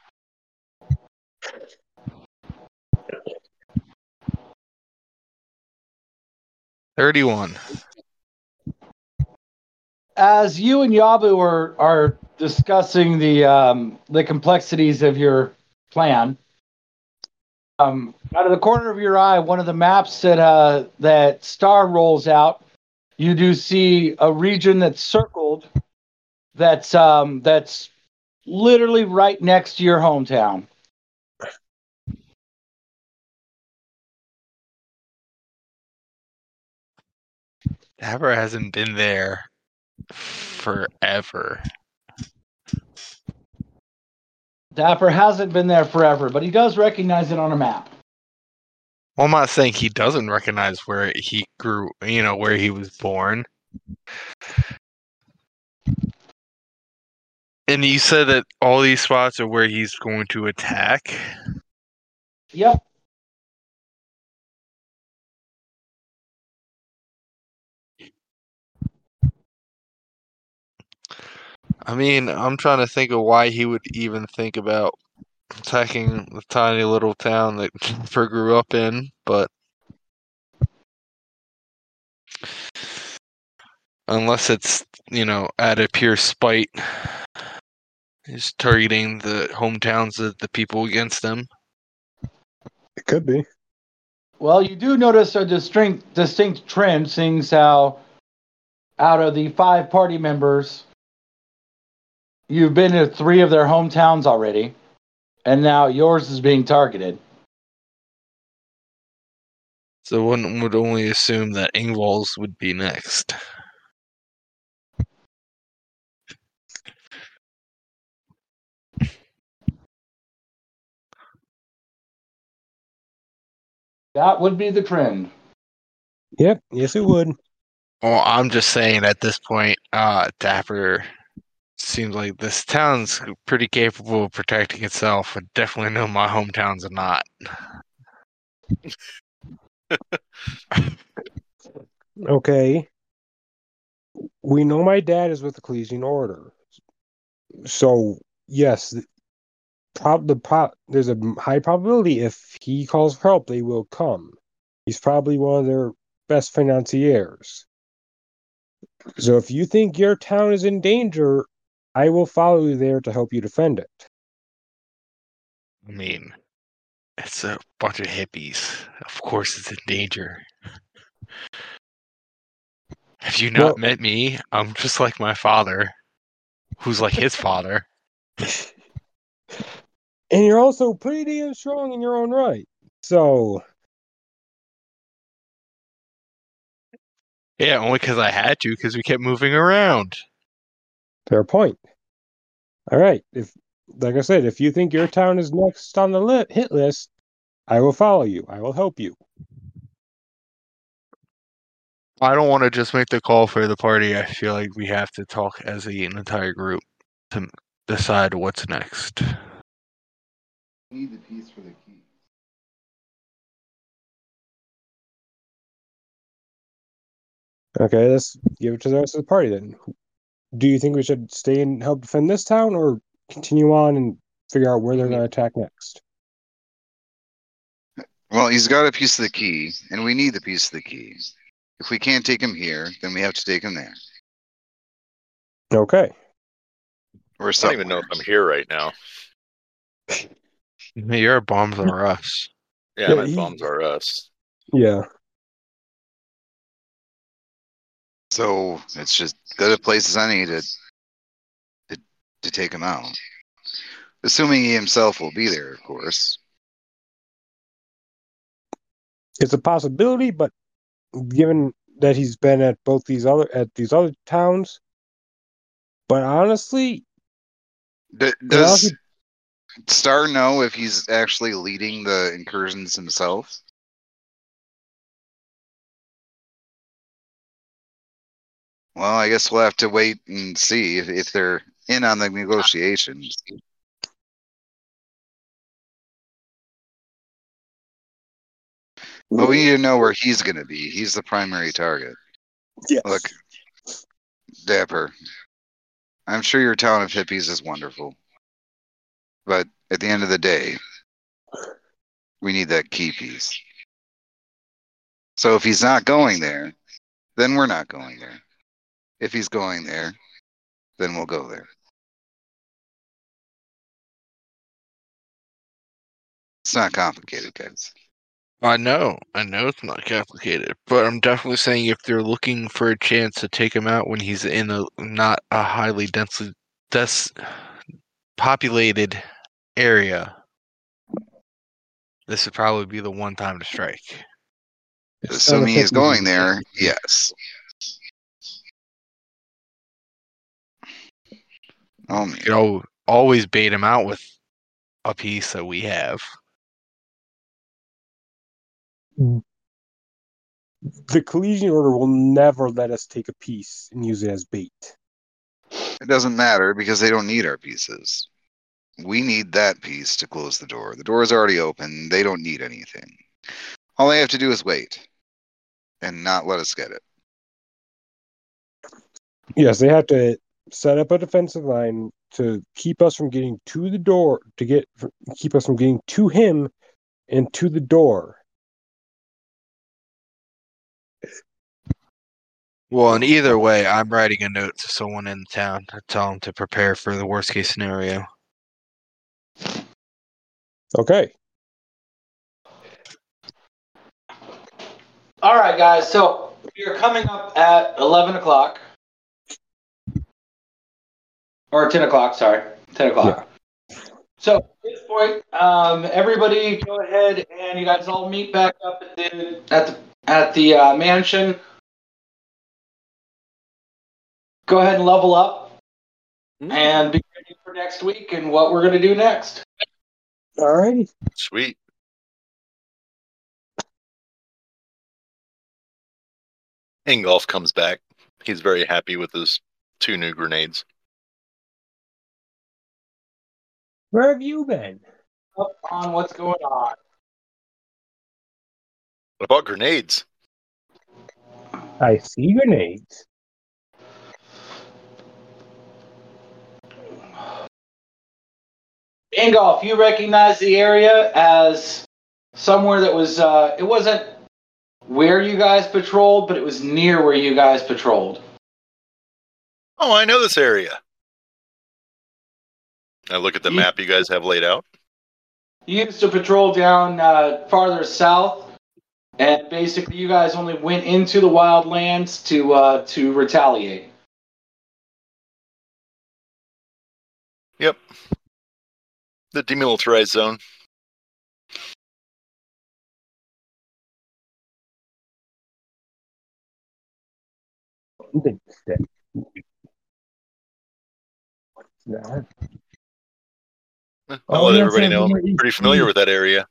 Thirty-one. As you and Yabu are are discussing the um, the complexities of your plan, um, out of the corner of your eye, one of the maps that uh, that Star rolls out, you do see a region that's circled. That's um, that's literally right next to your hometown. Dapper hasn't been there forever. Dapper hasn't been there forever, but he does recognize it on a map. Well, I'm not saying he doesn't recognize where he grew, you know, where he was born. And you said that all these spots are where he's going to attack. Yep. I mean, I'm trying to think of why he would even think about attacking the tiny little town that Jennifer grew up in, but unless it's, you know, out of pure spite, he's targeting the hometowns of the people against them. It could be. Well, you do notice a distinct distinct trend, seeing how out of the five party members, you've been to three of their hometowns already, and now yours is being targeted. So one would only assume that Ingolf's would be next. That would be the trend. Yep. Yes, it would. Well, I'm just saying at this point, uh, Dapper seems like this town's pretty capable of protecting itself, but definitely know my hometowns not. Okay. We know my dad is with the Ecclesian Order. So, yes, prob- the pro- there's a high probability if he calls for help, they will come. He's probably one of their best financiers. So, if you think your town is in danger, I will follow you there to help you defend it. I mean, it's a bunch of hippies. Of course, it's in danger. Have you not Well- met me? I'm just like my father, who's like his father. And you're also pretty damn strong in your own right. So, Yeah, only because I had to, because we kept moving around. Fair point. All right. If, like I said, if you think your town is next on the li- hit list, I will follow you. I will help you. I don't want to just make the call for the party. I feel like we have to talk as a, an entire group to decide what's next. Need the piece for the key. Okay, let's give it to the rest of the party then. Do you think we should stay and help defend this town, or continue on and figure out where they're going to attack next? Well, he's got a piece of the key, and we need the piece of the key. If we can't take him here, then we have to take him there. Okay. Or I don't even know if I'm here right now. Your bombs are us. Yeah, Yeah, my he- bombs are us. Yeah. So it's just good a place as any to, to to take him out. Assuming he himself will be there, of course. It's a possibility, but given that he's been at both these other at these other towns, but honestly, D- does Star know if he's actually leading the incursions himself? Well, I guess we'll have to wait and see if, if they're in on the negotiations. But we need to know where he's going to be. He's the primary target. yes. Look, Dapper, I'm sure your town of hippies is wonderful. But at the end of the day, we need that key piece. So if he's not going there, then we're not going there. If he's going there, then we'll go there. It's not complicated, guys. I know, I know it's not complicated, but I'm definitely saying if they're looking for a chance to take him out when he's in a not a highly densely des- populated area, this would probably be the one time to strike. Assuming he's going there, yes. Oh You know, always bait him out with a piece that we have. Mm. The Ecclesian order will never let us take a piece and use it as bait. It doesn't matter because they don't need our pieces. We need that piece to close the door. The door is already open. They don't need anything. All they have to do is wait and not let us get it. Yes, they have to set up a defensive line to keep us from getting to the door to get keep us from getting to him and to the door. Well, and either way, I'm writing a note to someone in town to tell them to prepare for the worst case scenario. Okay. All right, guys. So you're coming up at 11 o'clock. Or 10 o'clock, sorry. 10 o'clock. So at this point, um, everybody go ahead and you guys all meet back up at the, at the, at the uh, mansion. Go ahead and level up and be ready for next week and what we're going to do next. Alrighty. Sweet. Ingolf comes back. He's very happy with his two new grenades. Where have you been? Up on what's going on. What about grenades? I see grenades. Ingolf, you recognize the area as somewhere that was, uh, it wasn't where you guys patrolled, but it was near where you guys patrolled. Oh, I know this area. I look at the You- map you guys have laid out. You used to patrol down uh, farther south, and basically you guys only went into the wildlands to uh, to retaliate. Yep. The demilitarized zone. Something What's that? Eh, Oh, I'll let yes, everybody know. I'm pretty familiar with that area.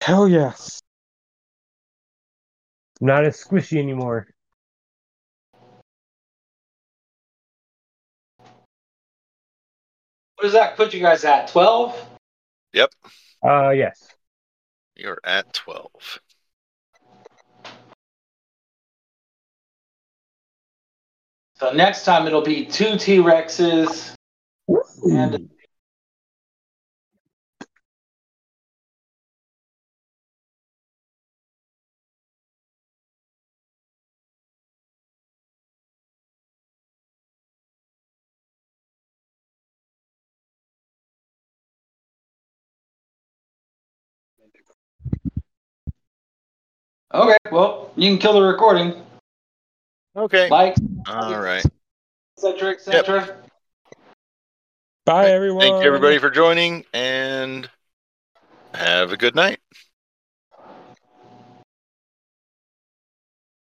Hell yes. Not as squishy anymore. What does that put you guys at? Twelve. Yep. Uh yes. You're at 12. So next time it'll be two T Rexes and Okay, well, you can kill the recording. Okay. Like, All right. etc., etc. Bye, everyone. Thank you everybody for joining and have a good night.